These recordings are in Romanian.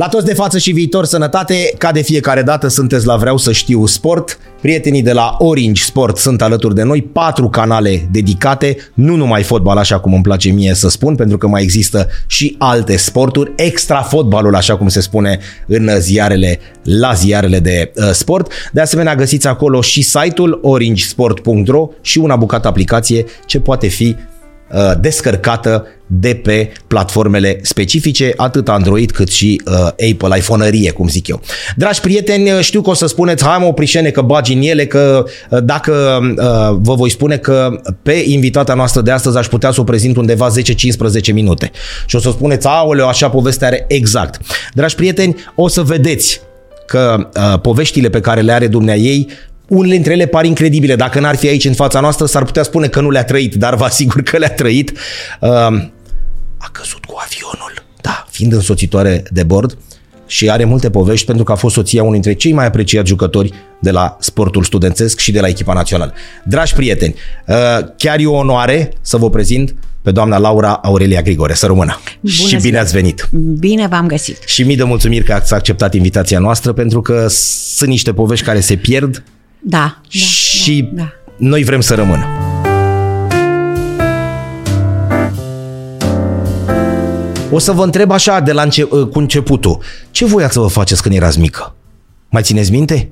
La toți de față și viitor sănătate, ca de fiecare dată sunteți la Vreau să știu sport. Prietenii de la Orange Sport sunt alături de noi, patru canale dedicate, nu numai fotbal așa cum îmi place mie să spun, pentru că mai există și alte sporturi, extra fotbalul așa cum se spune în ziarele, la ziarele de uh, sport. De asemenea găsiți acolo și site-ul orangesport.ro și una bucată aplicație ce poate fi uh, descărcată de pe platformele specifice, atât Android cât și uh, Apple, iPhone-ărie, cum zic eu. Dragi prieteni, uh, știu că o să spuneți, hai mă, oprișene că bagi în ele, că uh, dacă uh, vă voi spune că pe invitata noastră de astăzi aș putea să o prezint undeva 10-15 minute. Și o să spuneți, aoleu, așa poveste are exact. Dragi prieteni, o să vedeți că uh, poveștile pe care le are dumnea ei unele dintre ele par incredibile. Dacă n-ar fi aici în fața noastră, s-ar putea spune că nu le-a trăit, dar vă asigur că le-a trăit. Uh, a căzut cu avionul, da, fiind însoțitoare de bord și are multe povești pentru că a fost soția unul dintre cei mai apreciați jucători de la sportul studențesc și de la echipa națională. Dragi prieteni, uh, chiar e o onoare să vă prezint pe doamna Laura Aurelia Grigore. Să rămână! Bună și bine ați venit! Bine v-am găsit! Și mii de mulțumiri că ați acceptat invitația noastră pentru că sunt niște povești care se pierd Da, da, și da, da. noi vrem să rămână. O să vă întreb așa de la înce- cu începutul. Ce voiați să vă faceți când erați mică? Mai țineți minte?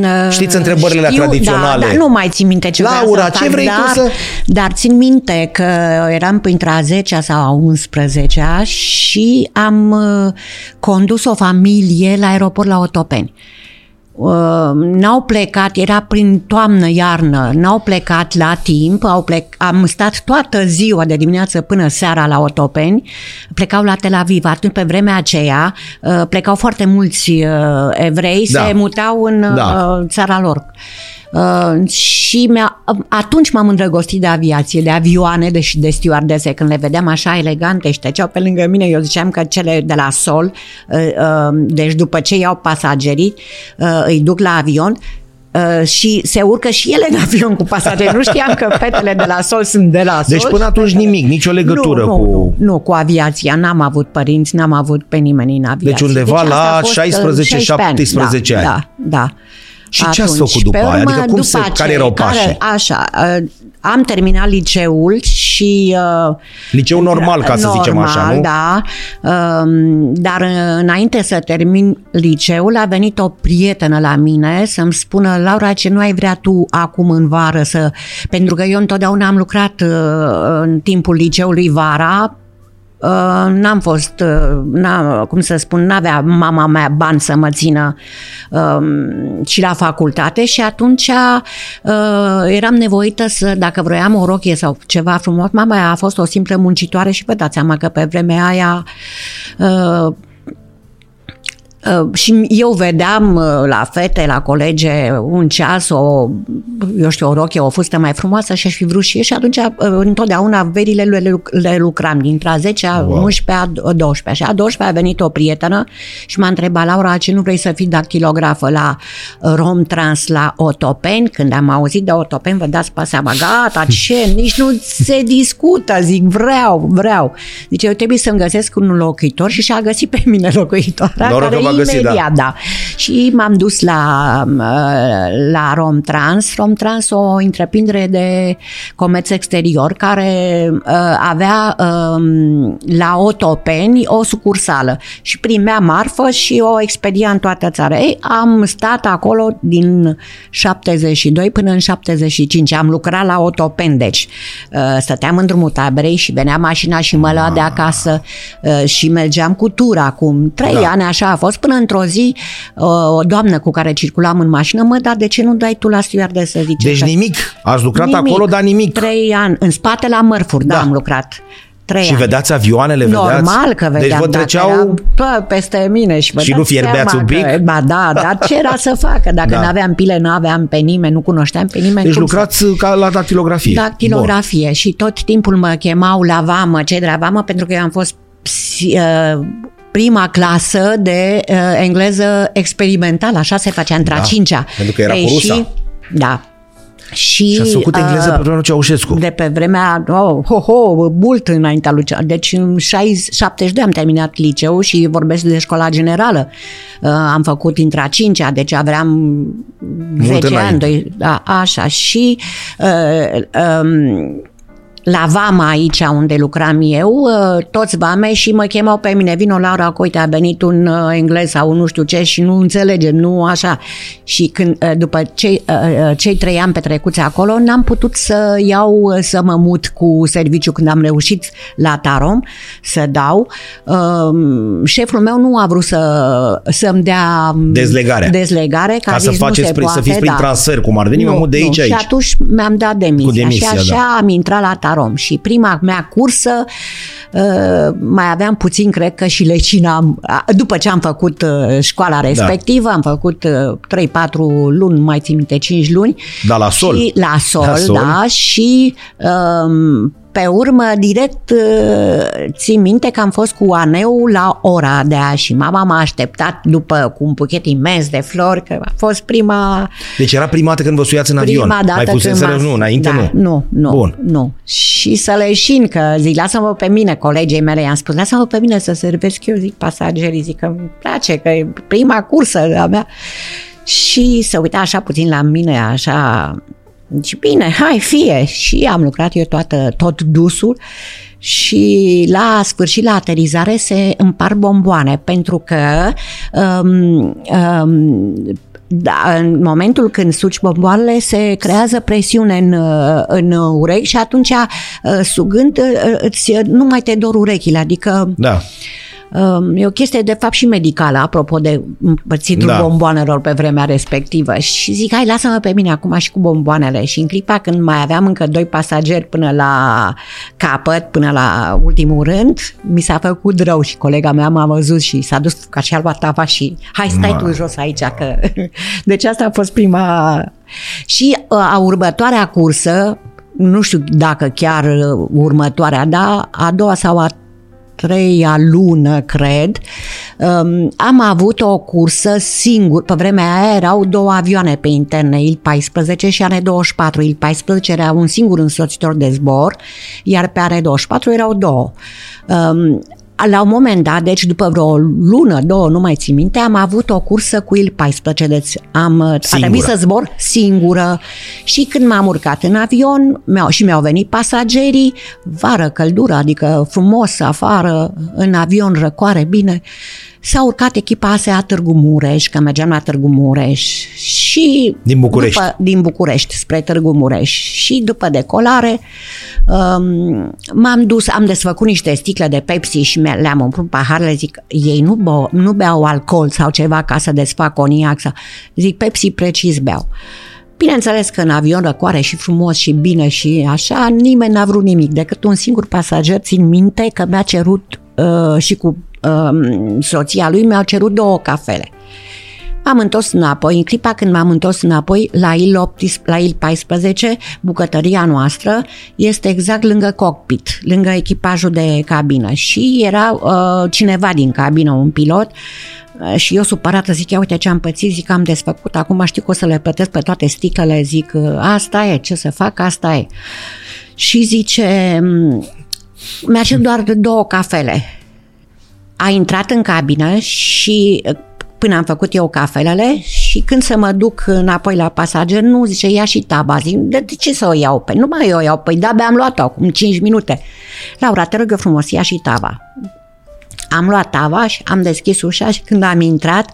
N- Știți întrebările alea știu, tradiționale? Da, da, nu mai țin minte ce Laura, vreau să ce fac, vrei tu dar, să- Dar țin minte că eram printre a 10 sau a 11 și am uh, condus o familie la aeroport la Otopeni. Uh, n-au plecat, era prin toamnă, iarnă, n-au plecat la timp, au plec, am stat toată ziua de dimineață până seara la Otopeni, plecau la Tel Aviv. Atunci, pe vremea aceea, uh, plecau foarte mulți uh, evrei, Da. se mutau în Da. uh, țara lor. Uh, și mi-a, atunci m-am îndrăgostit de aviație, de avioane de, și de stewardese. Când le vedeam așa elegante și treceau pe lângă mine, eu ziceam că cele de la sol, uh, uh, deci după ce iau pasagerii, uh, îi duc la avion, Uh, și se urcă și ele în avion cu pasageri. Nu știam că fetele de la sol sunt de la sol. Deci până și atunci fetele- nimic, nicio legătură nu, cu... Nu, nu, cu aviația. N-am avut părinți, n-am avut pe nimeni în aviație. Deci undeva asta la a fost, uh, 16, 16 ani. Da, da. Da. Și ce ați făcut după pe aia? Adică cum se- care erau pașii? așa, uh, am terminat liceul și... uh, Liceu normal, ca să zicem așa, normal, nu? da. Um, Dar uh, înainte să termin liceul, a venit o prietenă la mine să-mi spună, Laura, ce nu ai vrea tu acum în vară să... Pentru că eu întotdeauna am lucrat uh, în timpul liceului vara, Uh, n-am fost, uh, n-am, cum să spun, n-avea mama mea bani să mă țină uh, și la facultate și atunci uh, eram nevoită să, dacă vroiam o rochie sau ceva frumos, mama a fost o simplă muncitoare și vă dați seama că pe vremea aia uh, Uh, și eu vedeam uh, la fete, la colege, un ceas, o, eu știu, o rochie, o fustă mai frumoasă și aș fi vrut și eu și atunci uh, întotdeauna verile le, le lucram dintre a 10 a Wow. 11 a 12 și a 12 a venit o prietenă și m-a întrebat, Laura, ce nu vrei să fii dactilografă la Rom Trans la Otopeni? Când am auzit de Otopeni, vă dați pe seama, gata, ce, nici nu se discută, zic, vreau, vreau. Deci eu trebuie să-mi găsesc un locuitor și și-a găsit pe mine locuitoarea Noroc care că v-a găsit, da. imediat, da. Și m-am dus la, uh, la Rom Trans. Rom Trans, o întreprindere de comerț exterior care uh, avea um, la Otopeni o sucursală și primea marfă și o expedia în toată țara. Ei, am stat acolo din 72 până în 75. Am lucrat la Otopeni, deci uh, stăteam în drumul taberei și venea mașina și mă lua de acasă uh, și mergeam cu tura acum trei Da. ani, așa a fost, până într-o zi uh, o doamnă cu care circulam în mașină, mă, dar de ce nu dai tu la stewardesă? Zice, Deci că- nimic. Ați lucrat Nimic. acolo, dar nimic. Trei ani, în spate la mărfuri, da, Da. am lucrat. Trei Și ani. vedeați avioanele, vedeați? Normal că vedeam. Deci vă dacă treceau... eram, bă, peste mine și vă Și dați nu fierbeați seama un pic? Că, ba da, dar ce era să facă? Dacă Da. nu aveam pile, nu aveam pe nimeni, nu cunoșteam pe nimeni. Deci cum lucrați ca la dactilografie. să... Dactilografie și tot timpul mă chemau la vamă, cei de la vamă, pentru că eu am fost psi- uh, prima clasă de uh, engleză experimentală, așa se facea între a Da, cincea. pentru că era Ei, cu rusa. Și, da, Și, și ați făcut engleză uh, pe vremea lui Ceaușescu. De pe vremea, oh, ho, ho, mult înaintea lui Ceaușescu. Deci în 60, 70 de am terminat liceu și vorbesc de școala generală. Uh, am făcut intra cincea, deci aveam Mult 10 ani, 2, da, așa. Și uh, um, la vama aici unde lucram eu, uh, toți vame și mă chemau pe mine, vino Laura, că uite a venit un uh, englez sau nu știu ce și nu înțelege, nu așa. Și când, uh, după cei, cei trei ani petrecuți acolo, n-am putut să iau, să mă mut cu serviciu când am reușit la Tarom să dau. Um, șeful meu nu a vrut să, să-mi dea dezlegare, dezlegare ca, ca să faceți, prin, să fiți prin da. transfer, cum ar veni, nu, mă mut de aici, nu. aici. Și atunci mi-am dat demisia, demisia și așa da. am intrat la Tarom Rom. Și prima mea cursă, uh, mai aveam puțin, cred că și lecina, după ce am făcut uh, școala da. respectivă, da. am făcut 3-4 uh, luni, mai țin minte, 5 luni. Da, la sol. Și, la sol, la sol. da, și um, pe urmă, direct, uh, țin minte că am fost cu aneu la ora de aia și mama m-a așteptat după cu un puchet imens de flori, că a fost prima... Deci era prima dată când vă suiați în prima avion? Dată Mai puseseră, nu, înainte da, nu? Nu, nu, Bun. nu. Și să leșin, că zic, lasă-mă pe mine, colegii mele i-am spus, lasă-mă pe mine să servesc eu, zic, pasagerii, zic că îmi place, că e prima cursă a mea. Și să uita așa puțin la mine, așa deci bine, hai, fie. Și am lucrat eu toată, tot dusul și la sfârșit, la aterizare, se împar bomboane, pentru că um, um, da, în momentul când suci bomboanele se creează presiune în, în urechi și atunci uh, sugând uh, îți, nu mai te dor urechile, adică da. E o chestie de fapt și medicală, apropo de împărțitul da. bomboanelor pe vremea respectivă. Și zic, hai, lasă-mă pe mine acum și cu bomboanele. Și în clipa când mai aveam încă doi pasageri până la capăt, până la ultimul rând, mi s-a făcut rău și colega mea m-a văzut și s-a dus ca și alba tava și hai, stai Ma. tu jos aici. Că... Deci asta a fost prima... Și a următoarea cursă, nu știu dacă chiar următoarea, dar a doua sau a treia lună, cred, um, am avut o cursă singur. Pe vremea aia erau două avioane pe interne, Il-14 și AN-24. Il-14 era un singur însoțitor de zbor, iar pe AN-24 erau două. Um, la un moment dat, deci după vreo lună, două, nu mai țin minte, am avut o cursă cu il 14, deci am, a trebuit să zbor singură. Și când m-am urcat în avion mi-au, și mi-au venit pasagerii, vară, căldură, adică frumos afară, în avion răcoare, bine, S-a urcat echipa ASEA Târgu Mureș, că mergeam la Târgu Mureș și... Din București. După, din București spre Târgu Mureș. Și după decolare um, m-am dus, am desfăcut niște sticle de Pepsi și le-am umplut paharele, zic, ei nu, bo, nu beau alcool sau ceva ca să desfac coniac sau... Zic, Pepsi precis beau. Bineînțeles că în avion răcoare și frumos și bine și așa, nimeni n-a vrut nimic, decât un singur pasager, țin minte că mi-a cerut uh, și cu um, soția lui mi-au cerut două cafele. M-am întors înapoi, în clipa când m-am întors înapoi la il, 18, la il 14, bucătăria noastră este exact lângă cockpit, lângă echipajul de cabină și era uh, cineva din cabină, un pilot, uh, și eu supărată zic, ia uite ce am pățit, zic, am desfăcut, acum știu că o să le plătesc pe toate sticlele, zic, uh, asta e, ce să fac, asta e. Și zice, mm, mi-a doar două cafele a intrat în cabină și până am făcut eu cafelele și când să mă duc înapoi la pasager, nu zice, ia și taba. Zic, de, de ce să o iau? Păi nu mai eu o iau, păi da, am luat-o acum 5 minute. Laura, te rog frumos, ia și tava. Am luat tava și am deschis ușa și când am intrat,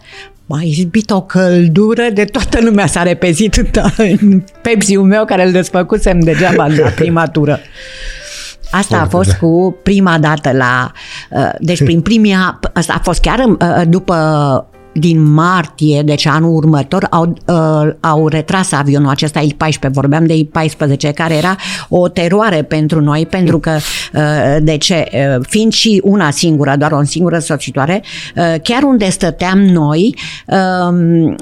m-a izbit o căldură de toată lumea s-a repezit în Pepsi-ul meu care îl desfăcusem degeaba la prima tură. Asta a fost cu prima dată la... Uh, deci prin primia... Asta a fost chiar uh, după din martie, deci anul următor, au, uh, au retras avionul acesta Il-14, vorbeam de Il-14, care era o teroare pentru noi, pentru că, uh, de ce, uh, fiind și una singură, doar o singură soțitoare, uh, chiar unde stăteam noi, um, uh,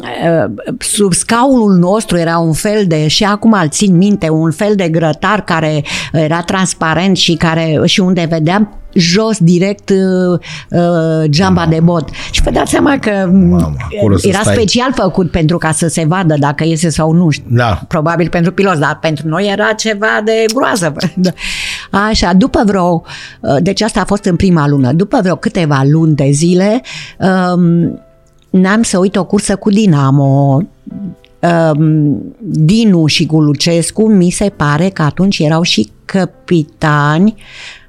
sub scaunul nostru era un fel de, și acum îl țin minte, un fel de grătar care era transparent și care și unde vedeam jos direct uh, uh, geamba de bot. Și vă dați seama că Mamă, acolo să era stai- special făcut pentru ca să se vadă dacă iese sau nu. știu. Da. Probabil pentru piloți, dar pentru noi era ceva de groază. Da. Așa, după vreo, uh, deci asta a fost în prima lună, după vreo câteva luni de zile, um, n-am să uit o cursă cu Dinamo, um, Dinu și cu Lucescu, mi se pare că atunci erau și capitani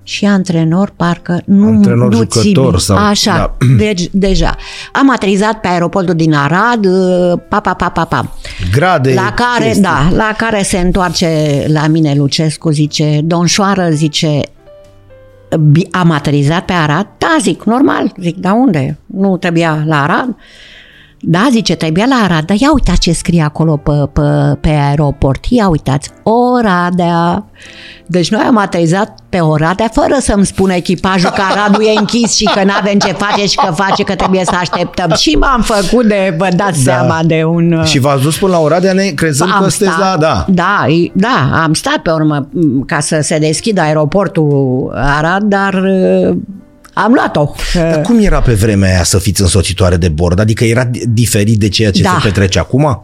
și antrenor, parcă nu, Antrenor, nu țin jucător minte. sau- Așa, da. deci deja. Am aterizat pe aeroportul din Arad, uh, pa, pa, pa, pa, pa. Grade, La care, chestii. da, la care se întoarce la mine Lucescu, zice, Domnșoară, zice, "Bi- am aterizat pe Arad? Da, zic, normal. Zic, da unde? Nu trebuia la Arad? Da, zice, trebuia la Arad, dar ia uitați ce scrie acolo pe, pe, pe aeroport. Ia uitați, Oradea. Deci noi am aterizat pe Oradea fără să-mi spună echipajul că Aradul e închis și că n-avem ce face și că face că trebuie să așteptăm. Și m-am făcut de, vă dați Da. seama, de un... uh, Și v-ați dus până la Oradea ne crezând că sunteți la... Da. da, e- da, am stat pe urmă m, ca să se deschidă aeroportul Arad, dar uh, am luat-o. Dar cum era pe vremea aia să fiți însoțitoare de bord? Adică era di- diferit de ceea ce Da. se petrece acum?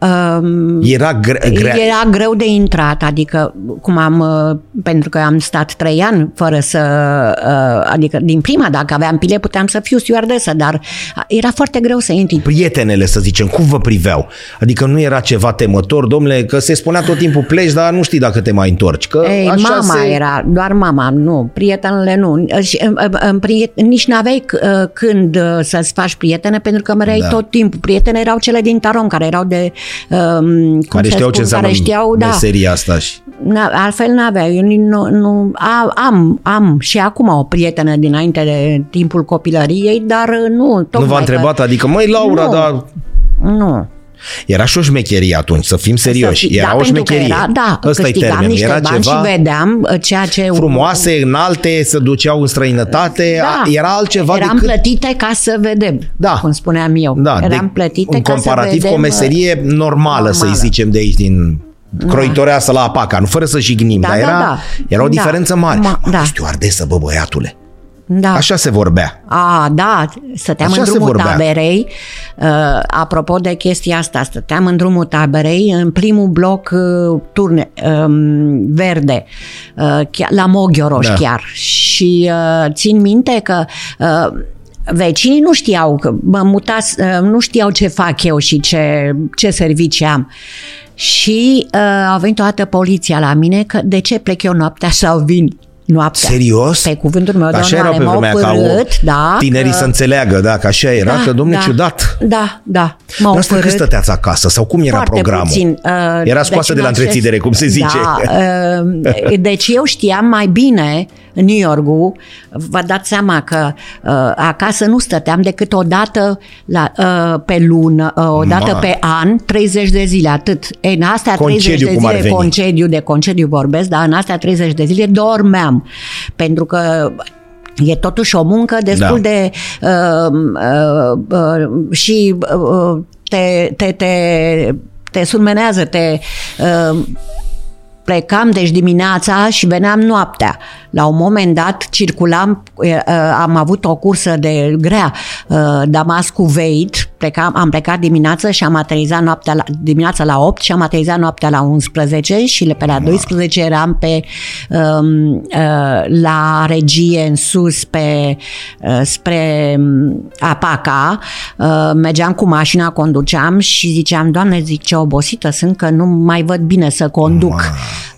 Um, Era gre- grea. Era greu de intrat, adică cum am, uh, pentru că am stat trei ani fără să, uh, adică din prima, dacă aveam pile, puteam să fiu stewardesă, dar era foarte greu să intri. Prietenele, să zicem, cum vă priveau? Adică nu era ceva temător, domnule, că se spunea tot timpul pleci, dar nu știi dacă te mai întorci. Că Ei, așa mama se... era, doar mama, nu, prietenele nu. Și, uh, uh, uh, priet- nici n-aveai uh, când uh, să-ți faci prietene, pentru că mereai Da. tot timpul. Prietene erau cele din Tarom, care erau de, um, cum Care să știau spun, ce înseamnă care știau, da, meseria asta și... Na, altfel n-avea. Eu nici nu, nu a, am, am și acum o prietenă dinainte de timpul copilăriei, dar uh, nu. Nu tocmai v-a că- întrebat, adică, măi, Laura, Nu. dar... Nu. Era și o șmecherie atunci, să fim serioși. Să fi- era da, o pentru că șmecherie. Era, da, Ăsta e câștigam termenul. niște Era bani ceva și vedeam uh, ceea ce... frumoase, înalte, se duceau în străinătate. Da. Era altceva Eram decât... plătite ca să vedem, Da. cum spuneam eu. Da, Eram de, plătite în ca comparativ să vedem... cu o meserie normală, normală. să-i zicem de aici, din croitoreasă la apaca, nu fără să jignim, Da, dar da, era, da. era o Da. diferență mare. Ma- Mă, da. stewardesă, bă, băiatule. Da. Așa se vorbea. A, da, stăteam Așa în se drumul vorbea. taberei. Uh, apropo de chestia asta, stăteam în drumul taberei, în primul bloc uh, turne um, verde, uh, chiar, la Moghioroș Da. chiar. Și uh, țin minte că uh, vecinii nu știau, că mă mutați, uh, nu știau ce fac eu și ce, ce servicii am. Și uh, a venit o dată poliția la mine că de ce plec eu noaptea sau vin noaptea. Serios? Pe cuvântul meu de Așa erau onoare, pe m-au vremea ca o, părât, da, tinerii că- să înțeleagă, da, că așa era, că domne ciudat. Da, da. M-au Dar asta cât părât stăteați acasă sau cum era foarte programul? Puțin. Uh, Era scoasă de la în acest- întreținere, cum se zice. Da, uh, deci eu știam mai bine în New York-ul, vă dați seama că uh, acasă nu stăteam decât o dată la, uh, pe lună, uh, o dată Ma. pe an, 30 de zile, atât. Ei, în astea 30 Concediu, de cum ar zile, veni. concediu, de concediu vorbesc, dar în astea 30 de zile dormeam. Pentru că E totuși o muncă destul Da. de uh, uh, uh, și uh, te, te, te, te surmenează, te uh, plecam deci dimineața și veneam noaptea. La un moment dat circulam, uh, uh, am avut o cursă de grea, uh, Damascu-Veit, plecam, am plecat dimineața și am aterizat noaptea la, dimineața la 8 și am aterizat noaptea la 11 și le- pe la 12 eram pe um, uh, la regie în sus pe uh, spre um, Apaca, uh, mergeam cu mașina, conduceam și ziceam, Doamne, zic ce obosită sunt că nu mai văd bine să conduc.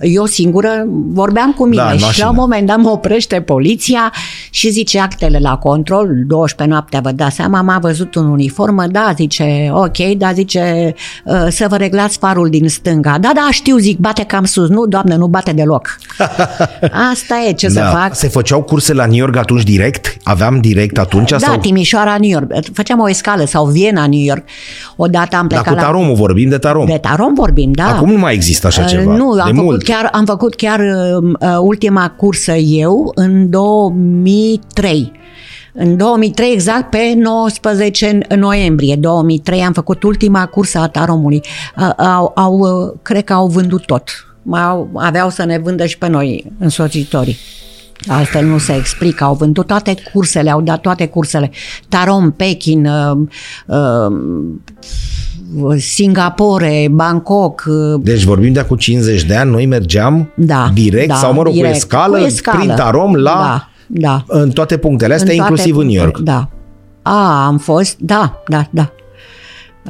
Eu singură vorbeam cu mine Da, în și la mașină. un moment dat mă oprește poliția și zice actele la control, 12 noaptea, vă dați seama, m-a văzut în uniformă, da, zice, ok, da, zice, uh, să vă reglați farul din stânga. Da, da, știu, zic, bate cam sus. Nu, doamne, nu bate deloc. Asta e, ce să fac. Da. Se făceau curse la New York atunci direct? Aveam direct atunci? Da, sau... Timișoara, New York. Făceam o escală sau Viena, New York. Odată am Dar plecat cu la... Taromul vorbim de Tarom. De Tarom vorbim, da. Acum nu mai există așa Uh, ceva. Nu, de am făcut, mult. chiar, am făcut chiar uh, uh, ultima cursă eu în 2003. În 2003, exact pe 19 noiembrie 2003, am făcut ultima cursă a Taromului. Uh, Au, au, uh, cred că au vândut tot. Au, aveau să ne vândă și pe noi însoțitorii. Altfel nu se explică. Au vândut toate cursele, au dat toate cursele. Tarom, Pekin, uh, uh, Singapore, Bangkok. Uh, Deci vorbim de acum 50 de ani, noi mergeam da, direct da, sau, mă rog, direct, cu escală, cu escală. prin Tarom la... Da, da. În toate punctele astea, În toate inclusiv în New York. punctele, Da. A, am fost, da, da, da.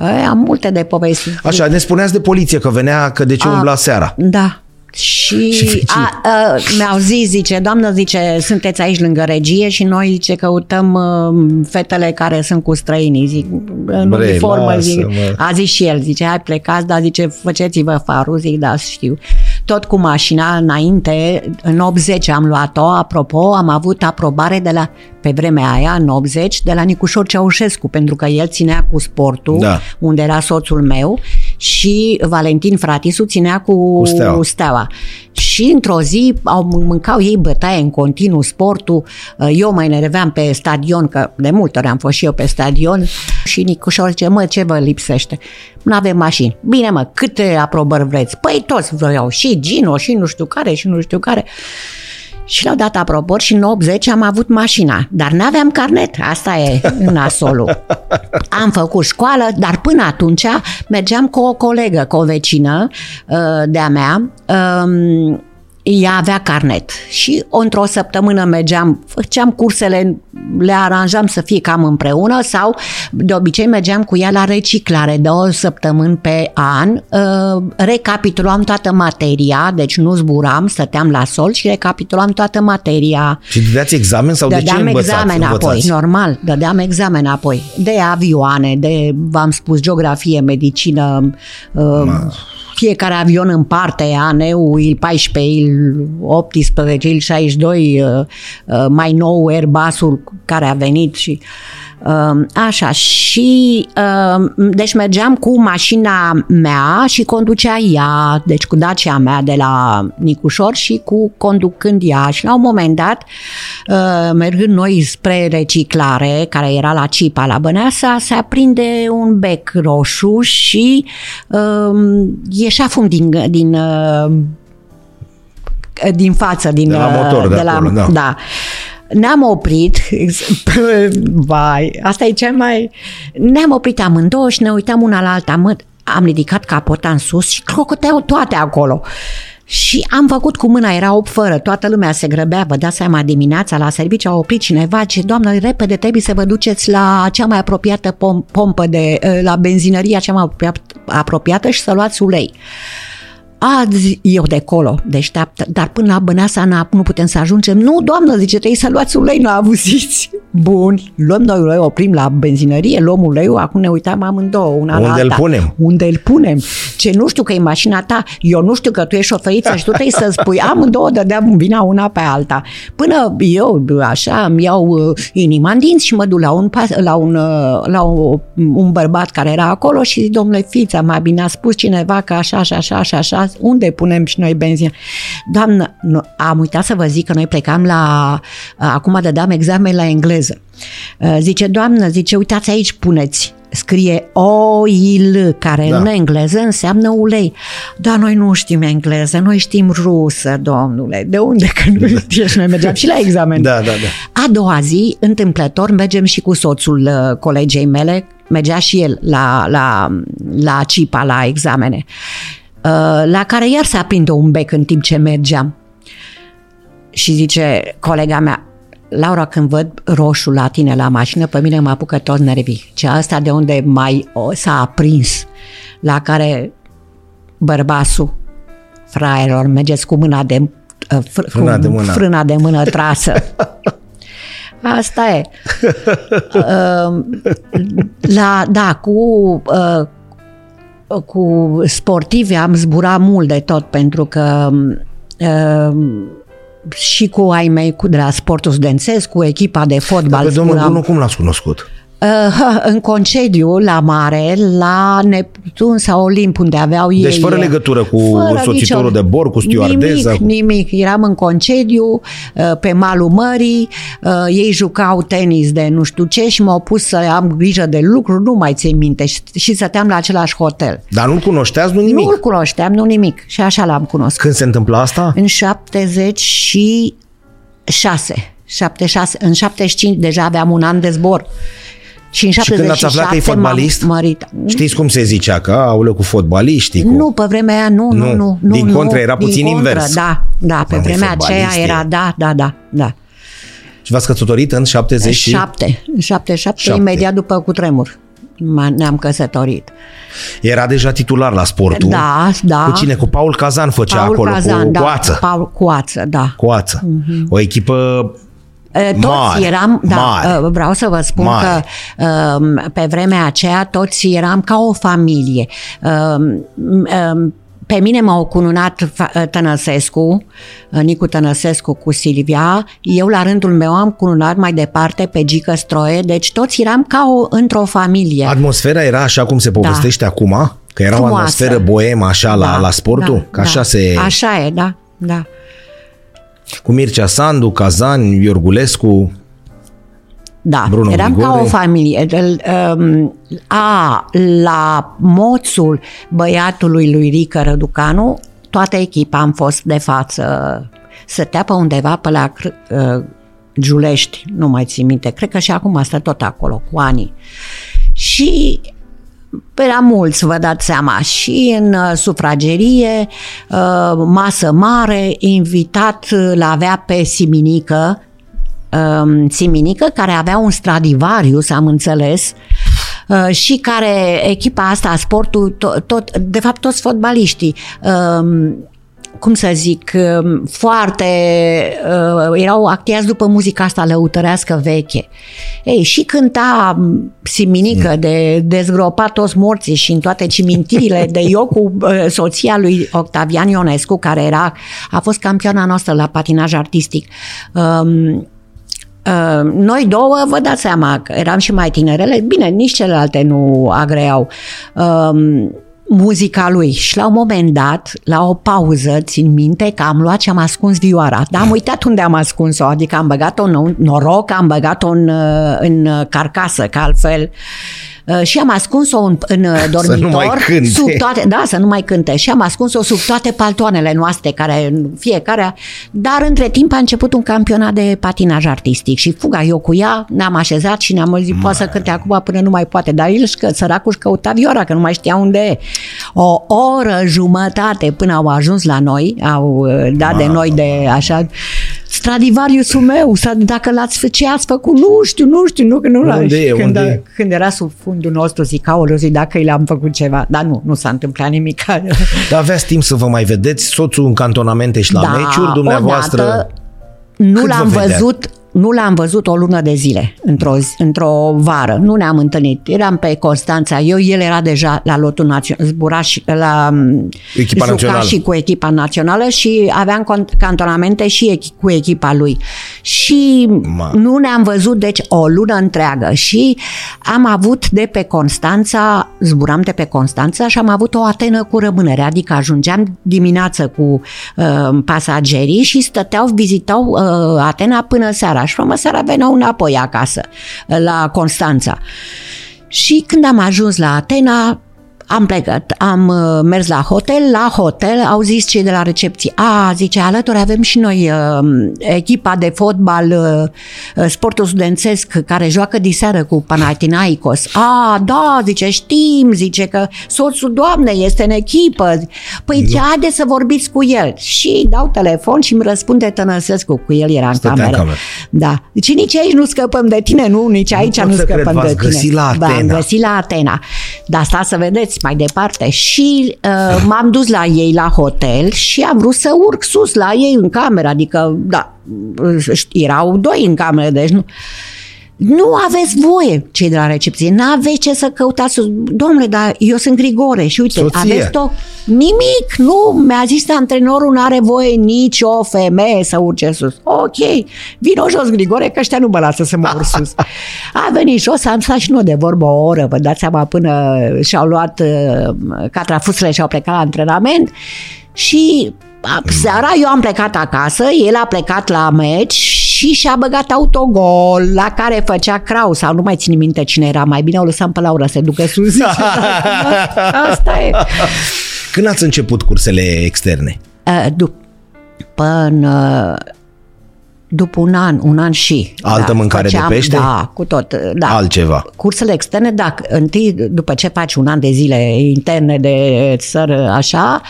E, am multe de povesti. Așa, ne spuneați de poliție că venea, că de ce A, umbla seara. Da. Și Și fericit. a, a, mi-au zis, zice, doamnă, zice, sunteți aici lângă regie și noi, zice, căutăm uh, fetele care sunt cu străinii, zic, în Bre, uniformă, zic, lasă-mă. a zis și el, zice, hai plecați, dar zice, faceți-vă farul, zic, da, știu. Tot cu mașina înainte, în 80 am luat-o, apropo, am avut aprobare de la, pe vremea aia, în 80, de la Nicușor Ceaușescu, pentru că el ținea cu sportul, Da. unde era soțul meu, și Valentin Fratisu ținea cu, Cu Steaua. steaua. Și într-o zi au mâncau ei bătaie în continuu sportul. Eu mai enerveam pe stadion, că de multe ori am fost și eu pe stadion și Nicușor zice, mă, ce vă lipsește? Nu avem mașini. Bine, mă, câte aprobări vreți? Păi toți vreau, și Gino, și nu știu care, și nu știu care. Și le-au dat aprobări și în 80 am avut mașina, dar n-aveam carnet, asta e nasolul. Am făcut școală, dar până atunci mergeam cu o colegă, cu o vecină uh, de-a mea, um, ea avea carnet și într-o săptămână mergeam, făceam cursele, le aranjam să fie cam împreună sau de obicei mergeam cu ea la reciclare două săptămâni pe an, uh, recapitulam toată materia, deci nu zburam, stăteam la sol și recapitulam toată materia. Și dădeați examen sau de ce Dădeam învățați? examen apoi, învățați? normal, dădeam examen apoi. De avioane, de, v-am spus, geografie, medicină, uh, fiecare avion în parte, ANU, il 14, il 18, il 62, uh, uh, mai nou Airbus-ul care a venit și uh, așa. Și uh, deci mergeam cu mașina mea și conducea ea, deci cu Dacia mea de la Nicușor și cu conducând ea și la un moment dat uh, mergând noi spre reciclare, care era la Cipa, la Băneasa, se aprinde un bec roșu și uh, ieșea fum din, din uh, din față, din, De la motor, de de la, acolo, da. da. Ne-am oprit, vai, asta e cel mai... Ne-am oprit amândouă și ne uitam una la alta, mă, am ridicat capota în sus și crocoteau toate acolo. Și am făcut cu mâna, era 8 fără, toată lumea se grăbea, vă dați seama, dimineața la serviciu a oprit cineva, ce doamnă, repede trebuie să vă duceți la cea mai apropiată pom- pompă de, la benzinăria cea mai apropia- apropiată și să luați ulei. A, zi- eu de acolo, deșteaptă, dar până la Băneasa n-a- nu putem să ajungem. Nu, doamnă, zice, trebuie să luați ulei, nu avuziți. Bun, luăm noi ulei, oprim la benzinărie, luăm uleiul, acum ne uitam amândouă, una la Unde îl alta. punem? Unde îl punem? Ce nu știu că e mașina ta, eu nu știu că tu ești șoferiță și tu trebuie să spui, amândouă dădeam vina una pe alta. Până eu, așa, îmi iau uh, inima în dinți și mă duc la un, pas- la un, uh, la un, un bărbat care era acolo și zic, domnule Fița, mai bine a spus cineva că așa și așa și așa, unde punem și noi benzină? Doamnă, nu, am uitat să vă zic că noi plecam la, uh, acum dădeam examen la engleză. Uh, Zice, doamnă, zice, uitați aici puneți scrie oil, care Da. da. în engleză înseamnă ulei. Dar noi nu știm engleză, noi știm rusă, domnule. De unde că nu știți? Și noi mergeam și la examen. Da, da, da. A doua zi, întâmplător, mergem și cu soțul uh, colegei mele, mergea și el la, la, la CIPA, la examene, uh, la care iar se aprinde un bec în timp ce mergeam. Și zice colega mea, Laura, când văd roșu la tine la mașină, pe mine mă apucă tot nervii. Ce asta de unde mai o, s-a aprins, la care bărbasul, fraierilor, mergeți cu mâna de, uh, fr- Frâna cu de mână. frâna de mână trasă. Asta e. Uh, La, da, cu, uh, cu sportivi am zburat mult de tot pentru că uh, și cu ai mei cu, de la sportul studențesc, cu echipa de fotbal Pe domnul zburam. Bunu cum l-ați cunoscut? Uh, în concediu la mare, la Neptun sau Olimp, unde aveau ei... Deci fără legătură cu soțitorul de bord, cu stewardeza, Nimic, cu- nimic. Eram în concediu, uh, pe malul mării, uh, ei jucau tenis de nu știu ce și m-au pus să am grijă de lucruri, nu mai țin minte, și, și stăteam la același hotel. Dar nu-l cunoșteați, nu nimic. Nu-l cunoșteam, nu nimic. Și așa l-am cunoscut. Când se întâmplă asta? În 70 și 6. 76. În 75 deja aveam un an de zbor. Și în Și când ați aflat că e 77 m-am fotbalist? Mărit. Știți cum se zicea? Că aulă cu fotbaliștii. Cu... Nu, pe vremea aia nu, nu, Nu. nu. nu Din nu, contră, era din puțin contră, invers. Da, da, pe Mamă, e vremea aceea fotbalist, era, e. da, da, da, da. Și v-ați căsătorit în 70 și... Șapte, în șapte, șapte, Șapte. imediat după cutremur. M- Ne-am căsătorit. Era deja titular la sportul. Da, da. Cu cine? Cu Paul Cazan făcea Paul acolo, Cazan, cu da, Coață. Paul Coață, da. Coață. O echipă E, Toți Mare, eram, da, mare. e, vreau să vă spun Mare. că um, pe vremea aceea toți eram ca o familie. Um, um, Pe mine m-au cununat fa- Tănăsescu, Nicu Tănăsescu cu Silvia, eu la rândul meu am cununat mai departe pe Gică Stroie, deci toți eram ca o, într-o familie. Atmosfera era așa cum se povestește acum? Că era o Da. Frumoasă. atmosferă boemă așa la, la sportul? da, că așa da. se... Așa e, da, da. Cu Mircea Sandu, Cazan, Iorgulescu... Da, Bruno eram Grigore. ca o familie. El, um, a, la moțul băiatului lui Rică Răducanu, toată echipa am fost de față. Stătea pe undeva pe la Cr- uh, Giulești, nu mai țin minte, cred că și acum stă tot acolo, cu ani. Și era mulți, vă dați seama, și în uh, sufragerie, uh, masă mare, invitat uh, l avea pe Siminică, um, Siminică, care avea un Stradivarius, am înțeles, uh, și care echipa asta, sportul, tot, tot de fapt toți fotbaliștii, um, cum să zic, um, foarte uh, erau actiați după muzica asta lăutărească veche. Ei, și cânta um, Siminică de dezgropat toți morții și în toate cimintirile de eu cu uh, soția lui Octavian Ionescu, care era, a fost campioana noastră la patinaj artistic. Um, Uh, noi două, vă dați seama că eram și mai tinerele, bine, nici celelalte nu agreau um, muzica lui. Și la un moment dat, la o pauză, țin minte că am luat și am ascuns vioara, dar am uitat unde am ascuns-o, adică am băgat-o în noroc, am băgat-o în, uh, în carcasă, că altfel uh, și am ascuns-o în, în uh, dormitor nu mai cânte. sub toate, da, să nu mai cânte. Și am ascuns-o sub toate paltoanele noastre, care fiecare, dar între timp a început un campionat de patinaj artistic și fuga eu cu ea, ne-am așezat și ne-am zis, poate să cânte acum până nu mai poate, dar el, că săracul își căuta vioara, că nu mai știa unde e. O oră jumătate până au ajuns la noi, au uh, dat de noi de așa, Stradivariusul meu, sa- dacă l-ați fă, ce ați făcut, nu știu, nu știu, nu, că nu l-am. Unde e, Și când, unde e? când era sub fundul nostru, zic, aoleu, zic, dacă i l-am făcut ceva. Dar nu, nu s-a întâmplat nimic. Dar aveați timp să vă mai vedeți soțul în cantonamente și la meciuri, dumneavoastră... Da, odată, nu Cât l-am vă vedea? văzut nu l-am văzut o lună de zile, într-o, zi- într-o vară. Nu ne-am întâlnit. Eram pe Constanța. Eu, el era deja la lotul național, zbura și la Echipa juca națională. și cu echipa națională și aveam con- cantonamente și echi- cu echipa lui. Și Ma. nu ne-am văzut, deci, o lună întreagă. Și am avut de pe Constanța, zburam de pe Constanța și am avut o atenă cu rămânere, adică ajungeam dimineață cu uh, pasagerii și stăteau, vizitau uh, Atena până seara și până seara veneau înapoi acasă, uh, la Constanța. Și când am ajuns la Atena, am plecat, am uh, mers la hotel, la hotel au zis cei de la recepție, a, zice, alături avem și noi uh, echipa de fotbal, uh, uh, sportul studențesc care joacă diseară cu Panathinaikos. A, da, zice, știm, zice că soțul doamnei este în echipă. Păi ce, haide să vorbiți cu el. Și dau telefon și îmi răspunde Tănăsescu, cu el era în Stătea în cameră. cameră. Da. Deci nici aici nu scăpăm de tine, nu, nici aici pot nu, să cred, scăpăm v-ați de tine. găsit la V-am Atena. găsit la Atena. Dar stați să vedeți mai departe. Și uh, m-am dus la ei la hotel și am vrut să urc sus la ei în cameră. Adică, da, erau doi în cameră, deci nu... Nu aveți voie, cei de la recepție, nu aveți ce să căutați. sus. Domnule, dar eu sunt Grigore și uite, Soție. aveți tot. Nimic, nu, mi-a zis antrenorul, nu are voie nici o femeie să urce sus. Ok, vino jos, Grigore, că ăștia nu mă lasă să mă urc sus. A venit jos, am stat și nu de vorbă o oră, vă dați seama, până și-au luat uh, catrafusele și au plecat la antrenament și a, seara eu am plecat acasă, el a plecat la meci și și-a băgat autogol la care făcea Crau sau nu mai țin minte cine era, mai bine o lăsam pe Laura să ducă sus. Asta e. Când ați început cursele externe? Uh, După în uh, după un an, un an și. Altă mâncare de pește? Da, cu tot. Da. Altceva. Cursele externe, da, întâi, după ce faci un an de zile interne de țară, așa,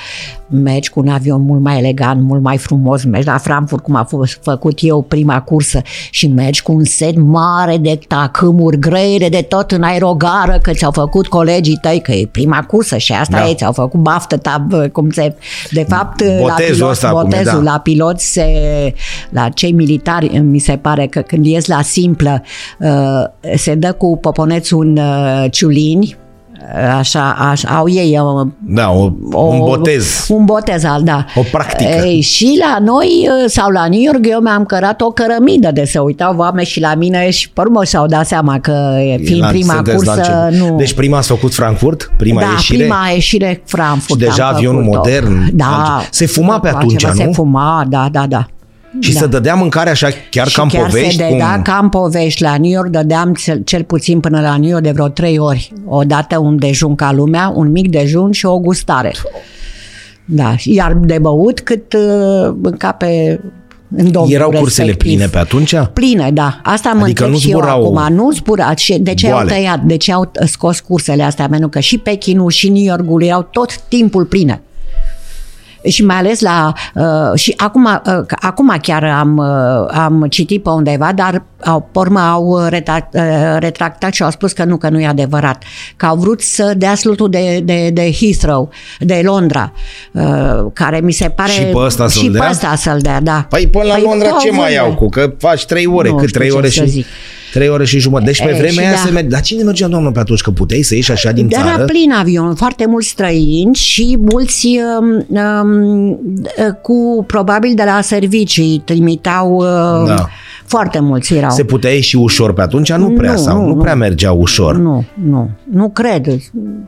mergi cu un avion mult mai elegant, mult mai frumos, mergi la Frankfurt, cum a fost făcut eu prima cursă, și mergi cu un set mare de tacâmuri grele de tot în aerogară, că ți-au făcut colegii tăi, că e prima cursă și asta da. e, ți-au făcut baftă, tab, cum se... De fapt, botezul la pilot, ăsta, botezul cum e, da. la pilot se, la cei militari, mi se pare că când ies la simplă, uh, se dă cu poponețul în uh, ciulini, așa, așa, au ei uh, Da, o, un botez. un botez, al- da. O practică. Ei, și la noi uh, sau la New York eu mi-am cărat o cărămidă de se uitau oameni și la mine și pe urmă și-au dat seama că fiind La- prima sunteți la cursă început. nu... Deci prima ați făcut Frankfurt? Prima da, ieșire? prima ieșire Frankfurt Și deja am avionul făcut-o. modern, Da. altceva. Se fuma pe După atunci, aceea nu? Se fuma, da, da, da. Și da. se dădea mâncare așa chiar și ca în chiar povești? se dădea ca în povești. La New York dădeam cel, cel puțin până la New York de vreo trei ori. O dată un dejun ca lumea, un mic dejun și o gustare. Da, iar de băut cât uh, mânca pe în domnul Erau cursele respectiv. pline pe atunci? Pline, da. Asta mă Adică întreb nu și eu zburau acum. Nu zbura. Și de ce goale. au tăiat? De ce au scos cursele astea? Pentru că și Pechinul și New Yorkul erau tot timpul pline. Și mai ales la... Uh, și acum, uh, acum chiar am, uh, am citit pe undeva, dar au, pe urmă au retractat, uh, retractat și au spus că nu, că nu e adevărat. Că au vrut să dea slutul de, de, de Heathrow, de Londra, uh, care mi se pare... Și pe ăsta să-l și dea? pe ăsta să-l dea, da. Păi până la Londra tot ce mai vândă. au cu? Că faci trei ore, Nu cât știu trei ce ore să și... zic. Trei ore și jumătate. Deci pe E, vremea și aia da. se merge. Dar cine mergea, doamnă, pe atunci? Că puteai să ieși așa din Dar țară? era plin avion, foarte mulți străini și mulți um, um, cu, probabil de la servicii, trimiteau, uh, Da. Foarte mulți erau. Se putea ieși ușor pe atunci? Nu prea, Nu, sau nu, nu, prea nu. mergea ușor. Nu, nu, nu cred.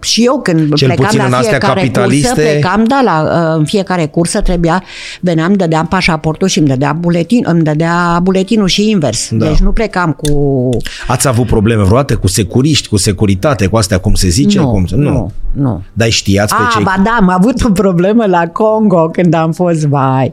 Și eu când Cel plecam puțin la în astea fiecare capitaliste- cursă, plecam, da, la, uh, în fiecare cursă trebuia, veneam, dădeam pașaportul și îmi dădea, buletin, îmi dădea buletinul și invers. Da. Deci nu plecam cu... Ați avut probleme vreodată cu securiști, cu securitate, cu astea, cum se zice? nu, cum se... nu, nu. Dar știați pe Ah, cei... ba da, am avut o problemă la Congo când am fost, vai.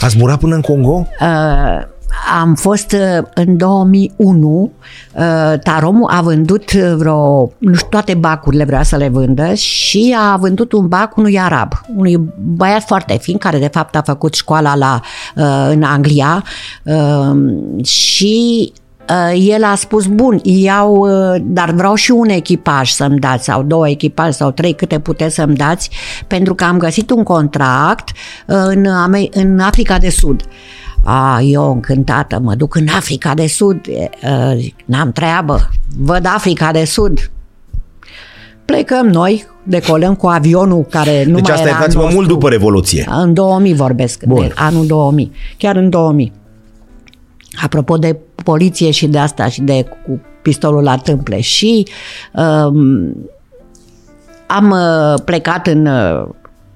Ați murat până în Congo? Uh, am fost uh, în 2001, uh, Taromul a vândut vreo, nu știu, toate bacurile vrea să le vândă și a vândut un bac unui arab, unui băiat foarte fin, care de fapt a făcut școala la, uh, în Anglia uh, și uh, el a spus, bun, iau, uh, dar vreau și un echipaj să-mi dați, sau două echipaje, sau trei, câte puteți să-mi dați, pentru că am găsit un contract uh, în, Ame- în Africa de Sud. A, eu încântată, mă duc în Africa de Sud, e, uh, zic, n-am treabă, văd Africa de Sud. Plecăm noi, decolăm cu avionul care nu Deci mai asta era iertați-mă nostru. mult după Revoluție. În 2000 vorbesc, Bun. de anul 2000. Chiar în 2000. Apropo de poliție și de asta și de cu pistolul la tâmple. Și um, am uh, plecat în uh,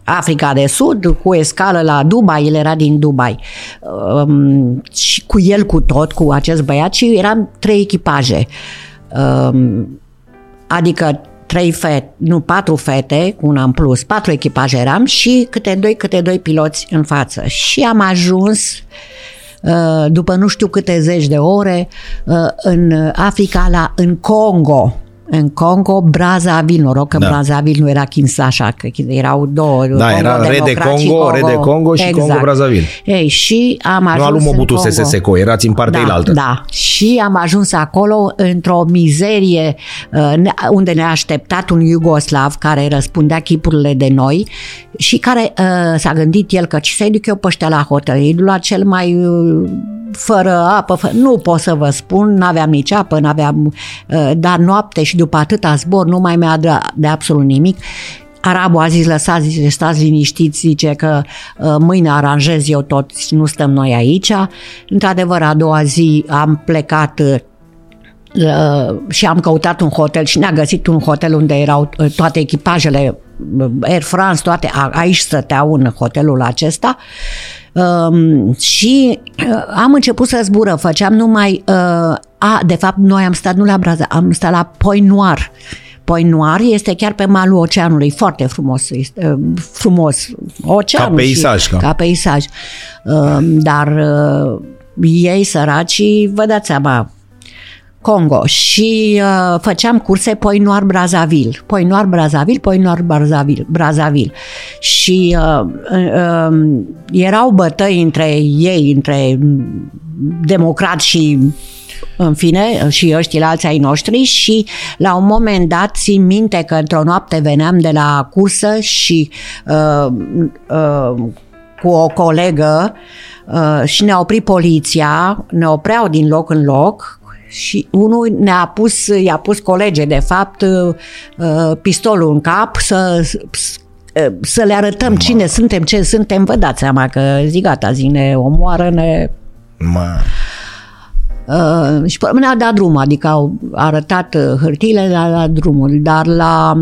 Africa de Sud cu escală la Dubai, el era din Dubai. Um, și cu el cu tot, cu acest băiat și eram trei echipaje. Um, adică trei fete, nu, patru fete, cu una în plus, patru echipaje eram și câte doi, câte doi piloți în față. Și am ajuns uh, după nu știu câte zeci de ore uh, în Africa, la, în Congo. În Congo, Brazzaville, noroc că Da. da. Brazzaville nu era Kinshasa, că erau două. Da, era Re de Democrat și Congo, Re de Congo și Congo Brazzaville. Ei, și am ajuns Nu a lui în Mobutu Congo. Sese Seko, erați în partea da, altă. Da, și am ajuns acolo într-o mizerie uh, ne- unde ne-a așteptat un iugoslav care răspundea chipurile de noi și care uh, s-a gândit el că ce să-i duc eu pe ăștia la hotel, îi duc la cel mai uh, fără apă, fă... nu pot să vă spun, n-aveam nici apă, n-aveam, uh, dar noapte și după atâta zbor nu mai mi-a de, de absolut nimic. Arabul a zis, lăsați, zice, stați liniștiți, zice că uh, mâine aranjez eu tot, nu stăm noi aici. Într-adevăr, a doua zi am plecat uh, uh, și am căutat un hotel și ne-a găsit un hotel unde erau uh, toate echipajele uh, Air France, toate a, aici stăteau în hotelul acesta. Um, și uh, am început să zbură, făceam numai uh, a, de fapt noi am stat nu la Braza, am stat la Point Noir. Point Noir este chiar pe malul oceanului, foarte frumos, este, uh, frumos, oceanul. Ca peisaj, Și, ca. ca peisaj. Uh, dar uh, ei săracii, vă dați seama, Congo și uh, făceam curse Poinoar Brazzaville, Poinoar Brazzaville, Poinoar Brazzaville, Brazzaville. și uh, uh, erau bătăi între ei, între democrat și în fine, și ăștia alții ai noștri și la un moment dat țin minte că într-o noapte veneam de la cursă și uh, uh, cu o colegă uh, și ne-a oprit poliția, ne opreau din loc în loc și unul ne-a pus, i-a pus colege, de fapt, uh, pistolul în cap să să le arătăm Ma. cine suntem, ce suntem, vă dați seama că zi gata, zi ne omoară, ne... Ma. Uh, și pe ne-a dat drum, adică au arătat uh, hârtiile, le-a dat drumul, dar la,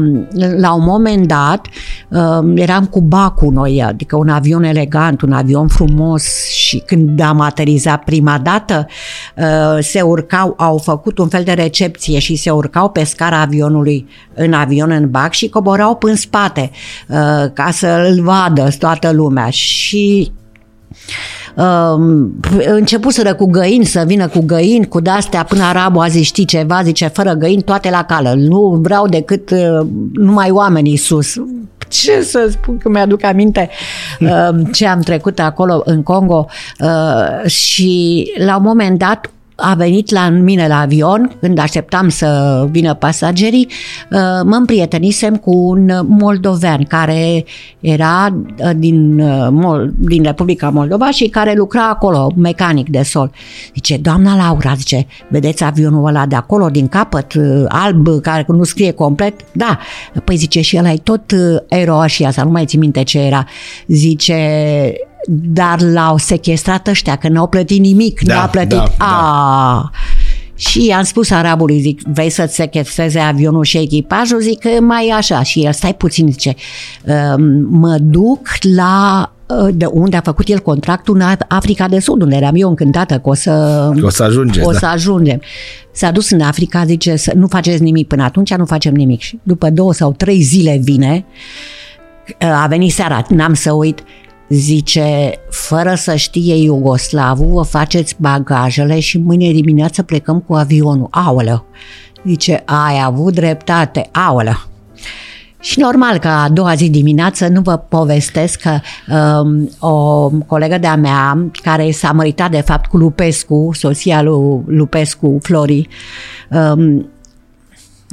la un moment dat uh, eram cu bacul noi, adică un avion elegant, un avion frumos și când am aterizat prima dată uh, se urcau, au făcut un fel de recepție și se urcau pe scara avionului în avion în bac și coborau până în spate uh, ca să-l vadă toată lumea. Și uh, începuseră cu găini să vină cu găini, cu de-astea până arabul a zis știi ceva, zice fără găini toate la cală. Nu vreau decât uh, numai oamenii sus ce să spun că mi-aduc aminte uh, ce am trecut acolo în Congo uh, și la un moment dat a venit la mine la avion, când așteptam să vină pasagerii, uh, mă împrietenisem cu un moldovean care era uh, din, uh, din Republica Moldova și care lucra acolo, mecanic de sol. Zice, doamna Laura, zice, vedeți avionul ăla de acolo, din capăt, alb, care nu scrie complet? Da. Păi zice, și ăla e tot aeroașia, să nu mai țin minte ce era. Zice, dar l-au sequestrat ăștia, că n-au plătit nimic, da, n-au plătit. Da, A, da. Și am spus arabului, zic, vei să-ți sequestreze avionul și echipajul? Zic că mai așa. Și el, stai puțin, zice, mă duc la ă, de unde a făcut el contractul în Africa de Sud, unde eram eu încântată că o să, o să, ajunge, o da. să ajungem. S-a dus în Africa, zice, să nu faceți nimic până atunci, nu facem nimic. Și după două sau trei zile vine, a venit seara, n-am să uit, Zice, fără să știe Iugoslavul, vă faceți bagajele și mâine dimineață plecăm cu avionul. Aoleu! Zice, ai avut dreptate. Aoleu! Și normal că a doua zi dimineață nu vă povestesc că um, o colegă de-a mea, care s-a măritat de fapt cu Lupescu, soția lui Lupescu, Flori, um,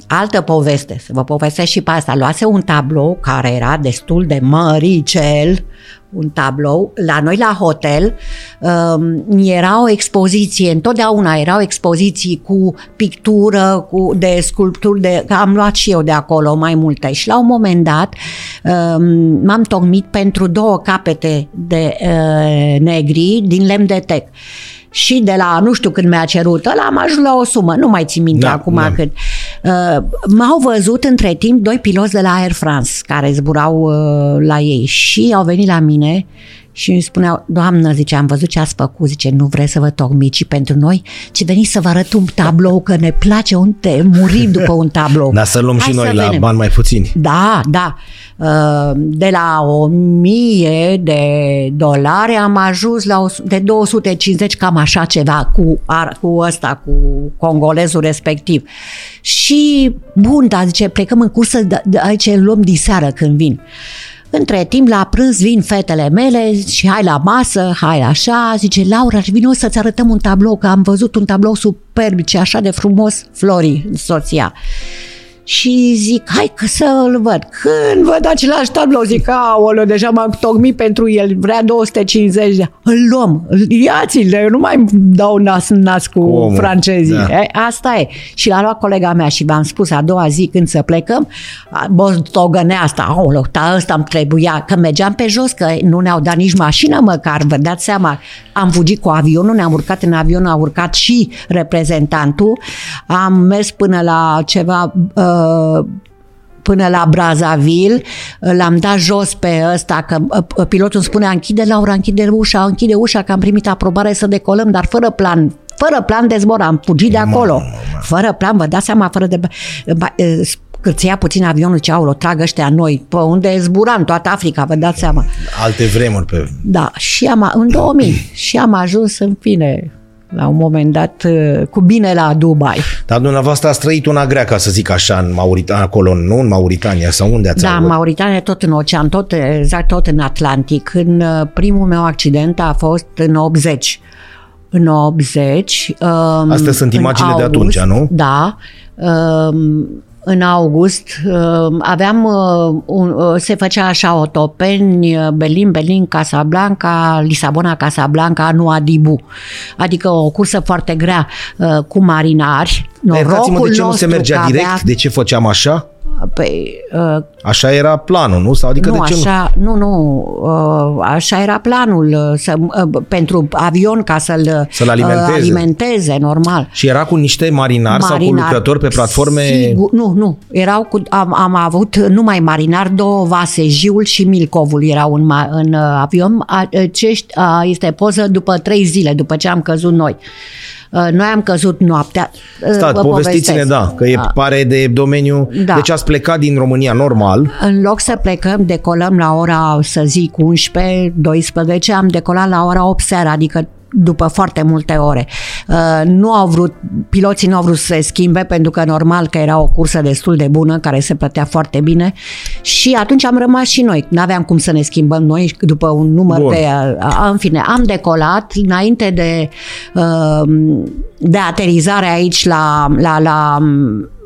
altă poveste, să vă povestesc și pe asta. Luase un tablou care era destul de măricel, un tablou. La noi la hotel um, era o expoziție, întotdeauna erau expoziții cu pictură, cu, de sculpturi, de, am luat și eu de acolo mai multe și la un moment dat um, m-am tocmit pentru două capete de uh, negri din lemn de tec și de la nu știu când mi-a cerut ăla am ajuns la o sumă, nu mai țin minte da, acum da. cât. Uh, m-au văzut între timp doi piloți de la Air France care zburau uh, la ei și au venit la mine și îmi spuneau, doamnă, zice, am văzut ce ați făcut, zice, nu vreți să vă tocmici pentru noi, ci veniți să vă arăt un tablou, că ne place unde murim după un tablou. Dar să luăm Hai și noi la venem. bani mai puțini. Da, da. Uh, de la o mie de dolari am ajuns la o, de 250, cam așa ceva, cu, cu ăsta, cu congolezul respectiv. Și, bun, dar zice, plecăm în cursă, de, de aici luăm diseară când vin. Între timp, la prânz vin fetele mele și hai la masă, hai așa, zice Laura, vin să-ți arătăm un tablou, că am văzut un tablou superb, ce așa de frumos, Flori, soția și zic, hai că să-l văd. Când văd același tablou, zic, aoleu, deja m-am tocmit pentru el, vrea 250 de Îl luăm, iați-l, eu nu mai dau nas în nas cu Omul. francezii. Da. E, asta e. Și l-a luat colega mea și v-am spus a doua zi când să plecăm, bostogănea asta, aoleu, ta ăsta îmi trebuia, că mergeam pe jos, că nu ne-au dat nici mașină măcar, vă dați seama, am fugit cu avionul, ne-am urcat în avion, a urcat și reprezentantul, am mers până la ceva uh, până la Brazzaville, l-am dat jos pe ăsta, că uh, pilotul spune, închide Laura, închide ușa, închide ușa, că am primit aprobare să decolăm, dar fără plan, fără plan de zbor, am fugit de acolo, fără plan, vă dați seama, fără de... Uh, cârția puțin avionul, ce au, o trag ăștia noi, pe unde zbura în toată Africa, vă dați seama. Alte vremuri pe... Da, și am, în 2000, și am ajuns în fine la un moment dat uh, cu bine la Dubai. Dar dumneavoastră ați trăit una grea, ca să zic așa, în Mauritania, acolo, nu în Mauritania, sau unde ați Da, în avut? Mauritania, tot în ocean, tot, exact tot în Atlantic. În uh, primul meu accident a fost în 80. În 80. Um, Astea sunt în imaginile de august, atunci, nu? Da. Um, în august um, aveam, uh, un, uh, se făcea așa otopeni, uh, Berlin, Berlin, Casablanca, Lisabona, Casablanca, Nuadibu. Adică o cursă foarte grea uh, cu marinari. Dar Iertați-mă, de ce nu se nostru mergea că direct? Avea, De ce făceam așa? Păi, uh, Așa era planul, nu? Sau adică nu, de ce așa, nu, nu, uh, așa era planul uh, să, uh, pentru avion ca să-l, Să-l alimenteze. uh, alimenteze, normal. nu? Și era cu niște marinari, sau cu lucrători pe platforme... Sigur, nu, nu. Erau cu, am, am avut numai marinari, două vase, Jiul și Milcovul erau în, ma- în uh, avion. A, acești, a, este poză după trei zile, după ce am căzut noi. Uh, Noi am căzut noaptea. Uh, Stați, vă povestiți-ne, povestesc. da, că e Ah. pare de domeniu... Da. Deci ați plecat din România normal, În loc să plecăm, decolăm la ora, să zic, 11, 12, am decolat la ora 8 seara, adică după foarte multe ore. Uh, nu au vrut, piloții nu au vrut să se schimbe pentru că normal că era o cursă destul de bună care se plătea foarte bine și atunci am rămas și noi. Nu aveam cum să ne schimbăm noi după un număr Bun. de... uh, În fine, am decolat înainte de, uh, de aterizare aici la, la, la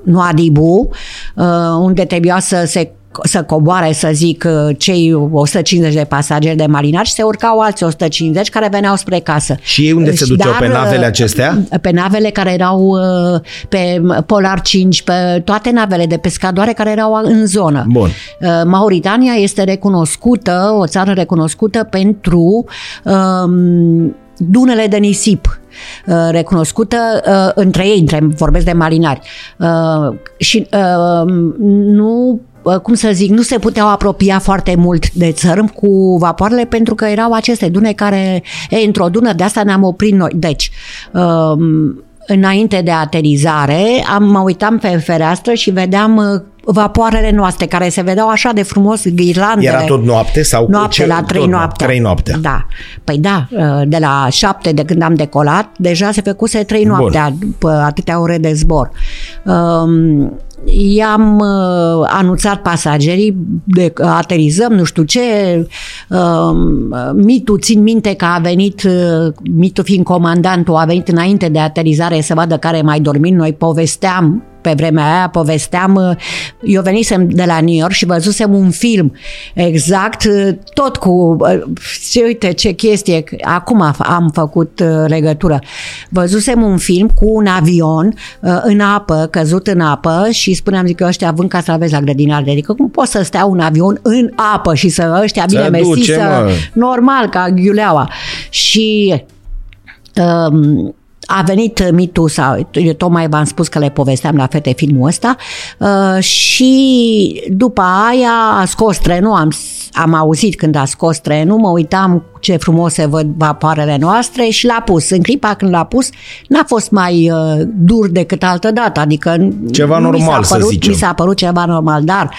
Nuadibu, uh, unde trebuia să se să coboare, să zic, uh, cei 150 de pasageri de marinari și se urcau alți 150 care veneau spre casă. Și ei unde se Și duceau? Pe dar, navele uh, acestea? Pe navele care erau uh, pe Polar 5, pe toate navele de pescadoare care erau în zonă. Bun. Uh, Mauritania este recunoscută, o țară recunoscută pentru um, dunele de nisip uh, recunoscută uh, între ei, între, vorbesc de marinari. Uh, și uh, nu uh, cum să zic, nu se puteau apropia foarte mult de țărm cu vapoarele pentru că erau aceste dune care, ei, într-o dună de asta ne-am oprit noi. Deci, um, înainte de aterizare, am, mă uitam pe fereastră și vedeam uh, vapoarele noastre care se vedeau așa de frumos, ghirlandele. Era tot noapte sau Noapte, ce- la trei tot noapte. Trei noapte. Da. Păi da, de la șapte de când am decolat, deja se făcuse trei Bun. noaptea după atâtea ore de zbor. Um, i-am uh, anunțat pasagerii de că aterizăm, nu știu ce. Um, Mitu, țin minte că a venit, uh, Mitu fiind comandantul, a venit înainte de aterizare să vadă care mai dormit. Noi povesteam pe vremea aia povesteam, uh, eu venisem de la New York și văzusem un film exact, uh, tot cu, uh, ce, uite ce chestie, acum am- am făcut uh, legătură. Văzusem un film cu un avion uh, în apă, căzut în apă și spuneam, zic că ăștia vând castraveți la grădinare. Adică cum poate să stea un avion în apă și să ăștia bine Se mersi, duce, să, mă. normal, ca ghiuleaua. Și um, a venit mitul sau eu tocmai v-am spus că le povesteam la fete filmul ăsta uh, și după aia a scos trenul, am, am auzit când a scos trenul, mă uitam ce frumos se văd vapoarele noastre și l-a pus. În clipa când l-a pus, n-a fost mai uh, dur decât altă dată, adică Ceva nu mi s-a normal, să părut, zicem. Mi s-a părut ceva normal, dar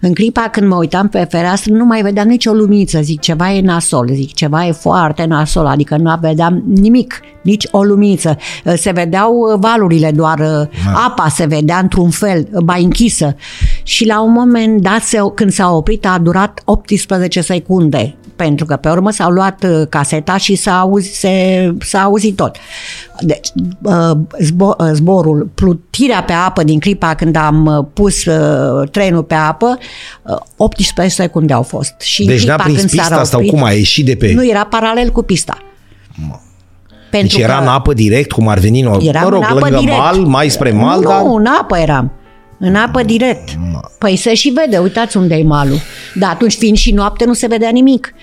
în clipa când mă uitam pe fereastră nu mai vedeam nicio luminiță, zic ceva e nasol, zic ceva e foarte nasol, adică nu vedeam nimic, nici o luminiță. Se vedeau uh, valurile doar, uh, apa se vedea într-un fel, uh, mai închisă și la un moment dat se, când s-a oprit a durat 18 secunde pentru că pe urmă s-au luat uh, caseta și s-a auzit, se, s-a auzit tot. Deci, uh, zbo- uh, zborul, plutirea pe apă din clipa când am uh, pus uh, trenul pe apă, uh, 18 secunde au fost. Și în Deci n-a clipa prins când s-a pista sau oprit- cum a ieșit de pe... Nu, era paralel cu pista. Deci era în apă direct, cum ar veni, no, Eram mă rog, în apă lângă direct. mal, mai spre mal, nu, dar... în apă eram. În apă direct. Păi se și vede, uitați unde e malul. Dar atunci, fiind și noapte, nu se vedea nimic.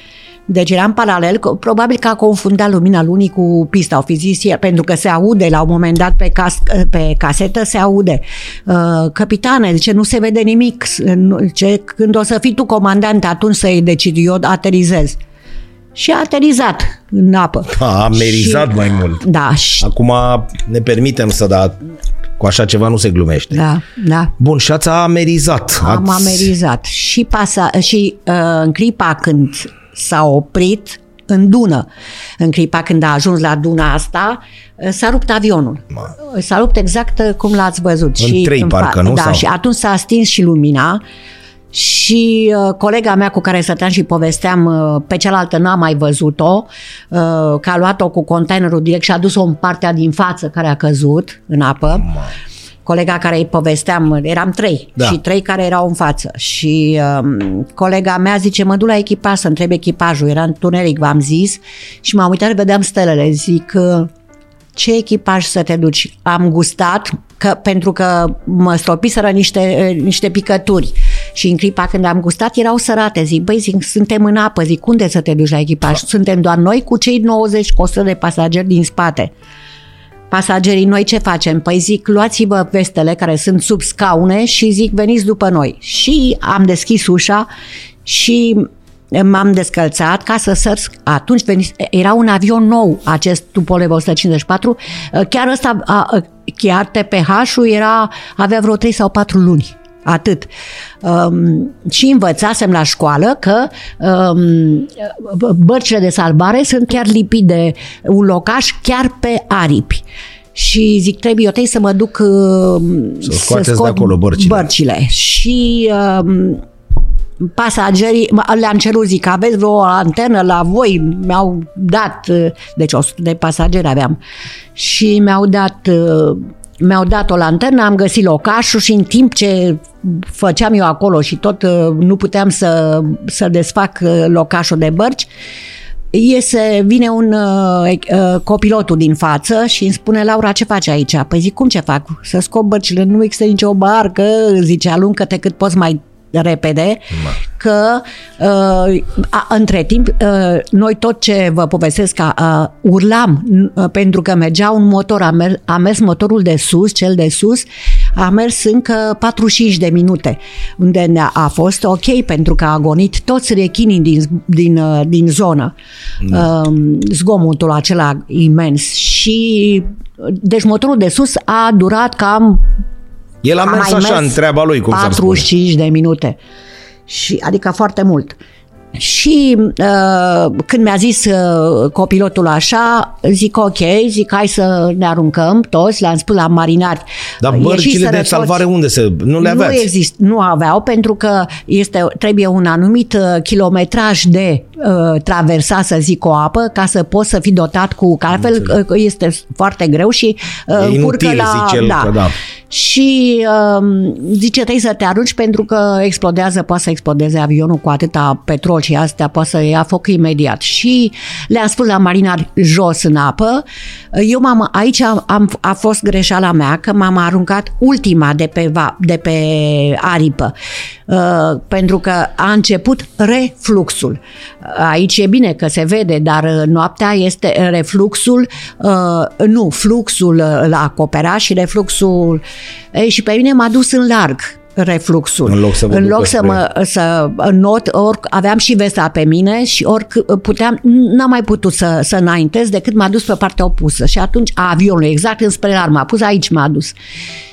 Deci eram paralel, că- probabil că a confundat lumina lunii cu pista, o fi zis el, pentru că se aude la un moment dat pe, cas, pe casetă, se aude. Uh, capitane, zice, nu se vede nimic. Nu- Ce, când o să fii tu comandant, atunci să-i decid, eu aterizez. Și a aterizat în apă. A amerizat Și- mai mult. Da, și Acum ne permitem să da Cu așa ceva nu se glumește. Da, da. Bun, și ați amerizat. Am ați... amerizat. Și, pasa, și uh, în clipa când s-a oprit în dună, în clipa când a ajuns la duna asta, uh, s-a rupt avionul. Ma. S-a rupt exact uh, cum l-ați văzut. În și trei, fa- parcă, nu? Da, Sau? și atunci s-a stins și lumina și uh, colega mea cu care stăteam și povesteam, uh, pe cealaltă n-a mai văzut-o, uh, că a luat-o cu containerul direct și a dus-o în partea din față care a căzut în apă. Ma. Colega care îi povesteam, eram trei Da. și trei care erau în față și um, colega mea zice, mă duc la echipaj să întreb echipajul, era întuneric, v-am zis și m-am uitat, vedeam stelele, zic, uh, ce echipaj să te duci? Am gustat, că, pentru că mă stropiseră niște, uh, niște picături și în clipa când am gustat erau sărate. Zic, băi, zic, suntem în apă, zic, unde să te duci la echipaj? Suntem doar noi cu cei 90 cu 100 de pasageri din spate. Pasagerii, noi ce facem? Păi zic, luați-vă vestele care sunt sub scaune și zic, veniți după noi. Și am deschis ușa și m-am descălțat ca să sărs. Atunci veni, era un avion nou, acest Tupolev 154, chiar ăsta, a- chiar TPH-ul era, avea vreo 3 sau 4 luni. Atât. Um, și învățasem la școală că um, bărcile de salvare sunt chiar lipite de un locaș chiar pe aripi. Și zic, trebuie, eu trebuie să mă duc uh, Să scoateți de acolo bărcile. bărcile. Și um, pasagerii, mă- le-am cerut, zic, aveți vreo antennă la voi? Mi-au dat, uh, deci 100 de pasageri aveam, și mi-au dat, uh, mi-au dat o lanternă, am găsit locașul și în timp ce făceam eu acolo și tot uh, nu puteam să, să desfac uh, locașul de bărci, iese, vine un uh, uh, copilotul din față și îmi spune, Laura, ce faci aici? Păi zic, cum ce fac? Să scop bărcile, nu există nicio barcă, zice, aluncă-te cât poți mai repede, că uh, a, între timp uh, noi tot ce vă povestesc că uh, urlam uh, pentru că mergea un motor, a, mer- a mers motorul de sus, cel de sus, a mers încă 45 de minute, unde ne-a, a fost ok pentru că a agonit toți rechinii din, din, uh, din zonă, uh, zgomotul acela imens. Și deci motorul de sus a durat cam El a am mers mai așa mers în treaba lui, cum s-ar spune. 45 de minute. Și, adică foarte mult. Și uh, când mi-a zis uh, copilotul așa, zic ok, zic hai să ne aruncăm toți, le-am spus la marinari. Dar ieșiseră bărcile de toți. salvare unde se... Nu le Nu aveați? exist, nu aveau pentru că este, trebuie un anumit uh, kilometraj de uh, traversa, să zic, o apă ca să poți să fii dotat cu, că altfel uh, este foarte greu și uh, E inutil, încurcă la... zice el, că da. Și uh, zice, trebuie să te arunci pentru că explodează, poate să explodeze avionul cu atâta petrol și astea, poate să ia foc imediat. Și le-am spus la marinari jos în apă. Eu m-am, aici am, am, a fost greșeala mea că m-am aruncat ultima de pe, va, de pe aripă. Uh, pentru că a început refluxul. Aici e bine că se vede, dar uh, noaptea este refluxul, uh, nu, fluxul uh, l-a acoperat și refluxul ei, și pe mine m-a dus în larg refluxul. În loc să vă în ducă loc să spre- mă să not, ori aveam și vesta pe mine și ori puteam, n-am mai putut să, să înaintez decât m-a dus pe partea opusă și atunci a avionului, exact înspre lar, m-a pus aici, m-a dus.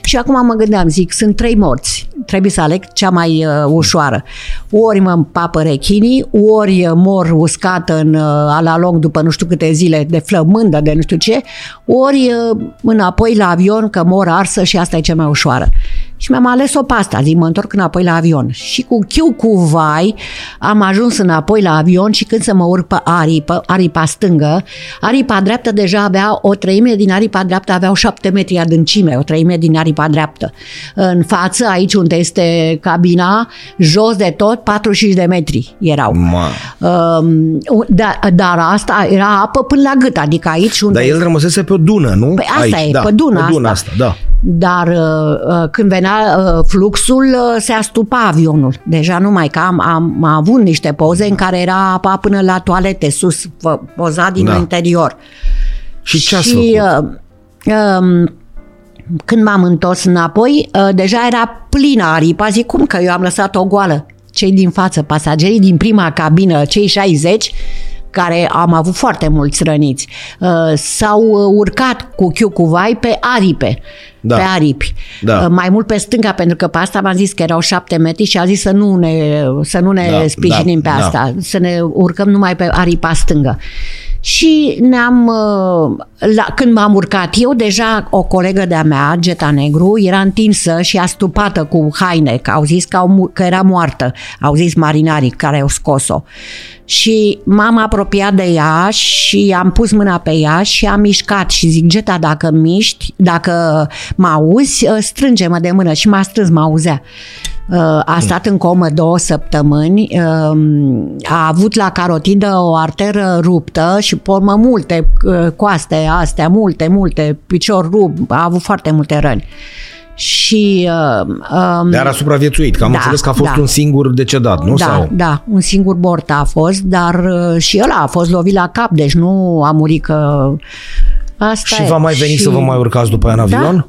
Și acum mă gândeam, zic, sunt trei morți, trebuie să aleg cea mai uh, ușoară. Ori mă împapă rechinii, ori mor uscat în uh, alalong după nu știu câte zile de flămândă, de nu știu ce, ori uh, înapoi la avion că mor arsă și asta e cea mai ușoară. Și mi-am ales-o pe asta, zic, mă întorc înapoi la avion. Și cu chiu cu vai am ajuns înapoi la avion și când să mă urc pe aripă, aripa stângă, aripa dreaptă deja avea, o treime din aripa dreaptă aveau șapte metri adâncime, o treime din aripa dreaptă. În față, aici unde este cabina, jos de tot, 45 de metri erau. Ma. Um, dar, dar asta era apă până la gât, adică aici unde Dar el rămăsese pe o dună, nu? Păi asta Aici, e, da, pe duna pe duna asta. asta. da. Dar uh, uh, când venea uh, fluxul, uh, se astupa avionul. Deja nu mai că am, am, am avut niște poze în care era apa până la toalete sus, fă- pozat din Da. interior. Și ce ați și făcut? uh, um, când m-am întors înapoi, uh, deja era plină aripa. Zic, cum că eu am lăsat o goală? Cei din față, pasagerii din prima cabină, cei 60, care am avut foarte mulți răniți, uh, s-au urcat cu chiu cu vai pe aripe da. pe aripi. Da. Uh, mai mult pe stânga, pentru că pe asta v-am zis că erau șapte metri și a zis să nu ne, să nu ne da, sprijinim da, pe asta, da. să ne urcăm numai pe aripa stângă. Și ne-am, uh, la, când m-am urcat eu, deja o colegă de-a mea, Geta Negru, era întinsă și astupată cu haine, că au zis că, au, că era moartă, au zis marinarii care au scos-o. Și m-am apropiat de ea și am pus mâna pe ea și am mișcat și zic, Geta, dacă miști, dacă mă auzi, ă, strânge-mă de mână și m-a strâns, mă auzea. Ă, a stat în comă două săptămâni, ă, a avut la carotidă o arteră ruptă și pormă multe coaste astea, multe, multe, picior rupt, a avut foarte multe răni. Și, uh, um, dar a supraviețuit, că am da, înțeles că a fost da. un singur decedat, nu? Da, Sau? da, un singur bort a fost, dar uh, și el a fost lovit la cap, deci nu a murit că... Asta și e. va mai veni și... să vă mai urcați după aia în da, avion? Da.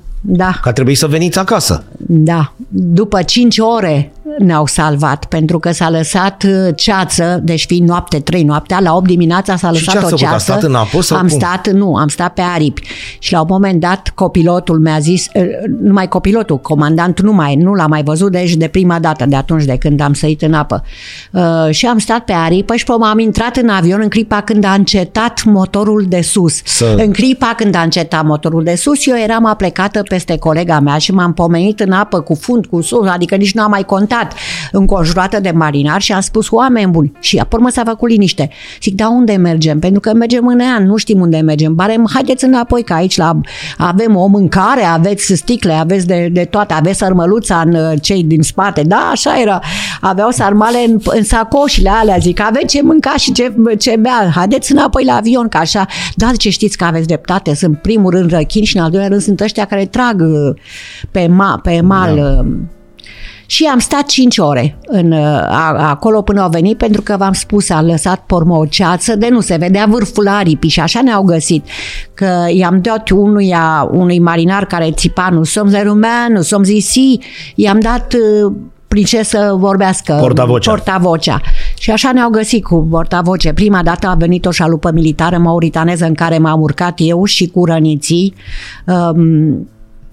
Că a trebuit să veniți acasă. Da. După 5 ore ne-au salvat, pentru că s-a lăsat uh, ceață, deci fiind noapte, 3 noaptea, la 8 dimineața s-a lăsat și ce o ceață. A stat în apă sau Am cum? stat, nu, am stat pe aripi. Și la un moment dat copilotul mi-a zis, uh, numai copilotul, comandant nu mai, nu l-a mai văzut, deci de prima dată, de atunci de când am sărit în apă. Uh, și am stat pe aripă și am intrat în avion în clipa când a încetat motorul de sus. Să... În clipa când a încetat motorul de sus, eu eram aplecată peste colega mea și m-am pomenit în apă cu fund, cu sus, adică nici nu am mai contat, înconjurată de marinari și am spus, oameni buni, și apoi mă s-a făcut liniște. Zic, da, unde mergem? Pentru că mergem în an, nu știm unde mergem. Barem, haideți înapoi, că aici la, avem o mâncare, aveți sticle, aveți de, de toate, aveți sărmăluța în uh, cei din spate. Da, așa era. Aveau sarmale în, în sacoșile alea, zic, aveți ce mânca și ce, ce bea. Haideți înapoi la avion, că așa. Da, ce știți că aveți dreptate, sunt primul rând răchini și în al doilea rând sunt ăștia care trag uh, pe, ma, pe mal. Da. Și am stat 5 ore în, a, acolo până au venit, pentru că v-am spus, a lăsat pormă o ceață de nu se vedea vârful aripii și așa ne-au găsit. Că i-am dat unuia, unui marinar care țipa, nu som zerumen, nu som zisi, i-am dat prin ce să vorbească portavocea. portavocea. Și așa ne-au găsit cu portavoce. Prima dată a venit o șalupă militară mauritaneză în care m-am urcat eu și cu răniții. Um,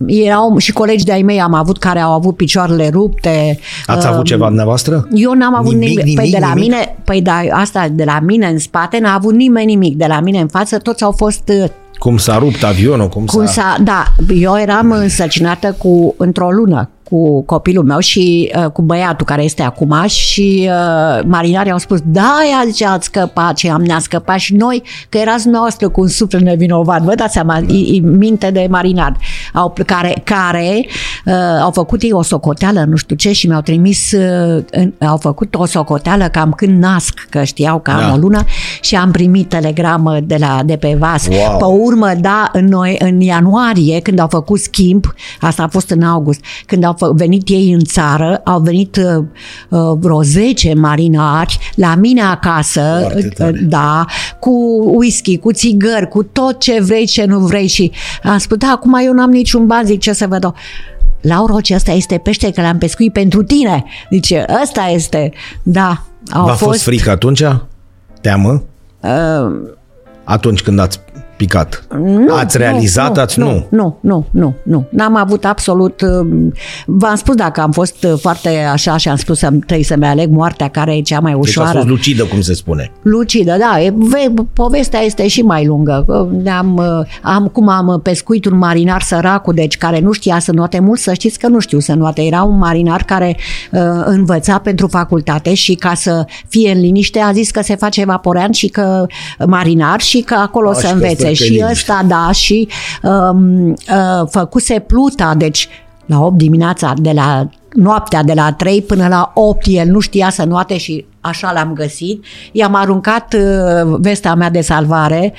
erau și colegi de-ai mei am avut care au avut picioarele rupte. Ați uh, avut ceva dumneavoastră? Eu n-am avut nimic. nimic, păi de la nimic? mine, păi da, asta de la mine în spate n-a avut nimeni nimic. De la mine în față toți au fost uh, Cum s-a rupt avionul? Cum, cum s-a... s-a, da, eu eram însăcinată cu într-o lună cu copilul meu și uh, cu băiatul care este acum și uh, marinarii au spus, da, ea zice, ați scăpat și am ne-a scăpat și noi, că erați noastră cu un suflet nevinovat. Vă dați seama, e, e minte de marinar, au, care, care uh, au făcut ei o socoteală, nu știu ce, și mi-au trimis, uh, în, au făcut o socoteală cam când nasc, că știau că Da. am o lună și am primit telegramă de, la, de pe vas. Wow. Pe urmă, da, în, noi, în ianuarie, când au făcut schimb, asta a fost în august, când au fă, venit ei în țară, au venit uh, uh, vreo 10 marinari la mine acasă, Foarte tare. uh, da, cu whisky, cu țigări, cu tot ce vrei, ce nu vrei și am spus, da, acum eu n-am niciun bani, zic, ce să vă dau? Laura, ce ăsta este pește că l-am pescuit pentru tine. Zice, ăsta este. Da, au V-a fost frică atunci? Teamă? Uh, Atunci când ați picat? Nu, ați realizat? nu, ați nu, nu, nu, nu, nu, nu. N-am avut absolut... uh, V-am spus dacă am fost uh, foarte așa și am spus să trebuie să-mi aleg moartea care e cea mai Deci a ușoară. fost lucidă, cum se spune. Lucidă, da. E, ve, povestea este și mai lungă. Ne-am, uh, am, cum am pescuit un marinar săracul, deci care nu știa să note mult, să știți că nu știu să note. Era un marinar care uh, învăța pentru facultate și ca să fie în liniște a zis că se face evaporeant și că marinar și că acolo A, să și că învețe. stă pe Și liniște. ăsta, da, și um, uh, făcuse pluta, deci la 8 dimineața, de la noaptea de la 3 până la 8, el nu știa să noate și așa l-am găsit. I-am aruncat uh, vesta mea de salvare,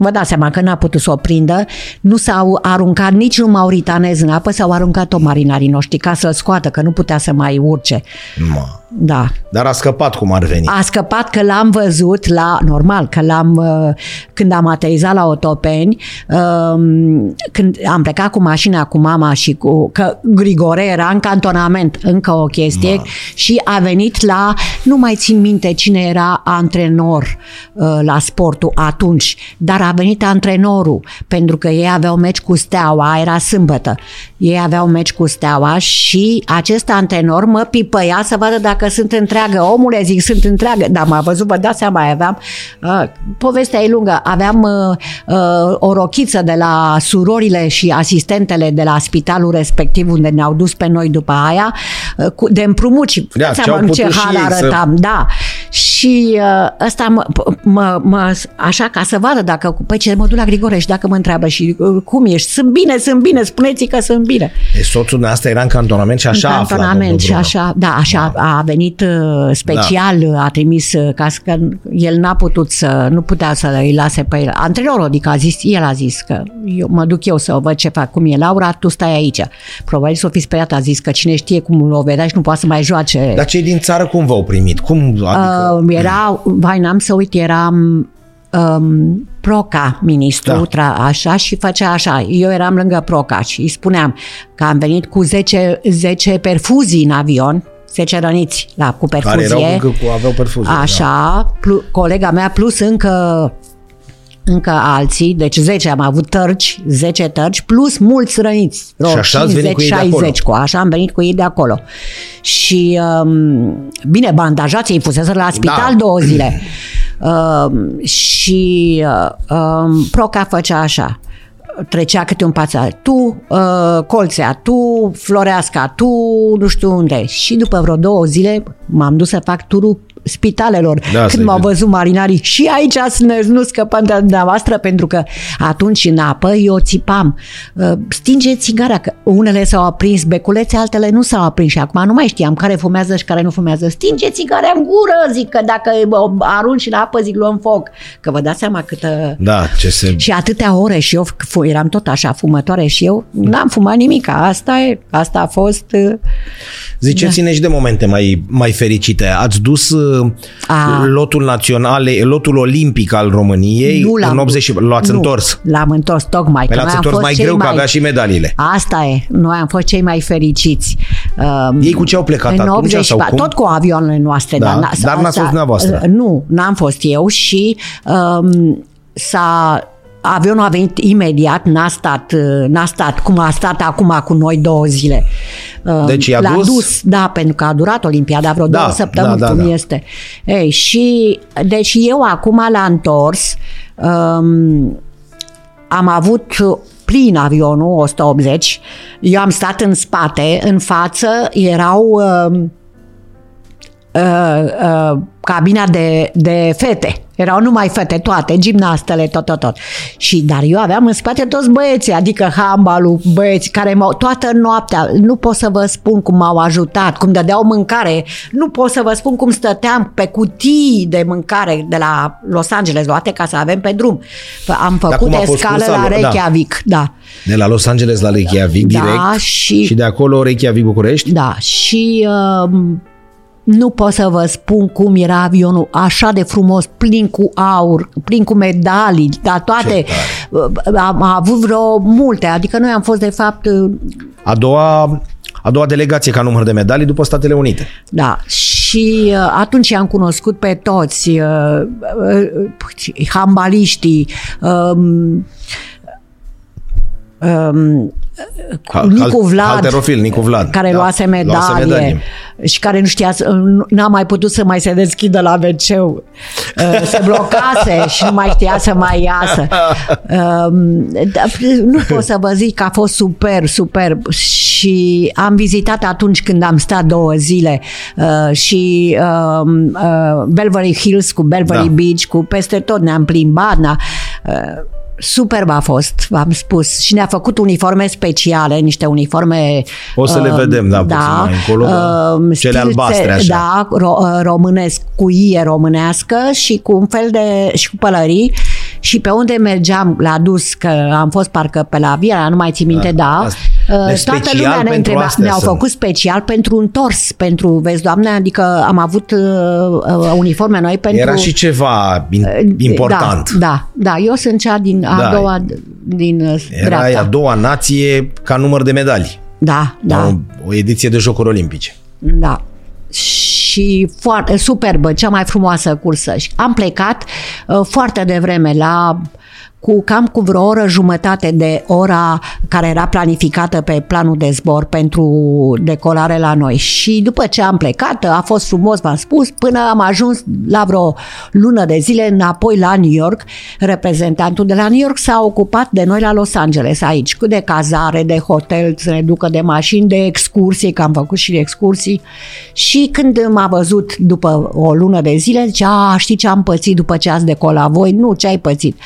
Vă dați seama că n-a putut să o prindă, nu s-au aruncat nici un mauritanez în apă, s-au aruncat o marinarii noștri ca să-l scoată, că nu putea să mai urce. Ma. Da. Dar a scăpat cum ar veni. A scăpat că l-am văzut la, normal, că l-am, uh, când am aterizat la Otopeni, um, când am plecat cu mașina cu mama și cu, că Grigore era în cantonament, încă o chestie, Ma. și a venit la, nu mai țin minte cine era antrenor uh, la sportul atunci, dar a venit antrenorul, pentru că ei aveau meci cu Steaua, era sâmbătă, ei aveau meci cu Steaua și acest antrenor mă pipăia să vadă dacă dacă sunt întreagă, omule, zic, sunt întreagă, dar m-a văzut, vă dați seama, aveam, uh, povestea e lungă, aveam uh, uh, o rochiță de la surorile și asistentele de la spitalul respectiv unde ne-au dus pe noi după aia, uh, cu, de împrumuci, Da, dați ce-au seama în ce putut și hal ei să- arătam, da. Și uh, ăsta mă, mă, mă, așa ca să vadă dacă, păi ce mă duc la Grigore și dacă mă întreabă și uh, cum ești, sunt bine, sunt bine, spuneți că sunt bine. E, soțul nostru era în cantonament și așa în afla cantonament domnul și Bruno. așa, da, așa a venit uh, special, Da. a trimis uh, ca să, că el n-a putut să, nu putea să îi lase pe el. Antrenorul, adică a zis, el a zis că eu mă duc eu să o văd ce fac, cum e Laura, tu stai aici. Probabil s-o fi speriat, a zis că cine știe cum o vedea și nu poate să mai joace. Dar cei din țară cum v-au primit? Cum, adică... Uh, era, vai, n-am să uit, era um, Proca, ministru, Da. da. tra, așa, și făcea așa. Eu eram lângă Proca și îi spuneam că am venit cu 10, 10 perfuzii în avion, 10 răniți la, cu care perfuzie. erau încă cu, aveau perfuzie. Da. Așa, plu, colega mea plus încă încă alții, deci 10 am avut tărci, 10 tărci, plus mulți răniți. vreo Și așa ați venit cu ei de acolo? 60, cu așa am venit cu ei de acolo. Și, um, bine, bandajați, ei fusese la spital Da. două zile. Um, și uh, um, Proca făcea așa trecea câte un pațar. Tu, uh, Colțea, tu, Floreasca, tu, nu știu unde. Și după vreo două zile m-am dus să fac turul spitalelor. Da, Când să-i m-au vezi. văzut marinarii și aici să nu scăpăm de dumneavoastră pentru că atunci în apă eu țipam uh, stinge țigara, că unele s-au aprins beculețe, altele nu s-au aprins și acum nu mai știam care fumează și care nu fumează. Stinge țigara în gură, zic că dacă o arunci în apă, zic luăm foc. Că vă dați seama câtă... Da, ce se... Și atâtea ore și eu fu- eram tot așa fumătoare și eu n-am fumat nimic. Asta e, asta a fost... uh, Ziceți-ne și de momente mai, mai fericite. Ați dus uh, A. lotul național, lotul olimpic al României Nu l-am în 80 și l-ați nu, întors. L-am întors tocmai. Păi că l-ați noi am întors fost mai cei greu, că avea și medaliile. Asta e. Noi am fost cei mai fericiți. Um, Ei cu ce au plecat în atunci 84, sau cum? Tot cu avioanele noastre. Da, dar, n-a- dar n-ați fost dumneavoastră. uh, Nu, n-am fost eu și um, s-a Avionul a venit imediat, n-a stat, uh, n-a stat cum a stat acum cu noi două zile. Um, Deci i-a l-a dus? dus, da, pentru că a durat Olimpiada vreo Da, două săptămâni, da, da, cum da. este. Ei, și, deci eu acum l-am întors, um, am avut plin avionul, 180, eu am stat în spate, în față erau uh, uh, uh, cabina de, de fete. Erau numai fete, toate, gimnastele, tot, tot, tot. Și, dar eu aveam în spate toți băieții, adică handbalul, băieți care m-au, toată noaptea, nu pot să vă spun cum m-au ajutat, cum dădeau mâncare, nu pot să vă spun cum stăteam pe cutii de mâncare de la Los Angeles luate ca să avem pe drum. Am făcut cum a fost escală cursa la lui? Da. Reykjavik, da. De la Los Angeles la Reykjavik Da, direct și- și de acolo Reykjavik București. Da, și uh, nu pot să vă spun cum era avionul așa de frumos, plin cu aur, plin cu medalii, dar toate. uh, Am avut vreo multe, adică noi am fost de fapt, uh, A doua, a doua delegație ca număr de medalii după Statele Unite. da, și uh, atunci am cunoscut pe toți, uh, uh, hambaliștii, um, um, Hal- Nicu hal- Vlad, halterofil, Nicu Vlad. care Da, luase luase medalie, medalie. și care nu știa, să- n-a mai putut să mai se deschidă la wc se blocase și nu mai știa să mai iasă. Um, da, Nu pot să vă zic că a fost super, super și am vizitat atunci când am stat două zile uh, și um, uh, Belvery Hills cu Belvery Da. Beach, cu peste tot ne-am plimbat, na, uh, Superb a fost, v-am spus. Și ne-a făcut uniforme speciale, niște uniforme... O să le uh, vedem, da, puțin mai încolo, uh, cele stilțe- albastre, așa. Da, ro- uh, românesc, cu ie românească și cu un fel de... și cu pălării și pe unde mergeam la dus, că am fost parcă pe la Viera, nu mai țin minte, da, asta. uh, Deci toată special lumea ne pentru întreba, astea ne-au sunt. făcut special pentru întors, pentru, vezi, doamne, adică am avut uh, uh, uniforme noi pentru... Era și ceva in- important. Da, da, da, eu sunt cea din a Da. doua din uh, Era dreapta. a doua nație ca număr de medalii. Da, da. La O, o ediție de Jocuri Olimpice. Da. Și foarte superbă, cea mai frumoasă cursă. Și am plecat uh, foarte devreme la cu cam cu vreo oră jumătate de ora care era planificată pe planul de zbor pentru decolare la noi. Și după ce am plecat, a fost frumos, v-am spus, până am ajuns la vreo lună de zile înapoi la New York. Reprezentantul de la New York s-a ocupat de noi la Los Angeles, aici, cu de cazare, de hotel, să ne ducă de mașini, de excursii, că am făcut și excursii. Și când m-a văzut după o lună de zile, zice, a, știi ce am pățit după ce ați decolat voi? Nu, ce ai pățit?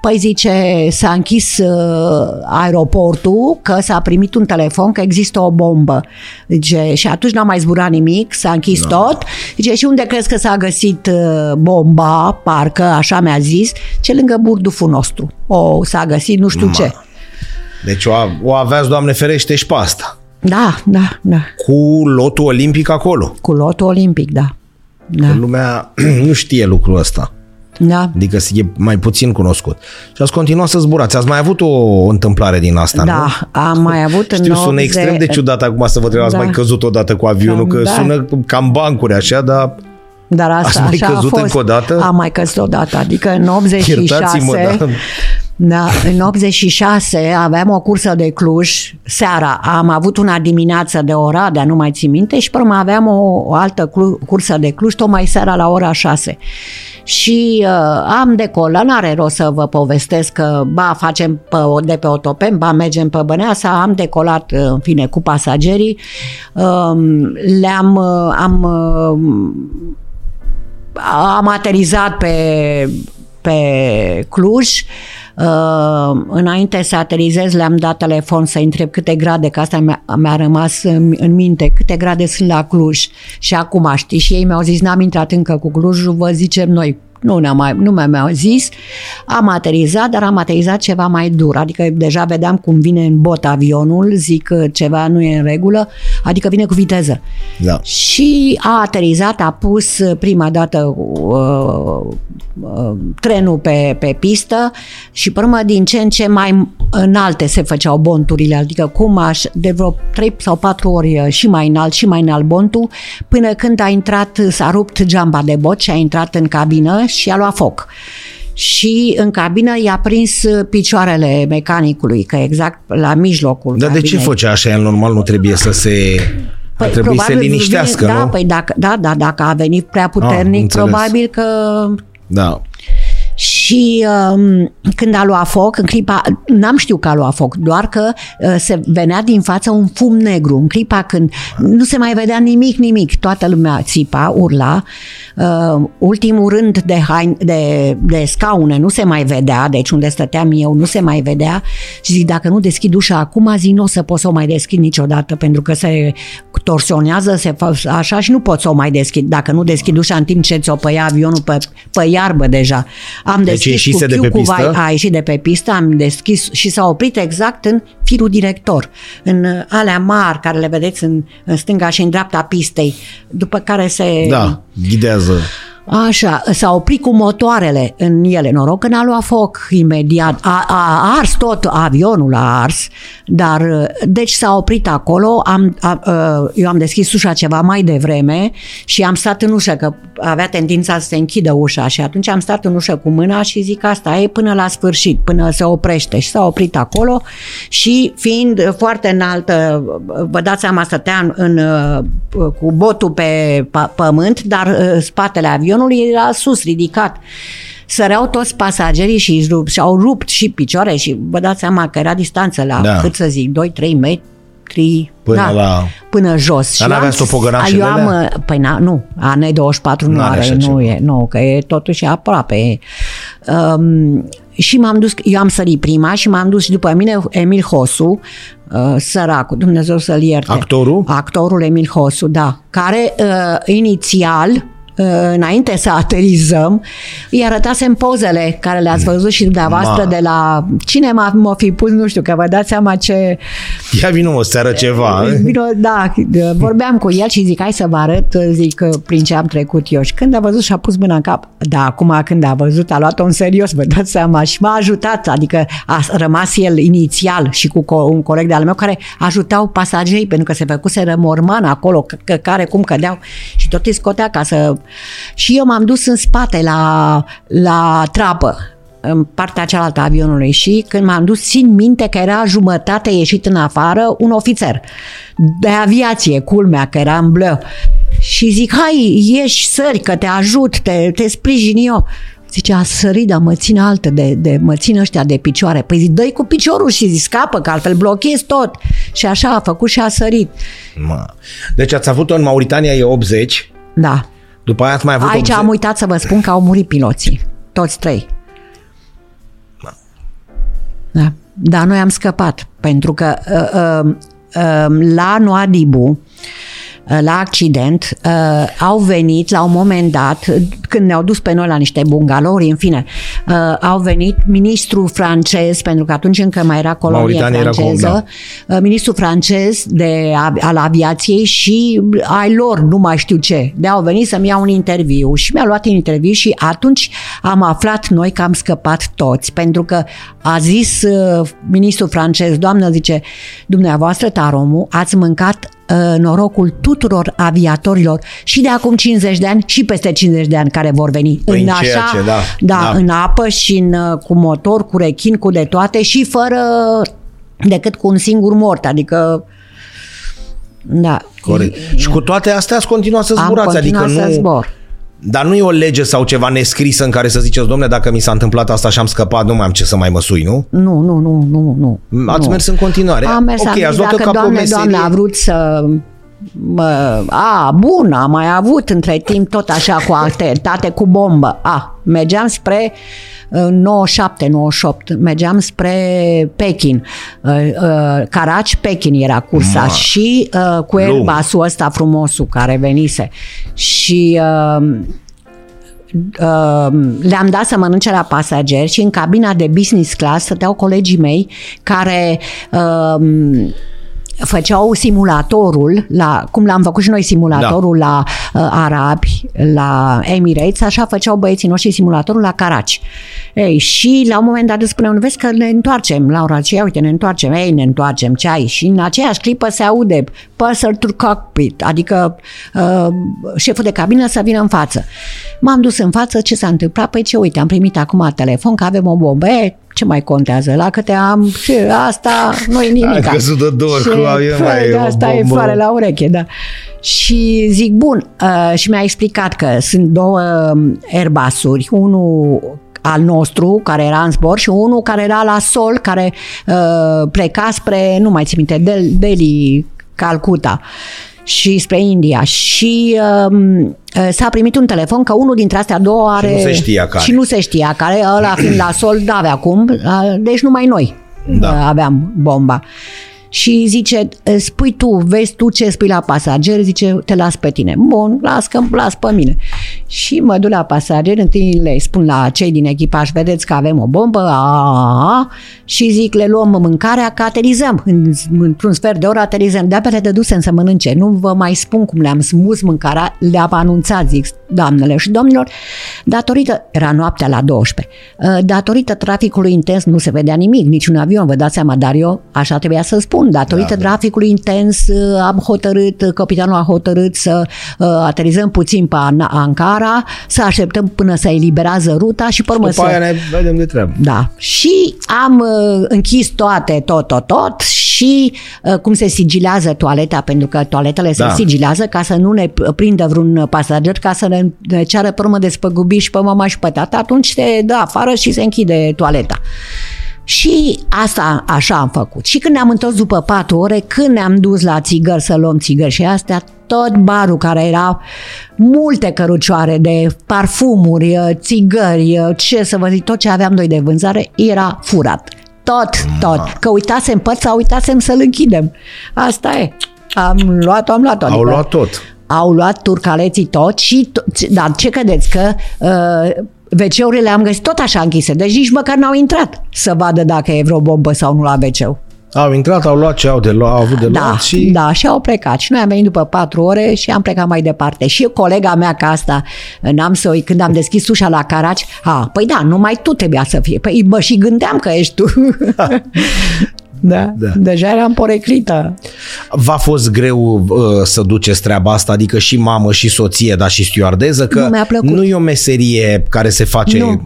Păi zice, s-a închis uh, aeroportul, că s-a primit un telefon că există o bombă. Zice, și atunci n-a mai zburat nimic, s-a închis Da. tot. Zice, și unde crezi că s-a găsit uh, bomba, parcă, așa mi-a zis, ce lângă burduful nostru. O, s-a găsit nu știu Ma. ce. Deci o, a- o aveați, Doamne ferește, și pe asta. Da, da, da. Cu lotul olimpic acolo. Cu lotul olimpic, da. Da, Că lumea nu știe lucrul ăsta. Da. Adică e mai puțin cunoscut. Și ați continuat să zburați. Ați mai avut o întâmplare din asta, nu? Da, am mai avut în Știu, sună 80 extrem de ciudat acum să vă întreb, ați Da. mai căzut odată cu avionul, Cam că da. sună cam bancuri așa, dar Dar asta Ați mai așa căzut a fost. încă o dată? Am mai căzut odată, adică în 86... iertați-mă, da. Da, în 86 aveam o cursă de Cluj, seara. Am avut una dimineață de Oradea, nu mai țin minte, și pe urmă aveam o, o altă clu- cursă de Cluj, tocmai seara la ora 6. Și uh, am decolat, n-are rost să vă povestesc că ba facem pe, de pe Otopen, ba mergem pe Băneasa, am decolat, uh, în fine, cu pasagerii, um, le-am, uh, am uh, am aterizat pe, pe Cluj. Uh, înainte să aterizez le-am dat telefon să întreb câte grade, că asta mi-a, mi-a rămas în, în minte, câte grade sunt la Cluj. Și acum știi, și ei mi-au zis, n-am intrat încă cu Clujul, vă zicem noi. Nu, ne-a mai, nu mi-au zis. Am aterizat, dar am aterizat ceva mai dur. Adică deja vedeam cum vine în bot avionul, zic că ceva nu e în regulă, adică vine cu viteză. da. Și a aterizat, a pus uh, prima dată uh, uh, trenul pe, pe pistă și pe urmă din ce în ce mai înalte se făceau bonturile, adică cum aș, de vreo 3 sau 4 ori uh, și mai înalt și mai înalt bontul, până când a intrat, s-a rupt geamba de bot și a intrat în cabină și a luat foc. Și în cabină i-a prins uh, picioarele mecanicului, că exact la mijlocul Dar de ce cabinei. făcea așa? El normal nu trebuie să se... Păi, ar trebui să se probabil liniștească, vine, nu? Da, păi dacă, da, da, dacă a venit prea puternic, înțeles. probabil că Da. și um, când a luat foc, în clipa, n-am știut că a luat foc, doar că uh, se venea din față un fum negru. În clipa când nu se mai vedea nimic, nimic, toată lumea țipa, urla. Uh, ultimul rând de, hain, de, de scaune nu se mai vedea, deci unde stăteam eu nu se mai vedea și zic, dacă nu deschid ușa acum, zi nu o să pot să o mai deschid niciodată, pentru că se torsionează, se fa, așa și nu pot să o mai deschid. Dacă nu deschid ușa în timp ce ți-o păia avionul pe, pe iarbă deja. Am Deci deschis ieșise cu de fiu pe cu vai, pistă? a ieșit de pe pistă, am deschis și s-a oprit exact în firul director, în uh, alea mari care le vedeți în, în stânga și în dreapta pistei, după care se... Da, ghidează. Așa, s-a oprit cu motoarele în ele. Noroc că n-a luat foc imediat. A, a ars tot, avionul a ars, dar deci s-a oprit acolo. Am, a, a, eu am deschis ușa ceva mai devreme și am stat în ușă, că avea tendința să se închidă ușa și atunci am stat în ușă cu mâna și zic asta e până la sfârșit, până se oprește și s-a oprit acolo și fiind foarte înaltă, vă dați seama, stăteam în, cu botul pe p- pământ, dar spatele avionului era sus, ridicat. Săreau toți pasagerii și își rup, și-au rupt și picioare și vă dați seama că era distanță la, Da. cât să zic, 2-3 metri Până da, la- până jos. Dar Și n-aveați am- topogănașele Eu am, alea? păi na, nu, AN24 nu N-are are, așa nu ceva. e, nu, că e totuși aproape. Um, și m-am dus, eu am sărit prima și m-am dus și după mine Emil Hosu, uh, săracul, Dumnezeu să-l ierte. Actorul? Actorul Emil Hosu, da, care uh, inițial înainte să aterizăm, îi arătasem pozele care le-ați văzut și dumneavoastră Ma. de la... Cine m-a, m-a fi pus, nu știu, că vă dați seama ce... Ia vină o seară ceva. Vino, da, vorbeam cu el și zic, hai să vă arăt, zic, prin ce am trecut eu. Și când a văzut și a pus mâna în cap, da, acum când a văzut, a luat-o în serios, vă dați seama, și m-a ajutat, adică a rămas el inițial și cu co- un coleg de-al meu care ajutau pasagerii, pentru că se făcuse morman acolo, că, că, care cum cădeau și tot îi scotea ca să... Și eu m-am dus în spate la, la trapă, în partea cealaltă a avionului și când m-am dus, țin minte că era jumătate ieșit în afară un ofițer de aviație, culmea, că era în bleu. Și zic, hai, ieși, sări, că te ajut, te, te sprijin eu. Zice, a sărit, dar mă țin altă, de, de, mă țin ăștia de picioare. Păi zic, dă cu piciorul și zic, scapă, că altfel blochezi tot. Și așa a făcut și a sărit. Ma. Deci ați avut-o în Mauritania e 80, Da. După aia ați mai avut Aici 80. am uitat să vă spun că au murit piloții. Toți trei. Da. Dar noi am scăpat, pentru că uh, uh, uh, la Noadibu, uh, la accident, uh, au venit la un moment dat, când ne-au dus pe noi la niște bungalouri, în fine, uh, au venit ministrul francez, pentru că atunci încă mai era colonie Mauritania era cu- franceză, uh, ministrul francez de, al aviației și ai lor, nu mai știu ce. De au venit să-mi iau un interviu și mi-a luat un interviu și atunci am aflat noi că am scăpat toți, pentru că a zis uh, ministrul francez, doamnă, zice, dumneavoastră, Taromu, ați mâncat uh, norocul tuturor aviatorilor și de acum 50 de ani și peste 50 de ani care vor veni. Păi în în ceea așa, ce, da, da, da. în apă și în, uh, cu motor, cu rechin, cu de toate și fără decât cu un singur mort, adică da. Corect. Și cu toate astea ați continuat să Am zburați, continuat adică să nu... zbor. Dar nu e o lege sau ceva nescrisă în care să ziceți, domne, dacă mi s-a întâmplat asta și am scăpat, nu mai am ce să mai mă sui, nu? Nu, nu, nu, nu, nu. Ați nu. mers în continuare. Am mers, ok, am zis, ați luat-o dacă ca pe o doamne, meserie. doamne a vrut să... Mă, a, bun, am mai avut între timp tot așa cu atentate cu bombă. A, mergeam spre uh, 97-98, mergeam spre Pekin. Uh, uh, Karachi, Pekin era cursa Ma. și uh, cu Lung. Airbusul ăsta frumosul care venise. Și uh, uh, le-am dat să mănânce la pasageri și în cabina de business class stăteau colegii mei care uh, făceau simulatorul, la, cum l-am făcut și noi simulatorul da. la uh, arabi, la Emirates, așa făceau băieții noștri simulatorul la Karachi. Ei, și la un moment dat îți spuneau, nu vezi că ne întoarcem, Laura, ce ia, uite, ne întoarcem, ei, ne întoarcem, ce ai? Și în aceeași clipă se aude purser to cockpit, adică uh, șeful de cabină să vină în față. M-am dus în față, ce s-a întâmplat? Păi ce, uite, am primit acum telefon că avem o bombă. E, ce mai contează? La câte am și asta nu e nimic. Ai căzut de două ori cu avion, mai e o Asta e bombă. foare la ureche, da. Și zic, bun, uh, și mi-a explicat că sunt două um, Airbus-uri, unul al nostru, care era în zbor, și unul care era la sol, care uh, pleca spre, nu mai țin minte, Del- Delhi, Calcuta și spre India. Și um, uh, s-a primit un telefon că unul dintre astea două are... nu se știa care. Și nu se știa care, ăla fiind la sol, n-avea cum, uh, deci numai noi Da. uh, aveam bomba. Și zice, spui tu, vezi tu ce spui la pasager, zice, te las pe tine. Bun, las că las pe mine. Și mă duc la pasager, întâi le spun la cei din echipaj, vedeți că avem o bombă, a, a, a, și zic, le luăm mâncarea, că aterizăm. În, într-un sfert de oră aterizăm. De-abia le dădusem să mănânce. Nu vă mai spun cum le-am smus mâncarea, le-am anunțat, zic, doamnele și domnilor, datorită, era noaptea la 12, uh, datorită traficului intens nu se vedea nimic, niciun avion, vă dați seama, dar eu așa trebuia să spun, datorită Da, da. traficului intens uh, am hotărât, uh, capitanul a hotărât să uh, aterizăm puțin pe An- Ankara, să așteptăm până se eliberează ruta și pe urmă După să... aia ne vedem de treabă. Da. Și am uh, închis toate, tot, tot, tot și uh, cum se sigilează toaleta, pentru că toaletele se Da. sigilează ca să nu ne p- prindă vreun pasager, ca să ne, ne ceară pe urmă de spăgubiri și pe mama și pe tata, atunci se dă afară și se închide toaleta. Și asta așa am făcut. Și când ne-am întors după patru ore, când ne-am dus la țigări să luăm țigări și astea, tot barul care era multe cărucioare de parfumuri, uh, țigări, uh, ce să vă zic, tot ce aveam noi de vânzare era furat. Tot, tot. Că uitasem părți sau uitasem să-l închidem. Asta e. Am luat-o, am luat-o. Au luat tot. au luat turcaleții tot și, dar ce credeți că uh, WC-urile am găsit tot așa închise, deci nici măcar n-au intrat să vadă dacă e vreo bombă sau nu la wc au intrat, au luat ce au, de luat, au avut de da, luat și... Da, și au plecat. Și noi am venit după patru ore și am plecat mai departe. Și colega mea ca asta, n-am să uit, când am deschis ușa la Caraci, a, păi da, numai tu trebuia să fie. Păi mă și gândeam că ești tu. Da. da. Deja eram poreclită. V-a fost greu uh, să duceți treaba asta, adică și mamă și soție, dar și stewardeză, că nu, nu e o meserie care se face... Nu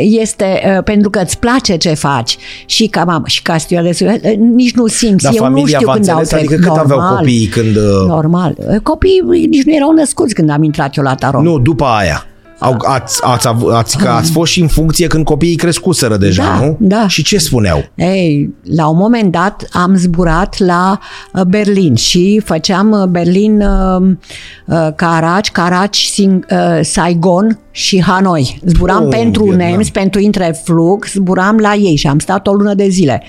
este uh, pentru că îți place ce faci și ca mamă și ca stewardesă, uh, nici nu simți. Dar Eu nu știu când au trecut. Adică cât normal, aveau copiii când... Uh, normal. Copiii nici nu erau născuți când am intrat eu la Tarom. Nu, după aia. Au, ați, ați, ați, că ați fost și în funcție când copiii crescuseră deja, da, nu? Da. Și ce spuneau? Ei, la un moment dat am zburat la uh, Berlin și făceam uh, Berlin, uh, Karachi, Karachi, Saigon și Hanoi. Zburam oh, pentru Vietnam. NEMS, pentru Intreflug, zburam la ei și am stat o lună de zile.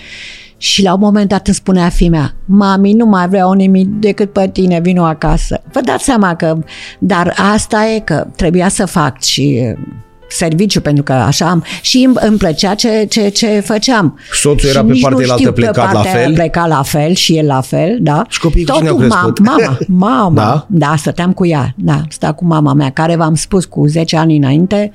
Și la un moment dat îmi spunea fimea, mami, nu mai vreau nimic decât pe tine, vino acasă. Vă dați seama că, dar asta e că trebuia să fac și serviciu, pentru că așa am... Și îmi, îmi plăcea ce, ce, ce făceam. Soțul era pe partea altă plecat la fel? Pleca la fel și el la fel, da. Și copiii Totul, cu cine au crescut? Mama, mama, da? da, stăteam cu ea, da, sta cu mama mea, care v-am spus cu 10 ani înainte,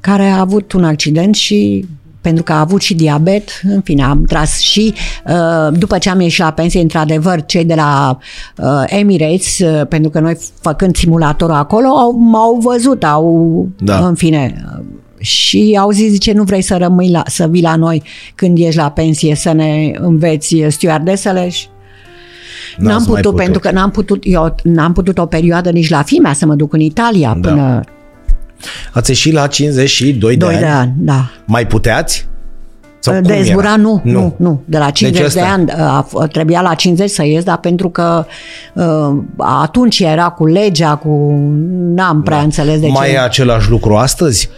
care a avut un accident și pentru că a avut și diabet, în fine, am tras și uh, după ce am ieșit la pensie, într-adevăr, cei de la uh, Emirates, uh, pentru că noi făcând simulatorul acolo, au, m-au văzut, au, da. în fine, și au zis, zice, nu vrei să rămâi la, să vii la noi când ești la pensie să ne înveți stewardesele? Și N-am putut, putut, pentru că n-am putut, eu n-am putut o perioadă nici la fimea să mă duc în Italia da. până Ați ieșit la 52 de, de ani. ani. da. Mai puteați? Sau de zbura, nu, nu, nu, nu. De la 50 deci de ani a, trebuia la 50 să ies, dar pentru că uh, atunci era cu legea, cu... N-am prea da. înțeles de Mai ce. e același lucru astăzi?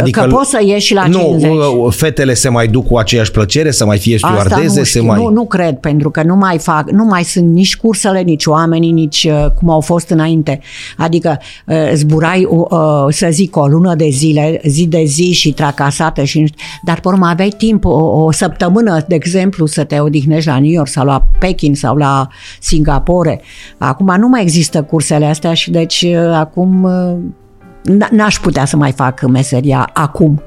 Adică că poți să ieși și la nu, 50. Nu, fetele se mai duc cu aceeași plăcere, să mai fie stewardeze, nu, se mai... Nu, nu cred, pentru că nu mai fac, nu mai sunt nici cursele, nici oamenii, nici uh, cum au fost înainte. Adică uh, zburai, uh, să zic, o lună de zile, zi de zi și tracasată și dar pe urmă aveai timp, o, o săptămână, de exemplu, să te odihnești la New York sau la Pekin sau la Singapore. Acum nu mai există cursele astea și deci acum n-aș putea să mai fac meseria acum.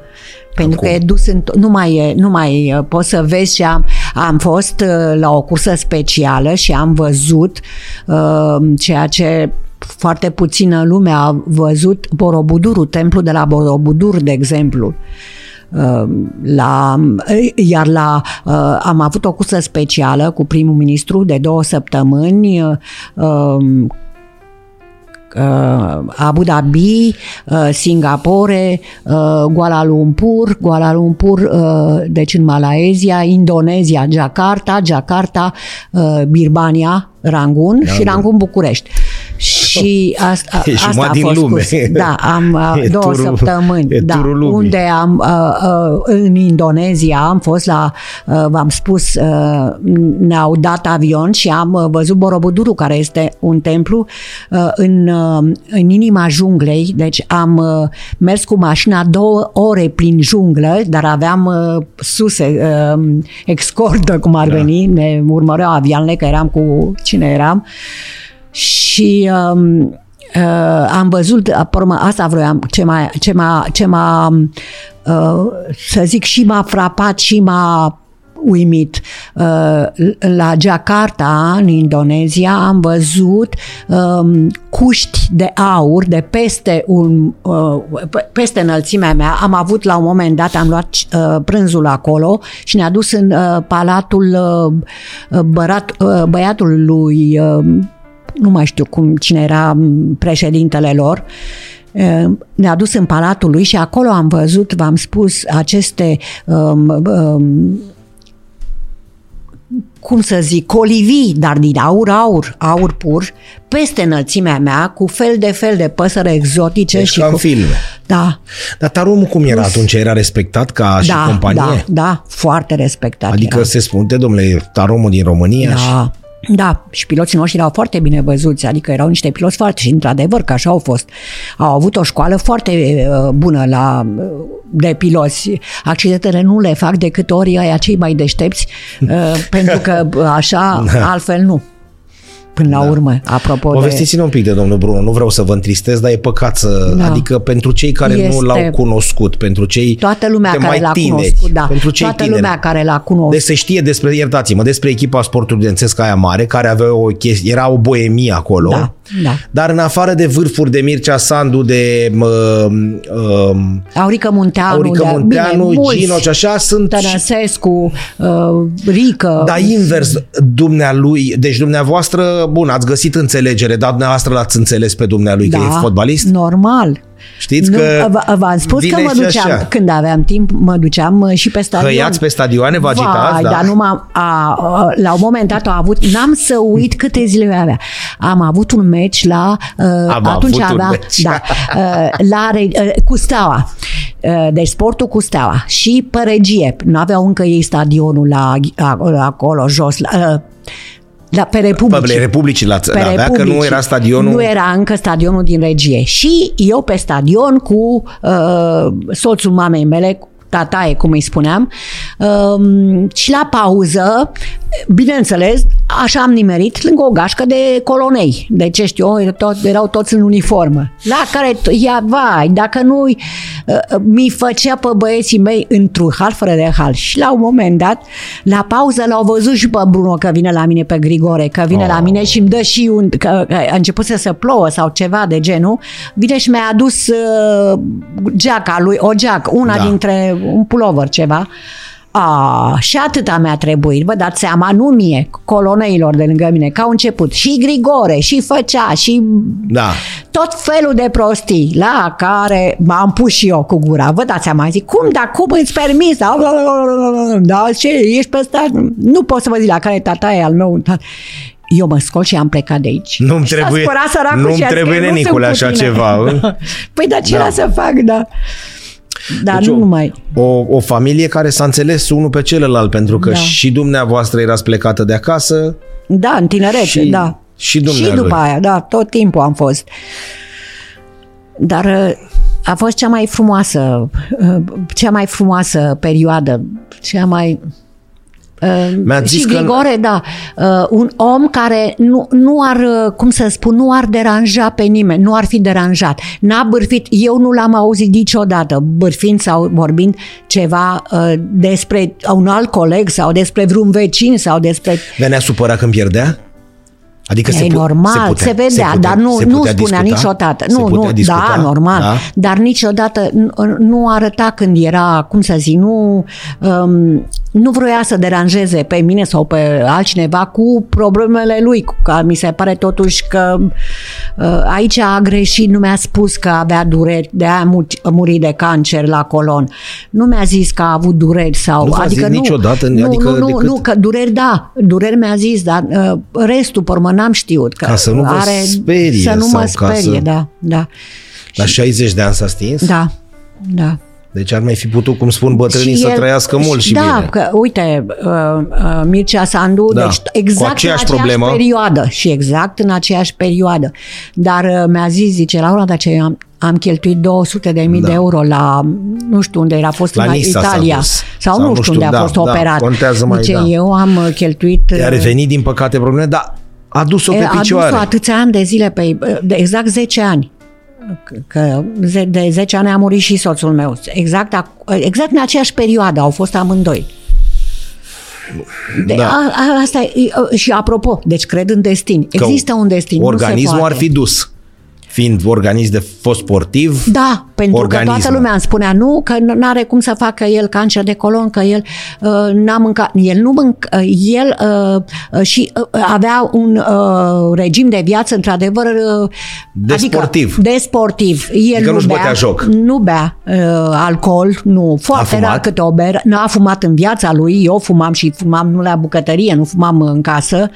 Pentru acum. că e dus în, nu mai e, nu mai uh, poți să vezi și am, am fost uh, la o cursă specială și am văzut uh, ceea ce foarte puțină lume a văzut Borobudurul, templul de la Borobudur, de exemplu. Uh, la, iar la, am avut o cursă specială cu primul ministru de două săptămâni uh, Abu Dhabi, uh, Singapore, uh, Kuala Lumpur, Kuala Lumpur, uh, deci în Malaezia, Indonezia, Jakarta, Jakarta, uh, Birbania, Rangun da, și Rangun București. Și asta, e asta a din fost lume. Curs. Da, am e două turul, săptămâni. E da, unde am uh, uh, în Indonezia am fost la, uh, v-am spus, uh, ne-au dat avion și am uh, văzut Borobuduru, care este un templu uh, în, uh, în inima junglei. Deci am uh, mers cu mașina două ore prin junglă, dar aveam uh, suse, uh, excordă, cum ar da. veni, ne urmăreau avioanele, că eram cu cine eram. Și um, uh, am văzut, urmă, asta vroiam, ce m-a, ce m-a, ce m-a uh, să zic, și m-a frapat și m-a uimit. Uh, la Jakarta, în Indonezia, am văzut um, cuști de aur de peste, un, uh, peste înălțimea mea. Am avut la un moment dat, am luat uh, prânzul acolo și ne-a dus în palatul bărat, băiatul lui nu mai știu cum, cine era președintele lor, ne-a dus în palatul lui și acolo am văzut, v-am spus, aceste um, um, cum să zic, colivii, dar din aur, aur, aur pur, peste înălțimea mea, cu fel de fel de păsări exotice. Deci și ca cu... în filme. Da. Dar Taromul cum era Plus... atunci? Era respectat ca da, și companie? Da, da, foarte respectat Adică era. se spune, domnule, Taromul din România? Da, și... Da, și piloții noștri erau foarte bine văzuți, adică erau niște piloți foarte și într-adevăr că așa au fost. Au avut o școală foarte uh, bună la, uh, de piloți. Accidentele nu le fac decât ori aia cei mai deștepți, uh, pentru că uh, așa, Da. altfel nu. Până la Da. urmă, apropo de... Povestiți-ne un pic de domnul Bruno, nu vreau să vă întristez, dar e păcat să... Da. Adică pentru cei care nu Este- l-au cunoscut, cunoscut, pentru cei Toată lumea de care mai l-a tineri, cunoscut, da. pentru cei Toată tineri. lumea care l-a cunoscut. Deci se știe despre, iertați-mă, despre echipa sportului studențesc aia mare, care avea o chestie, era o boemie acolo. Da, da. Dar în afară de vârfuri de Mircea Sandu, de uh, uh, Aurică Munteanu, Aurică de, Munteanu, bine, mulți. Gino și așa, sunt și Tănăsescu, uh, Rică. Dar invers, dumnealui, deci dumneavoastră, bun, ați găsit înțelegere, dar dumneavoastră l-ați înțeles pe dumnealui că e fotbalist? Normal. Știți nu, că v- V-am spus că vine mă și duceam, așa. când aveam timp, mă duceam uh, și pe stadion. Hăiați pe stadioane, vă agitați, Vai, da? dar numai, a, a, la un moment dat a avut, n-am să uit câte zile avea. Am avut un meci la, uh, Am atunci avut un avea, meci. da, uh, la, Re- uh, cu Steaua. Uh, deci sportul cu Steaua și pe regie. Nu aveau încă ei stadionul la, a, acolo jos, la, uh, la, pe Republici. Pe Republicii la țară, avea că nu Republici. era stadionul... Nu era încă stadionul din regie. Și eu pe stadion cu uh, soțul mamei mele, tataie, cum îi spuneam, um, și la pauză, bineînțeles, așa am nimerit lângă o gașcă de colonei. De ce știu eu, tot, erau toți în uniformă. La care, t- ia, vai, dacă nu uh, mi făcea pe băieții mei într-un hal fără de hal. Și la un moment dat, la pauză l-au văzut și pe Bruno că vine la mine pe Grigore, că vine Oh. la mine și îmi dă și un, că, că a început să se plouă sau ceva de genul, vine și mi-a adus uh, geaca lui, o geacă, una Da. da. dintre un pulover ceva. A, și atâta mi-a trebuit, vă dați seama, nu mie, coloneilor de lângă mine, că au început și Grigore, și făcea, și Da. tot felul de prostii la care m-am pus și eu cu gura. Vă dați seama, zic, cum, dar cum îți permis? Da, da, ce, ești pe stat? Nu pot să vă zic la care tata e al meu. Eu mă scol și am plecat de aici. Nu-mi Și s-a trebuie- spărat săracul nu-mi și a zis trebuie, că nu nenicule, sunt așa puține. ceva, ă? Păi, dar ce Da. era să fac, da? Dar Deci nu o- numai. O, o familie care s-a înțeles unul pe celălalt, pentru că Da. și dumneavoastră erați plecată de acasă Da, în tinerețe, și, da. și Și dumnealui. după aia, da, tot timpul am fost. Dar uh, a fost cea mai frumoasă, uh, cea mai frumoasă perioadă, cea mai... Uh, Mi-ați zis și că- Grigore, da, uh, un om care nu, nu ar, uh, cum să spun, nu ar deranja pe nimeni, nu ar fi deranjat. N-a bârfit, eu nu l-am auzit niciodată bârfind sau vorbind ceva uh, despre un alt coleg sau despre vreun vecin sau despre Venea supărat când pierdea? Adică e pu- normal, se, putea- vedea, putea- dar nu, se nu putea spunea discuta? niciodată. Se Nu, putea nu, discuta? da, normal. Da? Dar niciodată nu, nu arăta când era, cum să zic, nu, um, nu vroia să deranjeze pe mine sau pe altcineva cu problemele lui. Că mi se pare totuși că uh, aici a greșit, nu mi-a spus că avea dureri, de aia a mu- a murit de cancer la colon. Nu mi-a zis că a avut dureri sau... Nu v-a adică zis nu, niciodată, nu, adică nu, nu, decât- nu, că dureri da, dureri mi-a zis, dar uh, restul, pe urmă, n-am știut. Că Ca să nu vă are, sperie Să nu mă sau ca sperie, să- da, da. La 60 de ani s-a stins? Da, da. Deci ar mai fi putut, cum spun bătrânii, Și să el- trăiască mult și da, bine. că, uite, uh, uh, Mircea Sandu, Da, deci cu exact aceeași în aceeași problemă. perioadă și exact în aceeași perioadă. Dar uh, mi-a zis, zice, Laura, dar ce am, am cheltuit 200 de mii Da. de euro la, nu știu unde era, a fost La în Nisa s-a Italia. dus. Sau, nu știu unde a da, fost da, operat. contează mai, Zice, da. eu am uh, cheltuit... I-a uh, revenit, din păcate, probleme, dar a dus-o pe E, a picioare. dus-o atâția ani de zile, pe, de exact 10 ani. Că- Că ze- de 10 ani a murit și soțul meu. Exact, ac- exact în aceeași perioadă au fost amândoi. De, Da. a, a, asta e, și apropo, deci cred în destin. Că Există un destin. nu se Organismul poate. ar fi dus. Fiind organism de fost sportiv, Da, pentru că organismul. toată lumea îmi spunea nu, că nu are cum să facă el cancer de colon, că el uh, n-a mâncat. El nu mânca, uh, el uh, uh, și uh, avea un uh, regim de viață într-adevăr uh, De sportiv. De sportiv. El Adică nu nu-și bea, bătea joc. Nu bea uh, alcool, nu. Foarte fumat? rar câte o bere. N-a fumat în viața lui. Eu fumam și fumam nu la bucătărie, nu fumam în casă.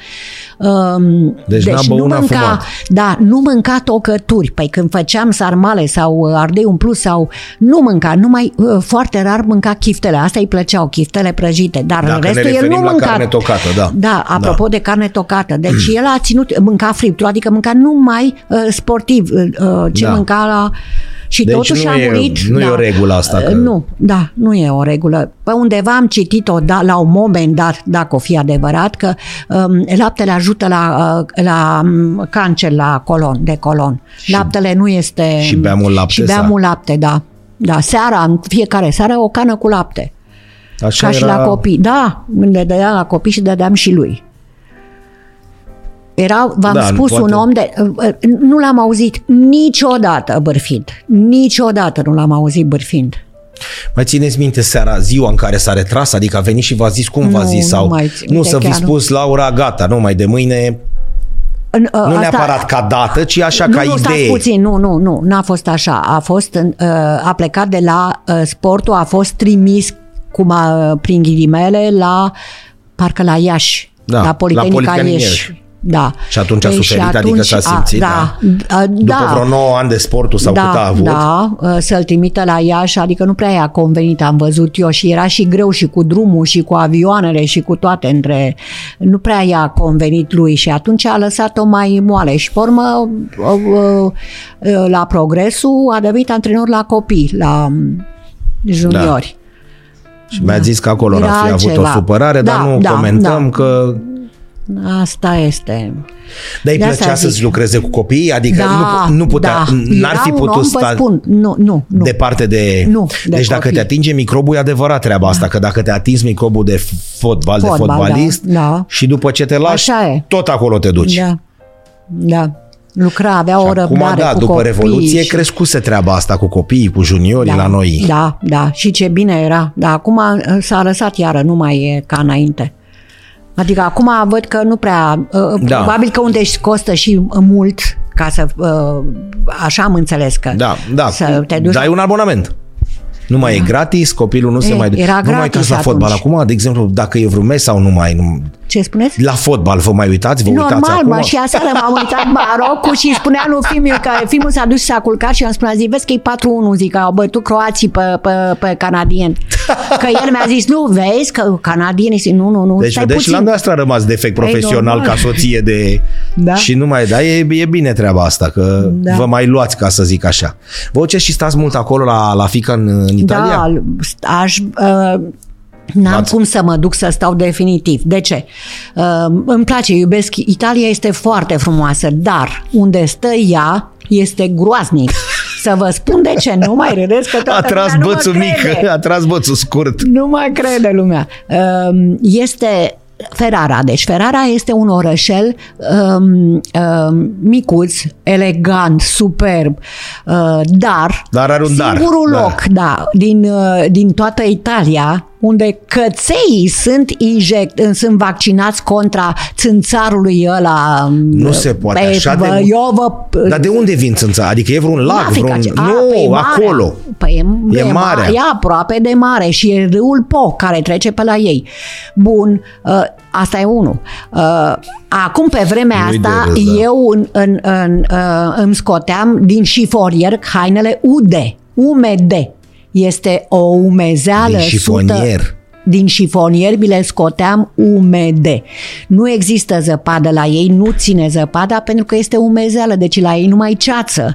Um, Deci n-a băut, nu n-a mânca, fumat. da, nu mânca tocături băuturi. Păi când făceam sarmale sau uh, ardei umplut sau nu mânca, numai uh, foarte rar mânca chiftele. Asta îi plăceau, chiftele prăjite, dar Dacă restul ne el nu referim la mânca. carne tocată, da. Da, apropo de carne tocată. Deci el a ținut, mânca friptul, adică mânca numai uh, sportiv, uh, uh, ce Da. mânca la... Și Deci totuși nu a e- murit. nu e da. o regulă asta, Uh, că- Nu, da, nu e o regulă. Pe undeva am citit-o da, la un moment dat, dacă o fi adevărat, că um, laptele ajută la, uh, la um, cancer la colon, de colon. Și- laptele nu este... și bea mult lapte, Și bea sau? mult lapte, da. Da, seara, în fiecare seară, o cană cu lapte. Așa Ca și la copii. Da, le dădeam la copii și dădeam și lui. Era, v-am Da, spus, poate- un om de... Nu l-am auzit niciodată bârfind. Niciodată nu l-am auzit bârfind. Mai țineți minte seara, ziua în care s-a retras? Adică a venit și v-a zis cum v-a Nu, zis? nu Sau mai țin nu minte, să fi chiar nu. spus, Laura, gata, nu mai de mâine, În, uh, nu neapărat ca dată, ci așa nu, ca nu, stați idee. puțin, nu, nu, nu, n-a fost așa. A fost, în, uh, a plecat de la uh, sportul, a fost trimis, cum a, prin ghilimele, la, parcă la Iași, Da, la la Politehnica Politehnica Iași. Iași. Da. Și atunci a Ei, suferit, adică s-a simțit, a, da. da. După da. vreo 9 ani de sportul sau da, cât a avut. Da, uh, să-l trimită la Iași, adică nu prea i-a convenit, am văzut eu și era și greu și cu drumul și cu avioanele și cu toate între... Nu prea i-a convenit lui și atunci a lăsat-o mai moale și pe urmă uh, uh, la progresul a devenit antrenor la copii, la um, juniori. Și mi-a zis că acolo Era ar fi avut o altceva. supărare, dar Da, nu da, comentăm da. că... Asta este. Dar îi De asta plăcea să-ți zic. lucreze cu copiii? Adică Da, nu, nu putea, da. n-ar Era fi un putut om, sta Vă spun, nu, nu, nu. departe de... Nu, de deci dacă copii. te atinge microbul, e adevărat treaba asta, că dacă te atingi microbul de fotbal, de Fotbal, fotbalist da, da. și după ce te lași, Așa e. tot acolo te duci. Da, da. Lucra, avea o Acum, răbdare da, cu după copiii Revoluție și- crescuse treaba asta cu copiii, cu juniorii da, la noi. Da, da, și ce bine era. Dar acum uh, s-a lăsat iară, nu mai e ca înainte. Adică acum văd că nu prea, uh, Da. probabil că unde își costă și mult, ca să, uh, așa am înțeles că Da, da, să te duci dai un abonament. Nu mai e gratis, copilul nu se E, mai... era nu mai gratis uitați la atunci. fotbal acum, de exemplu, dacă e vreun meci sau nu mai... Nu... Ce spuneți? La fotbal vă mai uitați? Vă uitați Normal, acum? mă, și aseară m-am uitat Marocul și spunea lui Fimiu că Fimiu s-a dus și s-a culcat și am spus, zi, vezi că e 4-1, zic, că au bătut croații pe, pe, pe canadieni. Că el mi-a zis, nu, vezi că canadienii, zic, nu, nu, nu, Deci, stai vedeți, și puțin. la noastră a rămas defect Păi, profesional normal. ca soție de... Da. Și nu mai... Da, e, e bine treaba asta, că Da. vă mai luați, ca să zic așa. Vă ce și stați mult acolo la, la fica în, în Italia? Da, aș... Uh, N-am Ați- cum să mă duc să stau definitiv. De ce? Uh, îmi place, iubesc. Italia este foarte frumoasă, dar unde stă ea este groaznic. Să vă spun de ce. Nu mai râdeți că toată A tras lumea nu mă bățul mic, crede. a tras bățul scurt. Nu mai crede lumea. Um, Este Ferrara. Deci Ferrara este un orășel um, um, micuț, elegant, superb, uh, dar, Dar are un dar, singurul da. loc da, din, uh, din toată Italia unde căței sunt inject, sunt vaccinați contra țânțarului ăla. Nu se poate Pe- așa de vă- mult. Eu vă, Dar de unde vin țânța? Adică e vreun în lac? Africa, vreun... ce- a, Nu, păi e marea. acolo. Păi e, E marea. E aproape de mare și e râul Po care trece pe la ei. Bun, uh, asta e unul. Uh, acum, pe vremea Nu-i de asta, râs, da. eu în, în, în, uh, îmi scoteam din șifonier hainele ude, umede. Este o umezeală Din șifonier. sută din șifonier mi le scoteam umede. Nu există zăpadă la ei, nu ține zăpada pentru că este umezeală, deci la ei nu mai ceață.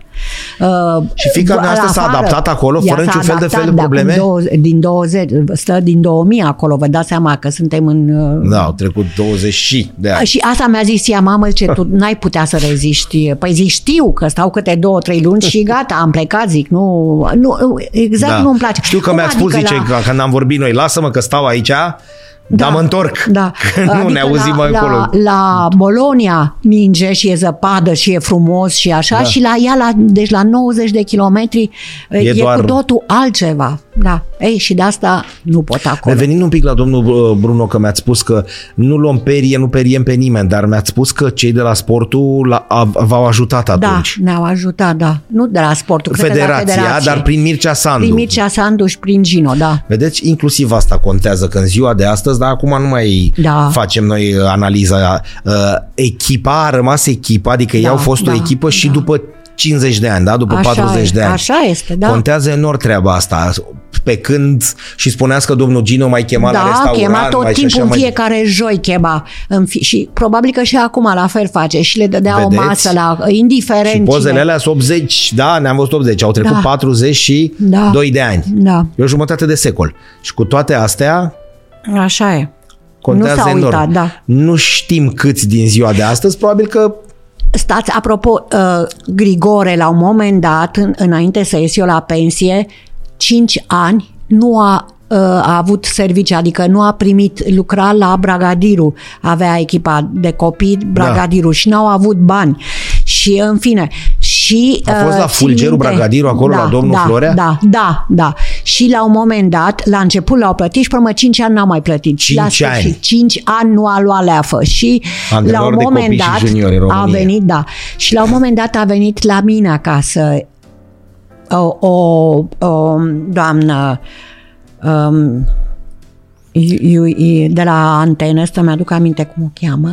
Uh, Și fiica la noastră s-a afară, adaptat acolo ea fără s-a niciun fel de adaptat fel de acum probleme? 20 din 20, stă din 2000 acolo, vă dați seama că suntem în... uh, Da, au trecut 20 și de ani. și asta mi-a zis ea, mamă, ce tu n-ai putea să reziști. Păi zic, știu că stau câte două, trei luni și gata, am plecat, zic, nu, nu exact nu-mi place. Da. Știu că Cum mi-a spus, adică zice, la- că când am vorbit noi, lasă-mă că stau aici, dar mă întorc. Da. Că nu Adică ne auzim la, mai la, încolo. La Bolonia ninge și e zăpadă și e frumos și așa Da. și la ea, la, deci la 90 de kilometri e, e doar- cu totul altceva. Da. Ei, și de asta nu pot acolo. Revenind un pic la domnul uh, Bruno, că mi-ați spus că nu luăm perie, nu periem pe nimeni, dar mi-ați spus că cei de la sportul la, a, v-au ajutat Da, atunci. ne-au ajutat, da. Nu de la sportul, cred că de la Federația, federație. dar prin Mircea Sandu. Prin Mircea Sandu și prin Gino, da. Vedeți, inclusiv asta contează, că în ziua de astăzi, dar acum nu mai Da. facem noi uh, analiza. Uh, echipa a rămas echipa, adică ei Da, au fost o da, echipă și da. după 50 de ani, da? După Așa 40 e, de ani. așa este, da. Contează enorm treaba asta. Pe când și spuneați că domnul Gino mai chema la Da, restaurant, chema tot mai și timpul, așa în mai... fiecare joi chema. În fi, și probabil că și acum la fel face și le dădea Vedeți? o masă la, indiferent Și pozele cine. alea sunt 80, da, ne-am văzut 80, au trecut Da. 42 Da. de ani. Da, E o jumătate de secol. Și cu toate astea, așa e. contează Nu s-a enorm. uitat, da. Nu știm câți din ziua de astăzi, probabil că Stați, apropo, uh, Grigore, la un moment dat, în, înainte să ies eu la pensie, 5 ani nu a, uh, a avut serviciu, adică nu a primit, lucra la Bragadiru, avea echipa de copii Bragadiru și n-au avut bani. Și, în fine, și... A fost uh, la țin Fulgerul minte- Bragadiru, acolo, la domnul da, Florea? Da, da, da. Și la un moment dat, la început l-au plătit și până la 5 ani n-au mai plătit. Și la Cinci ani. sfârșit, 5 ani nu a luat leafă. Și Antrenor la un de moment copii și dat juniori în a România. venit, da. Și la un moment dat a venit la mine acasă o, o, o doamnă um, iu- iu- de la antenă, să mi-aduc aminte cum o cheamă.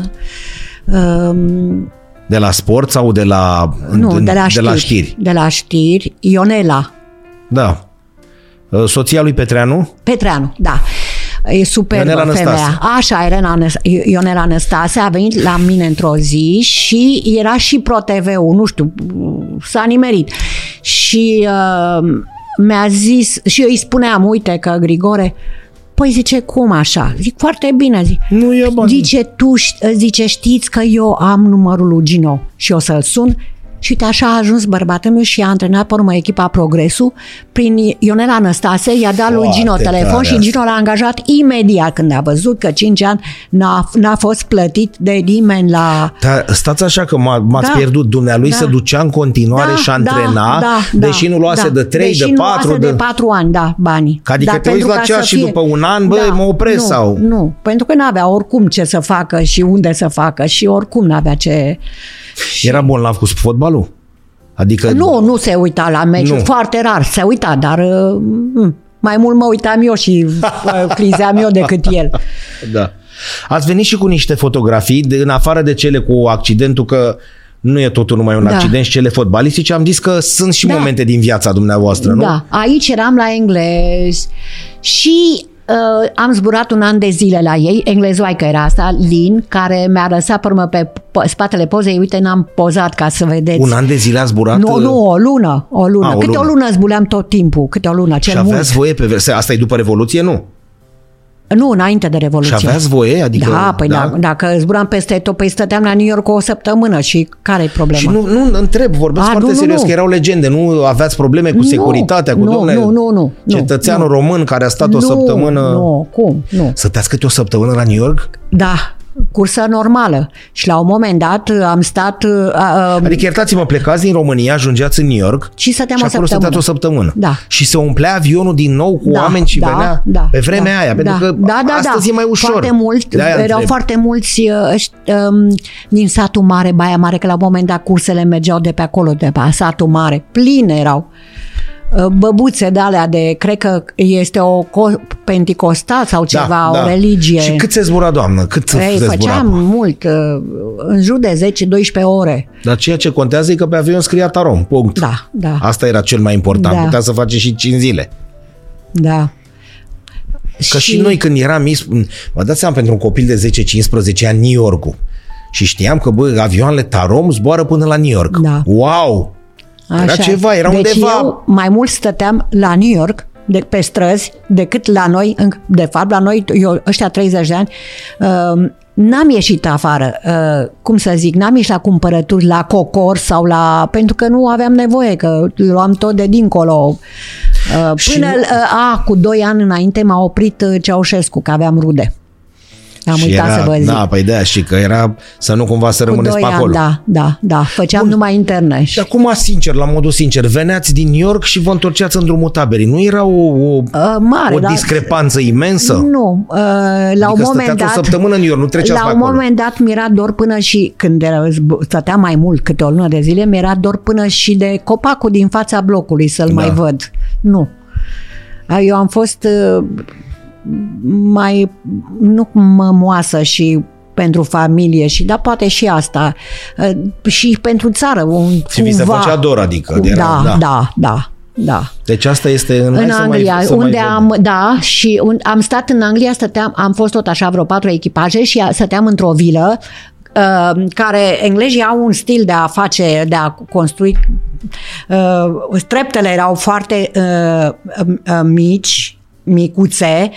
Um, de la sport sau de la, nu, de la, de știri, la știri. De la știri, Ionela Da. Soția lui Petreanu? Petreanu, da. E superbă Ionela Năstase. femeia. Așa, Irena Năs- Ionela Năstase a venit la mine într-o zi și era și Pro TV-ul, nu știu, s-a nimerit. Și uh, mi-a zis, și eu îi spuneam, uite că Grigore, păi zice, cum așa? Zic, foarte bine, zic. Nu e bani. Zice, tu, ș- zice, știți că eu am numărul lui Gino și o să-l sun? Și uite, așa a ajuns bărbatul meu și a antrenat pe urmă echipa Progresul. Prin Ionela Năstase i-a dat lui Foarte Gino tare telefon și asta. Gino l-a angajat imediat când a văzut că 5 ani n-a, n-a fost plătit de nimeni la... Dar stați așa că m-a, m-ați Da. pierdut. Dumnealui Da. se ducea în continuare și antrena, deși nu luase de 3, Deși de nu 4, luase de... de 4 ani, da, banii. Că adică Dar te uiți pentru la ca ceas să și fie- după un an, băi, mă opresc nu, sau- Nu, pentru că n-avea oricum ce să facă și unde să facă și oricum n-avea ce... Era bolnav cu fotbalul? Adică... Nu, nu se uita la meciuri, Nu. foarte rar se uita, dar uh, mm, mai mult mă uitam eu și uh, clizeam eu decât el. Da. Ați venit și cu niște fotografii, de, în afară de cele cu accidentul, că nu e totul numai un Da. accident și cele fotbalistice, am zis că sunt și Da. momente din viața dumneavoastră, nu? Da, aici eram la englez și uh, am zburat un an de zile la ei, englezoaică era asta, Lin, care mi-a lăsat pe urmă pe po- spatele pozei, uite, n-am pozat ca să vedeți. Un an de zile a zburat? Nu, uh, nu, o lună, o lună. A, o câte lună. o lună zbuleam tot timpul, câte o lună, Și cel mult. aveați voie pe verse. Asta e după Revoluție, nu? Nu, înainte de Revoluție. Și aveați voie? Adică, da, păi da? dacă zburam peste tot, păi stăteam la New York o săptămână și care e problema? Și nu, nu întreb, vorbesc A, foarte nu, nu, serios, nu. că erau legende, nu aveați probleme cu Nu, securitatea, cu nu, domnule, nu, nu, nu, nu, cetățeanul nu. român care a stat o nu, săptămână... Nu, cum? Nu. Stăteați câte o săptămână la New York? Da, cursă normală. Și la un moment dat am stat... Uh, uh, Adică, iertați-mă, plecați din România, ajungeați în New York Și stăteam și o acolo săptămână. stăteați o săptămână. Da. Și se umplea avionul din nou cu da, oameni și da, venea da, pe vremea da, aia, pentru da, că da, da, astăzi da. e mai ușor. Foarte mult, De-aia erau întreb. foarte mulți uh, ăști, um, din satul mare, Baia Mare, că la un moment dat cursele mergeau de pe acolo, de pe satul mare, pline erau. Uh, Băbuțe de alea de, cred că este o co- penticostal sau ceva, o religie. Da, Și cât se zbura, doamnă? Cât se Ei, zbura? făceam mult, uh, în jur de 10-12 ore. Dar ceea ce contează e că pe avion scria Tarom, punct. Da, da. Asta era cel mai important. Da. Putea să face și 5 zile. Da. Că și, și noi când eram mici, vă dați seama, pentru un copil de 10-15 ani, New York-ul. Și știam că, bă, avioanele Tarom zboară până la New York. Da. Wow! Era Așa. ceva, era deci undeva... eu mai mult stăteam la New York de, pe străzi decât la noi, în- de fapt la noi, eu ăștia 30 de ani, uh, n-am ieșit afară, uh, cum să zic, n-am ieșit la cumpărături, la cocor sau la... pentru că nu aveam nevoie, că luam tot de dincolo. Uh, Și până, nu- uh, a, cu 2 ani înainte m-a oprit uh, Ceaușescu, că aveam rude. Am și uitat era, să vă zic. Da, păi de și că era să nu cumva să cu rămâneți 2 pe ani, acolo. da, da, da. Făceam numai interne. Și acum, sincer, la modul sincer, veneați din New York și vă întorceați în drumul taberii. Nu era o, o, Uh, mare, o da. discrepanță imensă? Nu, uh, la Adică un moment stăteați dat... o săptămână în New York, nu treceați La pe un acolo. moment dat mi-era dor până și, când era, zb- stăteam mai mult, câte o lună de zile, mi-era dor până și de copacul din fața blocului să-l Da. mai văd. Nu. A, Eu am fost uh, mai, nu mămoasă și pentru familie și da, poate și asta. Uh, și pentru țară. Un, Și vi se cumva. făcea dor, adică. Cu- era- da, da, da, da. Deci asta este în, hai În să Anglia, mai, să unde mai am, da, și un, am stat în Anglia, stăteam, am fost tot așa vreo patru echipaje și a- stăteam într-o vilă uh, care englezii au un stil de a face, de a construi uh, treptele erau foarte uh, uh, mici, micuțe,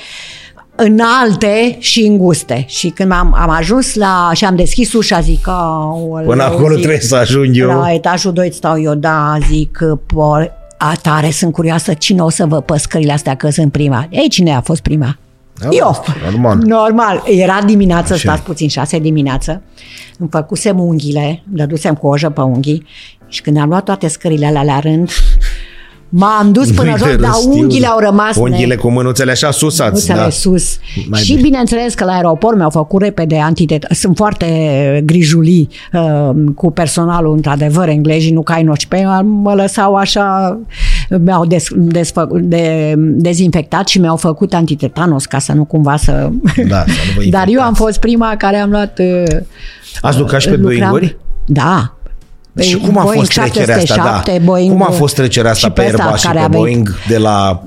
înalte și înguste. Și când am, am ajuns la... și am deschis ușa, zic, "Aoleu", Până acolo zic, trebuie să ajung eu. la etajul 2 stau eu, da, zic, por, a tare, sunt curioasă cine o să vă păscările astea că sunt prima. Ei, cine a fost prima? Da, eu. normal. Normal. Era dimineață, Așa stați e. puțin, șase dimineață. Îmi făcusem unghiile, dădusem cu ojă pe unghii și când am luat toate scările alea la rând, m-am dus până Nu-i jos, de dar răstiu, unghiile da. au rămas Unghiile ne- cu mânuțele așa susați. Mânuțele Da. sus. Mai și bine. bineînțeles că la aeroport mi-au făcut repede antitet. Sunt foarte grijulii uh, cu personalul, într-adevăr, englezii, nu ca ai noștri. Pe mine mă lăsau așa, mi-au des, desfă, de, dezinfectat și mi-au făcut antitetanos ca să nu cumva să... Da, să nu vă Dar eu am infectați. fost prima care am luat... Uh, Ați lucrat și pe lucram- Boeing-uri? Da. Și Pe cum a Boeing fost trecerea asta? 707, Da. Boeing, cum a fost trecerea asta și pe ăsta Airbus și care pe a venit. Boeing de la...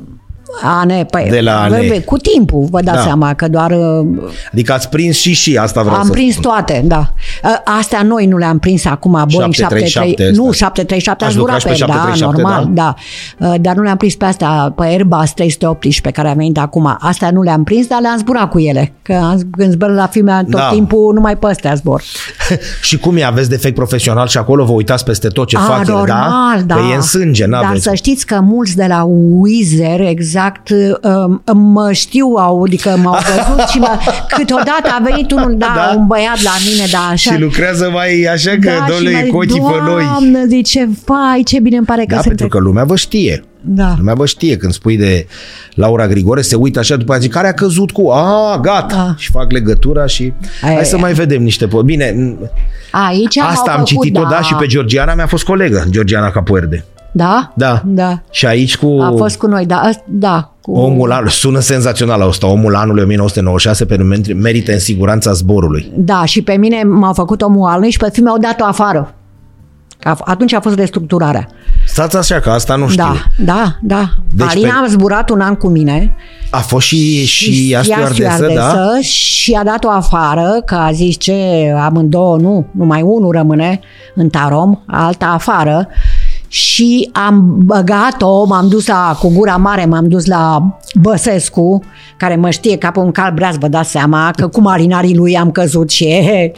A, ne, păi, De la bă, ne. bă, Cu timpul, vă dați Da. seama că doar uh, Adică ați prins și și asta vreau Am să prins spun. toate, da. Ă, Astea noi nu le-am prins acum, Boeing 737 737. Nu, astea. 737 Ați am zburat lucrat și pe pe el, da, 737, normal, da. Ă, Dar nu le-am prins pe astea, pe Airbus 318 pe care am venit acum. Astea nu le-am prins, dar le-am zburat cu ele. Că am, când zbor la filme tot Da. timpul, numai pe astea zbor. și cum e? Aveți defect profesional și acolo vă uitați peste tot ce A, fac ele, normal, da. Că e în sânge, Dar n-aveți. să știți că mulți de la Wizer exact um, mă știu, au, adică m-au văzut și mă, câteodată a venit unul, da, Da. un băiat la mine, da, așa. Și lucrează mai așa că, da, domnule, și e mai- cu ochii pe noi. Doamnă, zice, vai, ce bine îmi pare că Da, sunt... pentru că lumea vă știe. Da. Lumea vă știe. Când spui de Laura Grigore, se uită așa, după aia zic, care a căzut cu... A, gata. Da. Și fac legătura și... Aia Hai e. să mai vedem niște... po- Bine, Aici asta m-au am făcut, citit-o, da, și pe Georgiana mi-a fost colegă, Georgiana Capuerde. Da? Da. Da. Și aici cu... A fost cu noi, da, ăst- da. Cu... Omul anului, sună senzațional ăsta, omul anului 1996 pentru merită în siguranța zborului. Da, și pe mine m-au făcut omul anului și pe film mi-au dat-o afară. Că a- Atunci a fost restructurarea. Stați așa, că asta nu știu. Da, da, da. Deci Deci Alina pe- a zburat un an cu mine A fost și, și ea ea stewardesă, da? stewardesă și a dat-o afară, că a zis ce, amândouă, nu, numai unul rămâne în tarom, alta afară. Și am băgat-o, m-am dus la, cu gura mare, m-am dus la Băsescu, care mă știe ca pe un cal breaz, vă dați seama, că cu marinarii lui am căzut și e,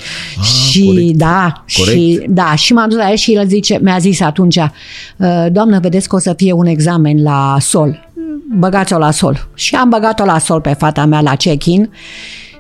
și corect. da, Corect. și da, și m-am dus la el și el zice, mi-a zis atunci, "Uh, doamnă, vedeți că o să fie un examen la sol, băgați-o la sol. Și am băgat-o la sol pe fata mea la check-in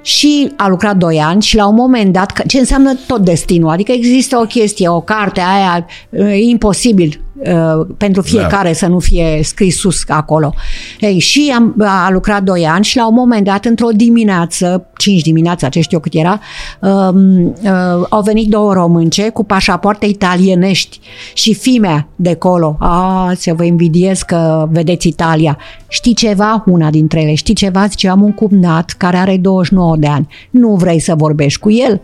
și a lucrat 2 ani și la un moment dat, că- ce înseamnă tot destinul, adică există o chestie, o carte aia, e imposibil uh, pentru fiecare da. să nu fie scris sus acolo. Ei, și am, a lucrat 2 ani și la un moment dat, într-o dimineață, 5 dimineața, ce știu eu cât era, um, uh, au venit două românce cu pașapoarte italienești și fimea de colo. A, să vă invidiez că vedeți Italia. Știi ceva? Una dintre ele. Știi ceva? Zice, am un cumnat care are 29 de ani. Nu vrei să vorbești cu el?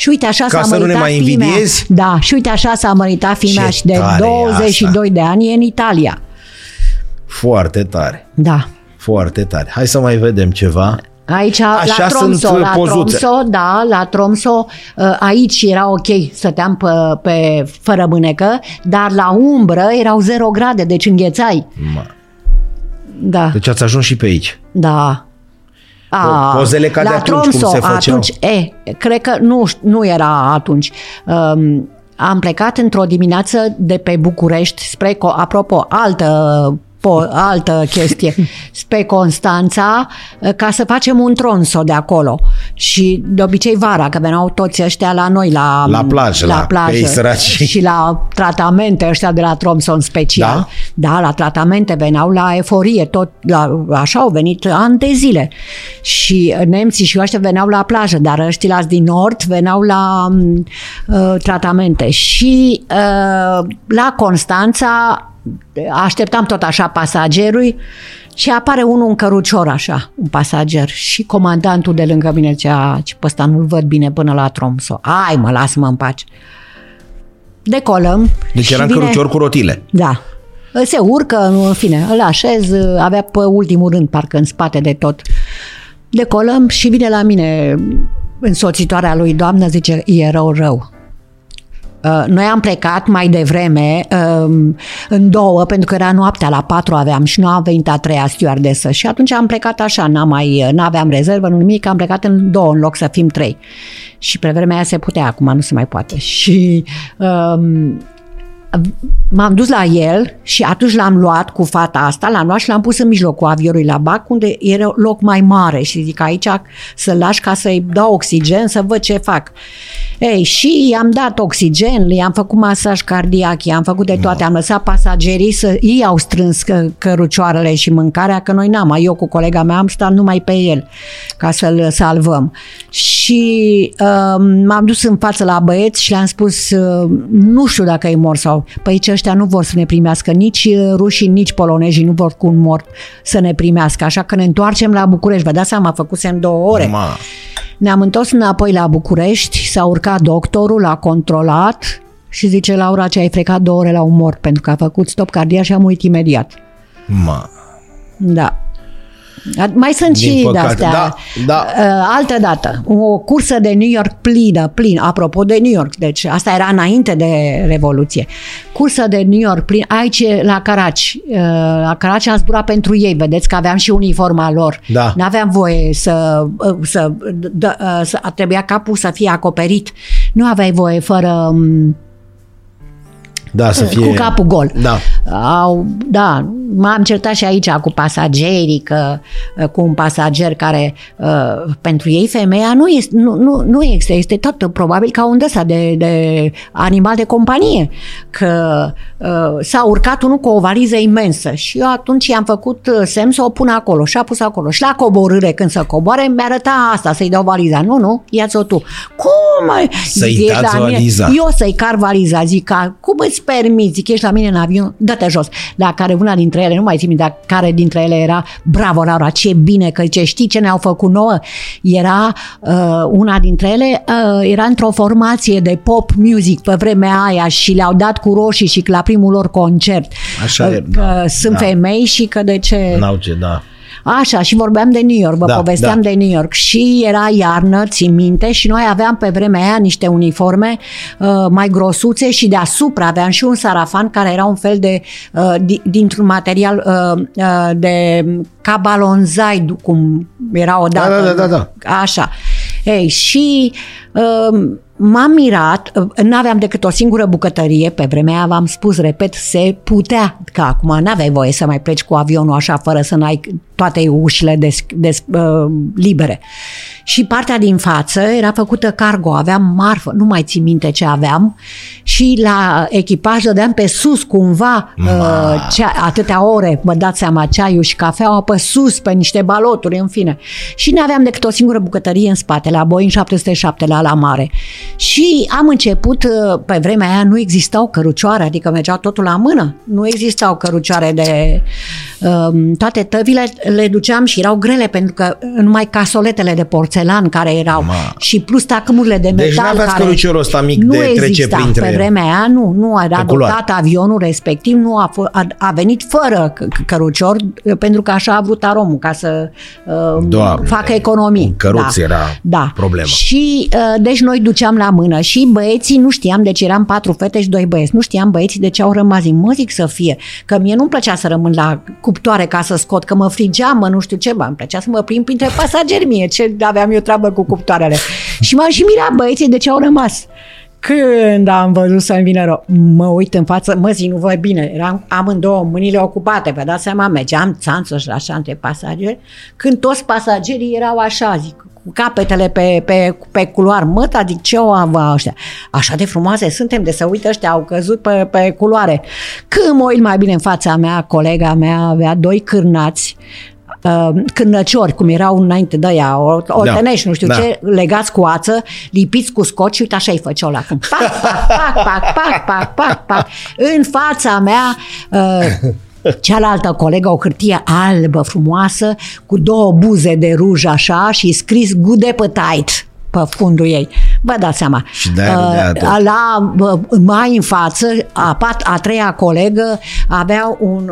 Și uite așa Ca s-a să nu ne măritat mai fimea. invidiezi? Da, și uite așa s-a măritat fimea Ce și de tare e 22 de ani e în Italia. Foarte tare, Da. foarte tare. Hai să mai vedem ceva. Aici, Așa la Tromso, sunt, uh, la pozuțe. Tromso, da, la Tromso, uh, aici era ok, stăteam pe, pe fără mânecă, dar la umbră erau 0 grade, deci înghețai. Ma. Da, Deci ați ajuns și pe aici. da. Po- pozele ca de la atunci, cum se făceau. atunci, e, cred că nu, ș- nu era atunci. Um, am plecat într-o dimineață de pe București spre, Co- apropo, altă po, altă chestie, spre Constanța, ca să facem un tronso de acolo. Și de obicei vara, că veneau toți ăștia la noi, la, La plajă, la plajă pe ei săraci. și la tratamente ăștia de la Tromso în special. Da? Da, la tratamente veneau la eforie, tot la, așa au venit ani de zile. Și nemții și ăștia veneau la plajă, dar ăștia din nord veneau la uh, tratamente. Și uh, la Constanța așteptam tot așa pasagerul și apare unul în cărucior așa, un pasager și comandantul de lângă mine zicea, ce pe ăsta nu-l văd bine până la Tromso. Ai mă, lasă-mă în pace. Decolăm. Deci era în vine... cărucior cu rotile. Da. Se urcă, în fine, îl așez, avea pe ultimul rând, parcă în spate de tot. Decolăm și vine la mine însoțitoarea lui, doamnă, zice, e rău, rău. Uh, noi am plecat mai devreme um, în două, pentru că era noaptea, la patru aveam și nu am venit a treia stewardesă și atunci am plecat așa, n-am mai, n-aveam rezervă, nu nimic, am plecat în două în loc să fim trei. Și pe vremea aia se putea, acum nu se mai poate. Și um, m-am dus la el și atunci l-am luat cu fata asta, l-am luat și l-am pus în mijlocul avionului la bac, unde era loc mai mare și zic aici să-l lași ca să-i dau oxigen, să văd ce fac. Ei, și i-am dat oxigen, i-am făcut masaj cardiac, i-am făcut de toate, am lăsat pasagerii să ei au strâns că, cărucioarele și mâncarea, că noi n-am, eu cu colega mea am stat numai pe el ca să-l salvăm. Și uh, m-am dus în față la băieți și le-am spus, uh, nu știu dacă e mor sau, păi ce ăștia nu vor să ne primească, nici rușii, nici polonezii nu vor cu un mort să ne primească, așa că ne întoarcem la București. Vă dați seama, făcusem două ore. Ma. Ne-am întors înapoi la București, s-a urcat doctorul, a controlat și zice Laura ce ai frecat două ore la un mort pentru că a făcut stop cardiac și a murit imediat. Ma. Da. Mai sunt Din și de-astea. Da, da. Uh, altă dată, o cursă de New York plină, plin, apropo de New York, deci asta era înainte de Revoluție. Cursă de New York plin, aici la Caraci. Uh, la Caraci am zburat pentru ei, vedeți că aveam și uniforma lor. Da. N-aveam voie să, uh, să, să, trebuia capul să fie acoperit. Nu aveai voie fără um, da, să fie... Cu capul gol. Da. Au, da, m-am certat și aici cu pasagerii, că, uh, cu un pasager care uh, pentru ei femeia nu este, nu, nu, nu este, este tot probabil ca un dăsa de, de animal de companie, că uh, s-a urcat unul cu o valiză imensă și eu atunci i-am făcut semn să o pun acolo și a pus acolo și la coborâre când să coboare mi arăta asta, să-i dau valiza. Nu, nu, ia-ți-o tu. Cum? Să-i dați valiza. Eu să-i car valiza, zic, cum îți permiți, zic, ești la mine în avion, dă-te jos. La care una dintre ele, nu mai țin dar care dintre ele era, bravo Laura, ce bine că ce știi ce ne-au făcut nouă. Era uh, una dintre ele, uh, era într-o formație de pop music pe vremea aia și le-au dat cu roșii și la primul lor concert. Așa uh, e, că da, sunt da. femei și că de ce... N-au ce, da. Așa, și vorbeam de New York, vă da, povesteam da. de New York și era iarnă, țin minte, și noi aveam pe vremea aia niște uniforme uh, mai grosuțe și deasupra aveam și un sarafan care era un fel de, uh, dintr-un material uh, uh, de cabalonzai, cum era odată. Da, da, da, da. Așa. Ei, și uh, m-am mirat, nu aveam decât o singură bucătărie, pe vremea aia v-am spus, repet, se putea, că acum nu aveai voie să mai pleci cu avionul așa fără să n-ai toate ușile des, des, uh, libere. Și partea din față era făcută cargo, aveam marfă, nu mai țin minte ce aveam și la echipaj dădeam pe sus cumva uh, cea, atâtea ore, vă dați seama, ceaiul și cafeaua pe sus, pe niște baloturi, în fine. Și nu aveam decât o singură bucătărie în spate, la Boeing 707, la la mare. Și am început, uh, pe vremea aia nu existau cărucioare, adică mergeau totul la mână. Nu existau cărucioare de... Um, toate tăvile le duceam și erau grele pentru că numai casoletele de porțelan care erau Ma. și plus tacâmurile de deci metal deci care căruciorul ăsta mic nu de trece exista. printre... Pe vremea aia nu, nu a adoptat avionul respectiv, nu a, f- a, a venit fără cărucior pentru că așa a vrut aromul ca să uh, Doamne, facă economii. Căruț da. era da. problema. Și uh, deci noi duceam la mână și băieții nu știam, deci eram patru fete și doi băieți, nu știam băieții de ce au rămas. Zic, mă zic să fie, că mie nu-mi plăcea să rămân la cuptoare ca să scot, că mă frigeam, mă nu știu ce, mă, îmi plăcea să mă plimb printre pasageri mie, ce aveam eu treabă cu cuptoarele. Și m-am și mirat băieții de ce au rămas. Când am văzut să-mi vină rău, mă uit în față, mă zi, nu văd bine, eram amândouă mâinile ocupate, vă dați seama, mergeam țanță așa între pasageri, când toți pasagerii erau așa, zic, cu capetele pe, pe, pe culoar. Mă, adică ce o avea ăștia? Așa de frumoase suntem de să uită ăștia, au căzut pe, pe culoare. Când mă uit mai bine în fața mea, colega mea avea doi cârnați, uh, cârnăciori, cum erau înainte de aia, oltenești, nu știu Da. ce, legați cu ață, lipiți cu scoci, uite așa îi făceau la cum. Pac, pac, pac, pac, pac, pac, pac, pac. În fața mea, uh, cealaltă colegă, o hârtie albă, frumoasă, cu două buze de ruj așa și scris good appetite pe fundul ei. Vă dați seama. Și de-aia râdea tot. Uh, la bă, mai în față, a, pat, a treia colegă avea un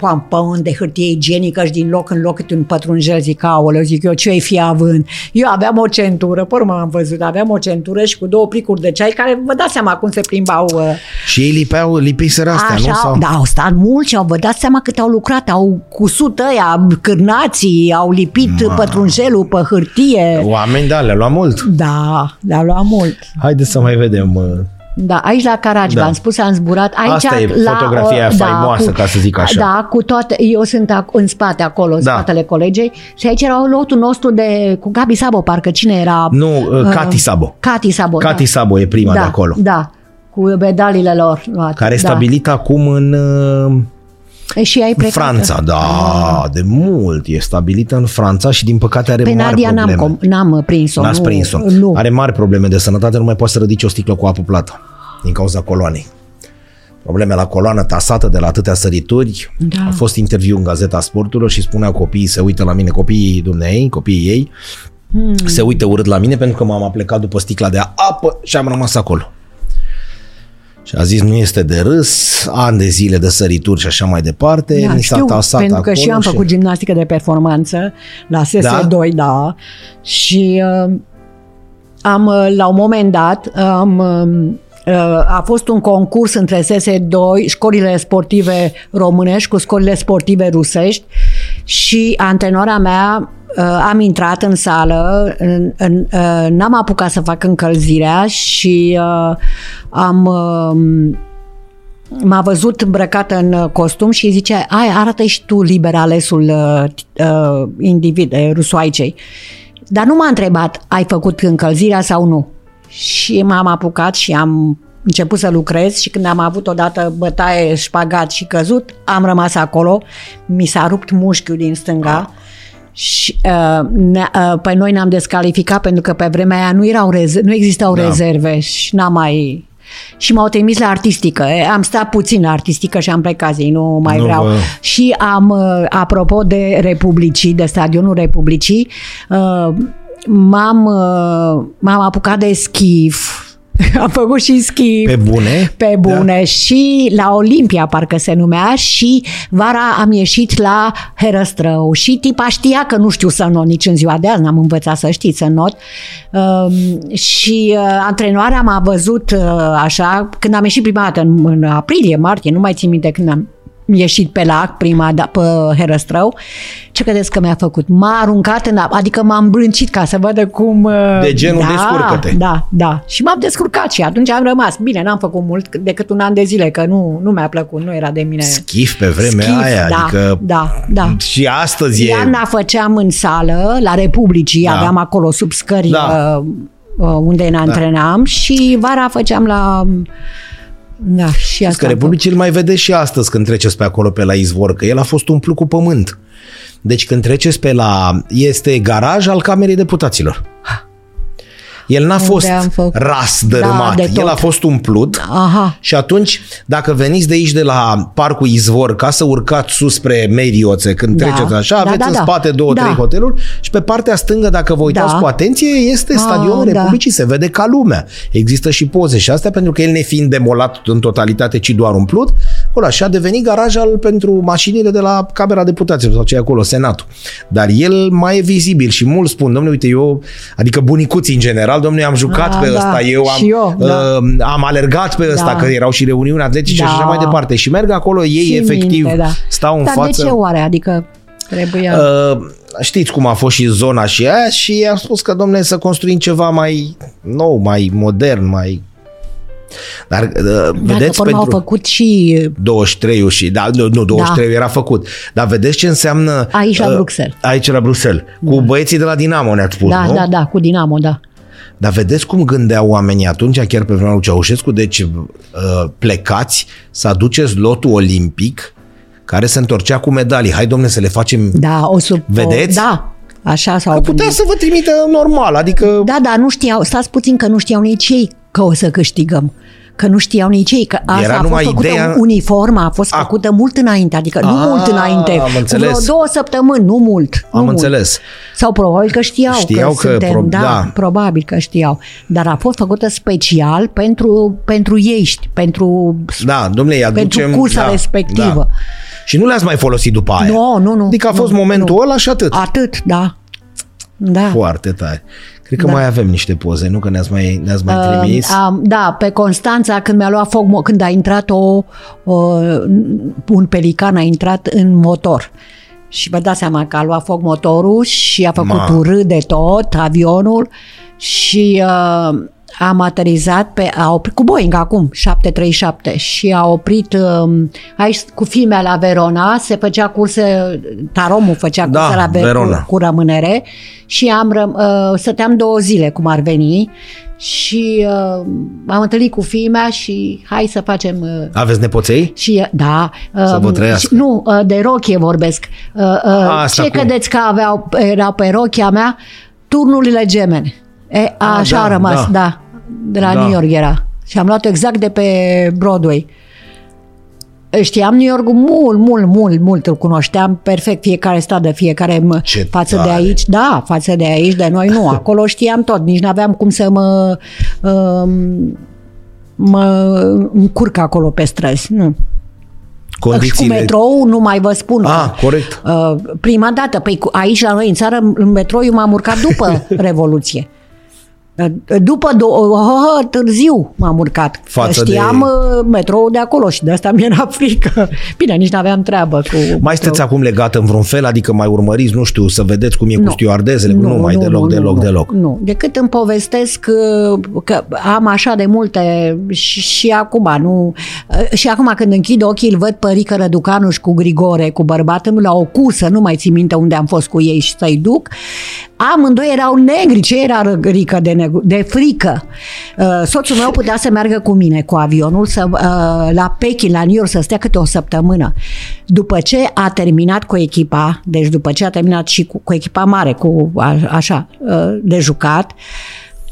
uh, pământ de hârtie igienică și din loc în loc câte un pătrunjel zic, aoleu, zic eu, ce-i fi având? Eu aveam o centură, pe urmă am văzut, aveam o centură și cu două plicuri de ceai care vă dați seama cum se plimbau uh, Și ei lipeau, lipiseră astea, Așa, nu? Sau? da, au stat mulți, au vă dați seama cât au lucrat, au cusut ăia, cârnații, au lipit Ma. pătrunjelul pe hârtie. Oameni, da, le-a luat mult. Da, le-a luat mult. Haideți să mai vedem. uh, Da, aici la Caraci, Da. v-am spus, am zburat. Aici, Asta e la, fotografia aia uh, faimoasă, ca să zic așa. Da, cu toate, eu sunt ac- în spate acolo, în Da. spatele colegei și aici era lotul nostru de, cu Gabi Sabo, parcă cine era? Nu, uh, Cati Sabo. Cati Sabo, Cati da. Sabo e prima da, de acolo. Da, cu medaliile lor luate. Care e da. stabilită acum în uh, E, Și ai în plecat. Franța. Da, de mult. E stabilită în Franța și din păcate are Pe mari Nadia n-am, probleme. com- n-am prins-o. N-ați nu, prins-o. Nu. Are mari probleme de sănătate, nu mai poate să ridice o sticlă cu apă plată din cauza coloanei. Probleme la coloană tasată de la atâtea sărituri. Da. A fost interviu în Gazeta Sporturilor și spunea copiii se uită la mine, copiii dumneei, copiii ei, hmm. se uită urât la mine pentru că m-am plecat după sticla de apă și am rămas acolo. Și a zis, nu este de râs, ani de zile de sărituri și așa mai departe. Da, Mi s-a știu, tasat pentru că acolo și eu am făcut gimnastică de performanță la SS2, da, da și uh, am, uh, la un moment dat, am, uh, a fost un concurs între SS2, școlile sportive românești cu școlile sportive rusești și antrenora mea uh, am intrat în sală, în, în, uh, n-am apucat să fac încălzirea și uh, am uh, m-a văzut îmbrăcată în uh, costum și zice, ai, arată și tu liber alesul uh, uh, individ, uh, rusoaicei. Dar nu m-a întrebat, ai făcut încălzirea sau nu? Și m-am apucat și am început să lucrez și când am avut odată bătaie, șpagat și căzut, am rămas acolo, mi s-a rupt mușchiul din stânga și uh, ne, uh, pe noi ne-am descalificat pentru că pe vremea aia nu, erau reze- nu existau Da. rezerve și n-am mai... Și m-au trimis la artistică. Am stat puțin la artistică și am plecat zi, nu mai Nu vreau. vă- Și am, uh, apropo de Republicii, de stadionul Republicii, uh, m-am, uh, m-am apucat de schif. Am făcut și schif. Pe bune? Pe bune da. și la Olimpia parcă se numea și vara am ieșit la Herăstrău și tipa știa că nu știu să not nici în ziua de azi, n-am învățat să știi să not um, și uh, antrenoarea m-a văzut uh, așa când am ieșit prima dată în, în aprilie, martie, nu mai țin minte când am ieșit pe lac prima da, pe Herăstrău. Ce credeți că mi-a făcut? M-a aruncat în apă, adică m-am brâncit ca să vadă cum... uh, De genul da, descurcă-te. Da, da. Și m-am descurcat și atunci am rămas. Bine, n-am făcut mult decât un an de zile, că nu, nu mi-a plăcut, nu era de mine. Schif pe vremea Schif, aia, da, adică da, da. și astăzi e... Iarna făceam în sală, la Republicii, Da. da. aveam acolo sub scări Da. uh, uh, unde ne antrenam și vara făceam la... Da, și Că asta. am Republicii îl mai vedeți și astăzi când treceți pe acolo pe la izvor, că el a fost umplut cu pământ. Deci când treceți pe la... este garaj al Camerei Deputaților. El n-a Unde fost am făcut- ras dărâmat, Da, de el tot. a fost umplut Aha. și atunci, dacă veniți de aici de la Parcul Izvor ca să urcați sus spre Merioțe, când Da. treceți așa, Da, aveți da, în da. spate două, Da. trei hoteluri și pe partea stângă, dacă vă uitați Da. cu atenție, este Ah, stadionul da. Republicii, se vede ca lumea. Există și poze și astea, pentru că el nefiind demolat în totalitate, ci doar umplut, acolo așa a devenit garaj al pentru mașinile de la Camera Deputaților sau ce e acolo, Senatul. Dar el mai e vizibil și mulți spun, domnule, uite, eu, adică bunicuții în general, domnule, am jucat Ah, pe da. ăsta, eu am, Și eu, da. uh, am alergat pe ăsta, Da. că erau și reuniuni atletice Da. și așa mai departe. Și merg acolo, ei Țin efectiv minte, da. stau în Dar față. de ce oare? Adică trebuia... Uh, știți cum a fost și zona și aia și am spus că, domnule, să construim ceva mai nou, mai modern, mai... Dar uh, Dacă vedeți pe urmă au pentru făcut și 23 și da, nu, nu 23 era făcut. Dar vedeți ce înseamnă Aici la uh, Bruxelles. Aici la Bruxelles. Cu băieții de la Dinamo ne-ați spus, da, nu? da, da, cu Dinamo, da. Dar vedeți cum gândeau oamenii atunci, chiar pe vremea lui Ceaușescu, deci uh, plecați să aduceți lotul olimpic care se întorcea cu medalii. Hai, domne, să le facem... Da, o sub... Vedeți? O, da, așa s-au Că putea gândit. să vă trimită normal, adică... Da, dar nu știau, stați puțin că nu știau nici ei că o să câștigăm. Că nu știau nici ei, că asta Era a fost numai făcută, ideea- uniforma a fost A- făcută mult înainte, adică nu A, mult înainte, am cu înțeles. vreo două săptămâni, nu mult. Am nu mult. înțeles. Sau probabil că știau, Știau că, că suntem, pro- da, da. probabil că știau. Dar a fost făcută special pentru, pentru ei, pentru, Da, domnule, îi aducem... pentru cursa da, respectivă. Da. Și nu le-ați mai folosit după aia. Nu, nu, nu. Adică a fost nu, momentul nu. ăla și atât. Atât, da. Da. Foarte tare. Cred că Da. mai avem niște poze, nu? Că ne-ați mai, ne-ați mai trimis. Um, da, pe Constanța, când mi-a luat foc, mo- când a intrat o, o, un pelican, a intrat în motor. Și vă dați seama că a luat foc motorul și a făcut Ma. urât de tot avionul și uh, am aterizat pe, a oprit, cu Boeing acum, 737 și a oprit um, aici cu filme la Verona, se făcea curse, Taromul făcea Da, curse la Ver- Verona. cu rămânere și am răm, uh, stăteam două zile cum ar veni și uh, am întâlnit cu filmea și hai să facem uh, Aveți nepoței? și da, Să vă um, trăiască. și- nu, uh, de rochie vorbesc. Uh, uh, Asta Ce cum? credeți că aveau, erau pe rochia mea? Turnurile gemene. E, Ah, așa da, a rămas, da. da. De la Da. New York era. Și am luat-o exact de pe Broadway. Știam New York mult, mult, mult, mult, îl cunoșteam perfect fiecare stradă, fiecare mă, Ce față tare. de aici, da, față de aici, de noi nu, acolo știam tot, nici n-aveam cum să mă um, mă încurc acolo pe străzi, nu. Și cu Condițiile... metrou nu mai vă spun. Ah, corect. Uh, prima dată, păi cu- aici la noi în țară, în metrou, eu m-am urcat după Revoluție. Uh, După do- oh, târziu m-am urcat. Față Știam de- uh, metrou de acolo și de asta mi-era frică. Bine, nici n-aveam treabă cu Mai metrou. sunteți acum legat în vreun fel? Adică mai urmăriți, nu știu, să vedeți cum e cu Nu. stewardezele? Nu, mai deloc, deloc, nu, deloc. Nu, decât îmi povestesc uh, că am așa de multe și, și acum, nu, uh, și acum când închid ochii îl văd pe Rică Răducanu și cu Grigore, cu bărbatul meu la o cursă, nu mai țin minte unde am fost cu ei și să-i duc. Amândoi erau negri, ce era Rică de, negru, de frică. Uh, Soțul meu putea să meargă cu mine cu avionul să, uh, la Pekin, la New York, să stea câte o săptămână. După ce a terminat cu echipa, deci după ce a terminat și cu, cu echipa mare, cu a, așa, uh, de jucat,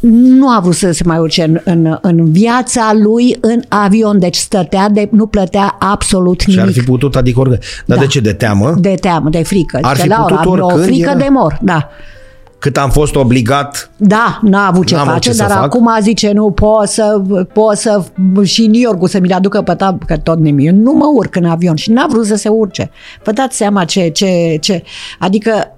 nu a vrut să se mai urce în, în, în viața lui în avion, deci stătea, de, nu plătea absolut Și ar nimic. fi putut, adică oricând. Dar Da. de ce? De teamă? De teamă, de frică. Ar Zice, fi Laura, putut am o oricând, frică era- de mor, da. Cât am fost obligat Da, n-a avut ce N-am avut face, ce să dar fac. acum zice, nu, pot să, pot să, și New York să mi-l aducă pe tab, că tot nimic. Eu nu mă urc în avion și n-a vrut să se urce. Vă dați seama ce, ce, ce, adică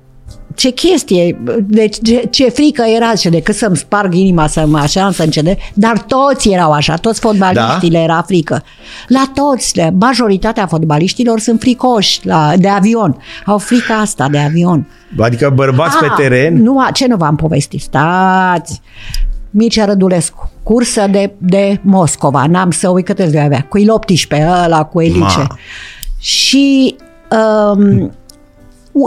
ce chestie, deci ce, ce frică era și decât să-mi sparg inima să mă așa, să încede, dar toți erau așa, toți fotbaliștii Da? era frică. La toți, le- majoritatea fotbaliștilor sunt fricoși la, de avion. Au frica asta de avion. Adică bărbați Ah, pe teren Nu, a- ce nu v-am povestit? Stați! Mircea Rădulescu, cursă de, de Moscova, n-am să uit câte zile avea, cu il 18, ăla cu elice. Ma. Și um, u-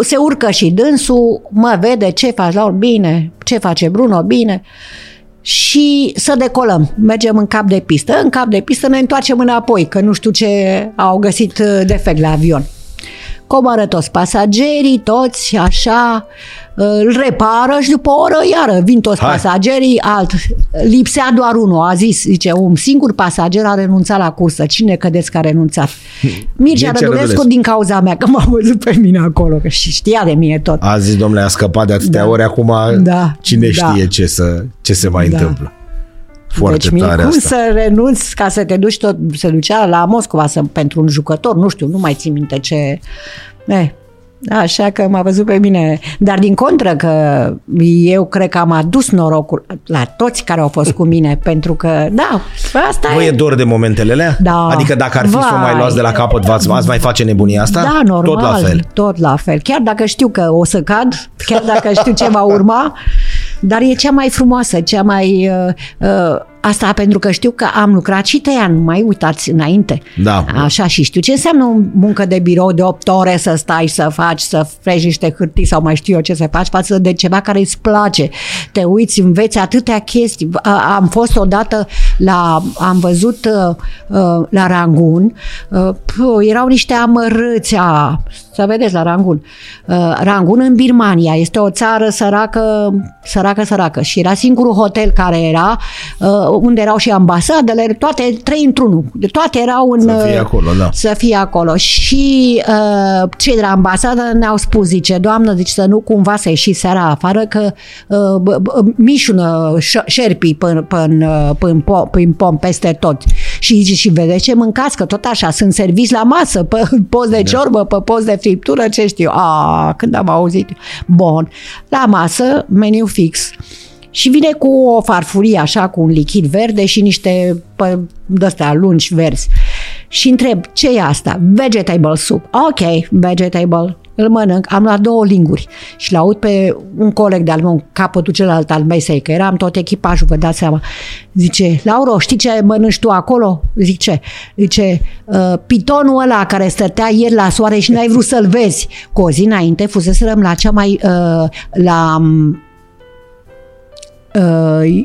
se urcă și dânsul, mă vede ce faci, Laur, bine, ce face Bruno, bine. Și să decolăm. Mergem în cap de pistă. În cap de pistă ne întoarcem înapoi, că nu știu ce au găsit uh, defect la avion. Coboară toți pasagerii, toți așa, uh, îl repară și după o oră iară vin toți Hai. pasagerii, alt. Lipsea doar unul, a zis, zice, un singur pasager a renunțat la cursă. Cine credeți că a renunțat? Mircea Mircea Rădulescu Rădulescu. din cauza mea, că m-a văzut pe mine acolo că și știa de mine tot. a zis, domnule, a scăpat de atâtea Da. ori, acum Da, cine da. știe ce, să, ce se mai Da. întâmplă. Foarte deci mie tare cum asta. să renunți ca să te duci tot, se ducea la Moscova să, pentru un jucător, nu știu, nu mai țin minte ce... Eh, Așa că m-a văzut pe mine. Dar din contră că eu cred că am adus norocul la toți care au fost cu mine, pentru că, da, asta Vă e. e dor de momentele alea? Da. Adică dacă ar fi să o mai Vai. luați de la capăt, v-ați, ați mai face nebunia asta? Da, normal. Tot la fel. Tot la fel. Chiar dacă știu că o să cad, chiar dacă știu ce va urma, dar e cea mai frumoasă, cea mai... Uh, uh, Asta pentru că știu că am lucrat și trei ani, mai uitați înainte. Da. Așa și știu ce înseamnă o muncă de birou de 8 ore să stai, să faci, să frești niște hârtii sau mai știu eu ce să faci față de ceva care îți place. Te uiți, înveți atâtea chestii. Am fost odată la, am văzut uh, uh, la Rangun, uh, erau niște amărâți, să vedeți la Rangun. Rangun în Birmania, este o țară săracă, săracă, săracă și era singurul hotel care era unde erau și ambasadele, toate trei într-unul. Toate erau în... Să fie acolo, da. Să fie acolo. Și uh, cei de la ambasadă ne-au spus, zice, doamnă, zice, să nu cumva să ieși seara afară, că uh, mișună șerpii până, până, până, până pom peste tot. Și zice, și vedeți ce mâncați, că tot așa, sunt servis la masă, pe post de da. ciorbă, pe post de friptură, ce știu. A, când am auzit. Bun. La masă, meniu fix și vine cu o farfurie așa, cu un lichid verde și niște de-astea lungi verzi. Și întreb, ce e asta? Vegetable soup. Ok, vegetable. Îl mănânc, am luat două linguri și l-aud pe un coleg de-al meu, capătul celălalt al mesei, că eram tot echipajul, vă dați seama. Zice, Lauro, știi ce mănânci tu acolo? Zic, ce? Zice, uh, pitonul ăla care stătea ieri la soare și n-ai vrut să-l vezi. Cu o zi înainte fuseserăm la cea mai, uh, la uh,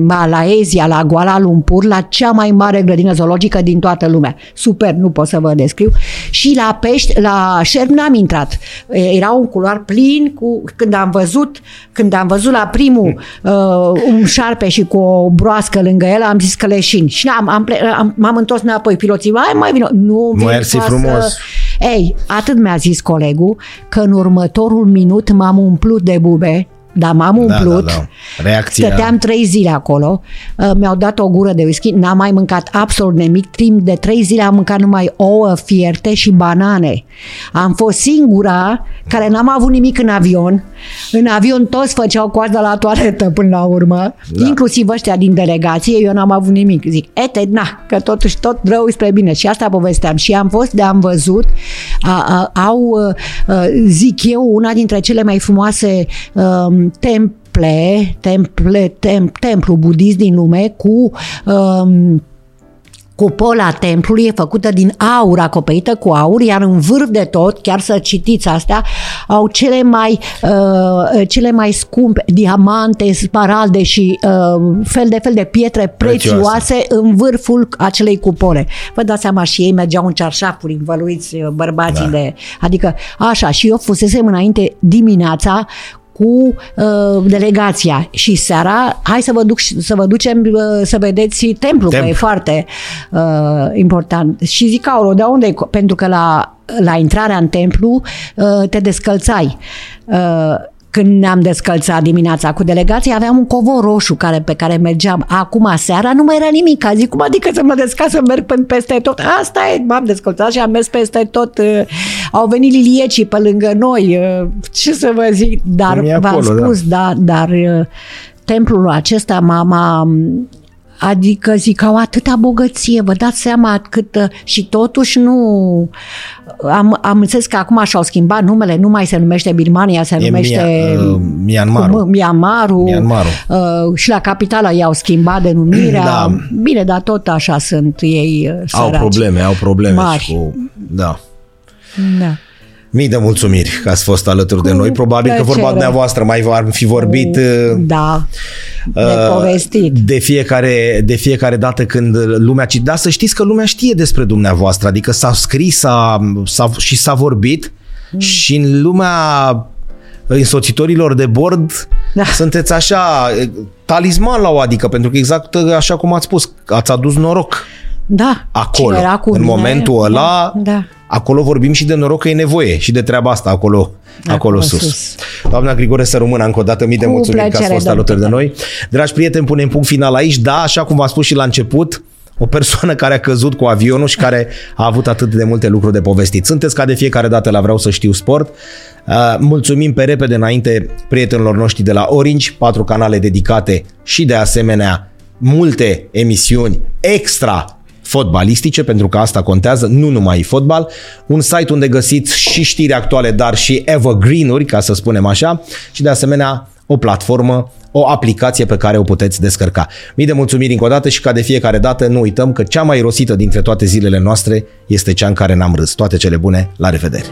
Malaezia, la Kuala Lumpur, la cea mai mare grădină zoologică din toată lumea. Super, nu pot să vă descriu. Și la pești, la șerp n-am intrat. Era un culoar plin cu, când am văzut, când am văzut la primul uh, un șarpe și cu o broască lângă el, am zis că leșin. Și am, am, am, m-am întors înapoi. Piloții, mai mai vino. Nu, Mersi frumos. Să... Ei, atât mi-a zis colegul că în următorul minut m-am umplut de bube dar m-am umplut, da, da, da. Reacția... stăteam trei zile acolo, uh, mi-au dat o gură de whisky, n-am mai mâncat absolut nimic, timp de trei zile am mâncat numai ouă fierte și banane. Am fost singura care n-am avut nimic în avion. În avion toți făceau coadă la toaletă până la urmă, da. inclusiv ăștia din delegație, eu n-am avut nimic. Zic, ete, na, că totuși tot rău spre bine. Și asta povesteam. Și am fost de am văzut, a, a, au, a, uh, uh, zic eu, una dintre cele mai frumoase a, um, temple, temple tem, templu budist din lume cu um, cupola templului e făcută din aur, acoperită cu aur, iar în vârf de tot, chiar să citiți astea, au cele mai, uh, cele mai scumpe diamante, sparalde și uh, fel de fel de pietre prețioase, prețioase în vârful acelei cupole. Vă dați seama și ei mergeau în cearșafuri învăluiți uh, bărbații da. de... Adică așa, și eu fusesem înainte dimineața cu uh, delegația și seara, hai să vă, duc, să vă ducem uh, să vedeți templul, Templ. că e foarte uh, important. Și zic, Auro, de unde Pentru că la, la intrarea în templu uh, te descălțai. Uh, când ne-am descălțat dimineața cu delegația, aveam un covor roșu care, pe care mergeam. Acum, seara, nu mai era nimic. Zic, cum adică să mă descalț să merg peste tot? Asta e, m-am descălțat și am mers peste tot. Uh, au venit liliecii pe lângă noi. Uh, ce să vă zic? Dar v-am acolo, da. spus, da, da dar uh, templul acesta m-a, m-a Adică zic, au atâta bogăție, vă dați seama cât... Și totuși nu... Am, am înțeles că acum și-au schimbat numele, nu mai se numește Birmania, se e numește... Mia, uh, Myanmarul. Myanmarul. Myanmarul. Uh, și la capitală i-au schimbat denumirea. Da. Bine, dar tot așa sunt ei uh, săraci. Au probleme, au probleme. Mari. Cu, da. Da. Mii de mulțumiri că ați fost alături Cu de noi. Probabil plăcere. că vorba dumneavoastră mai ar fi vorbit uh, da, de uh, povestit. De fiecare, de fiecare dată când lumea... Dar să știți că lumea știe despre dumneavoastră. Adică s-a scris s-a, s-a, și s-a vorbit mm. și în lumea însoțitorilor de bord da. sunteți așa talisman la o adică, pentru că exact așa cum ați spus, ați adus noroc. Da. Acolo, era cu în mine, momentul ăla, da, da acolo vorbim și de noroc că e nevoie și de treaba asta acolo, acolo, acolo sus. sus. Doamna Grigore să rămână încă o dată mii de Cu mulțumiri că ați fost alături de noi. Dragi prieteni, punem punct final aici. Da, așa cum v-am spus și la început, o persoană care a căzut cu avionul și care a avut atât de multe lucruri de povestit. Sunteți ca de fiecare dată la Vreau să știu sport. Uh, mulțumim pe repede înainte prietenilor noștri de la Orange, patru canale dedicate și de asemenea multe emisiuni extra fotbalistice, pentru că asta contează, nu numai fotbal, un site unde găsiți și știri actuale, dar și evergreen-uri, ca să spunem așa, și de asemenea o platformă o aplicație pe care o puteți descărca. Mii de mulțumiri încă o dată și ca de fiecare dată nu uităm că cea mai rosită dintre toate zilele noastre este cea în care n-am râs. Toate cele bune, la revedere!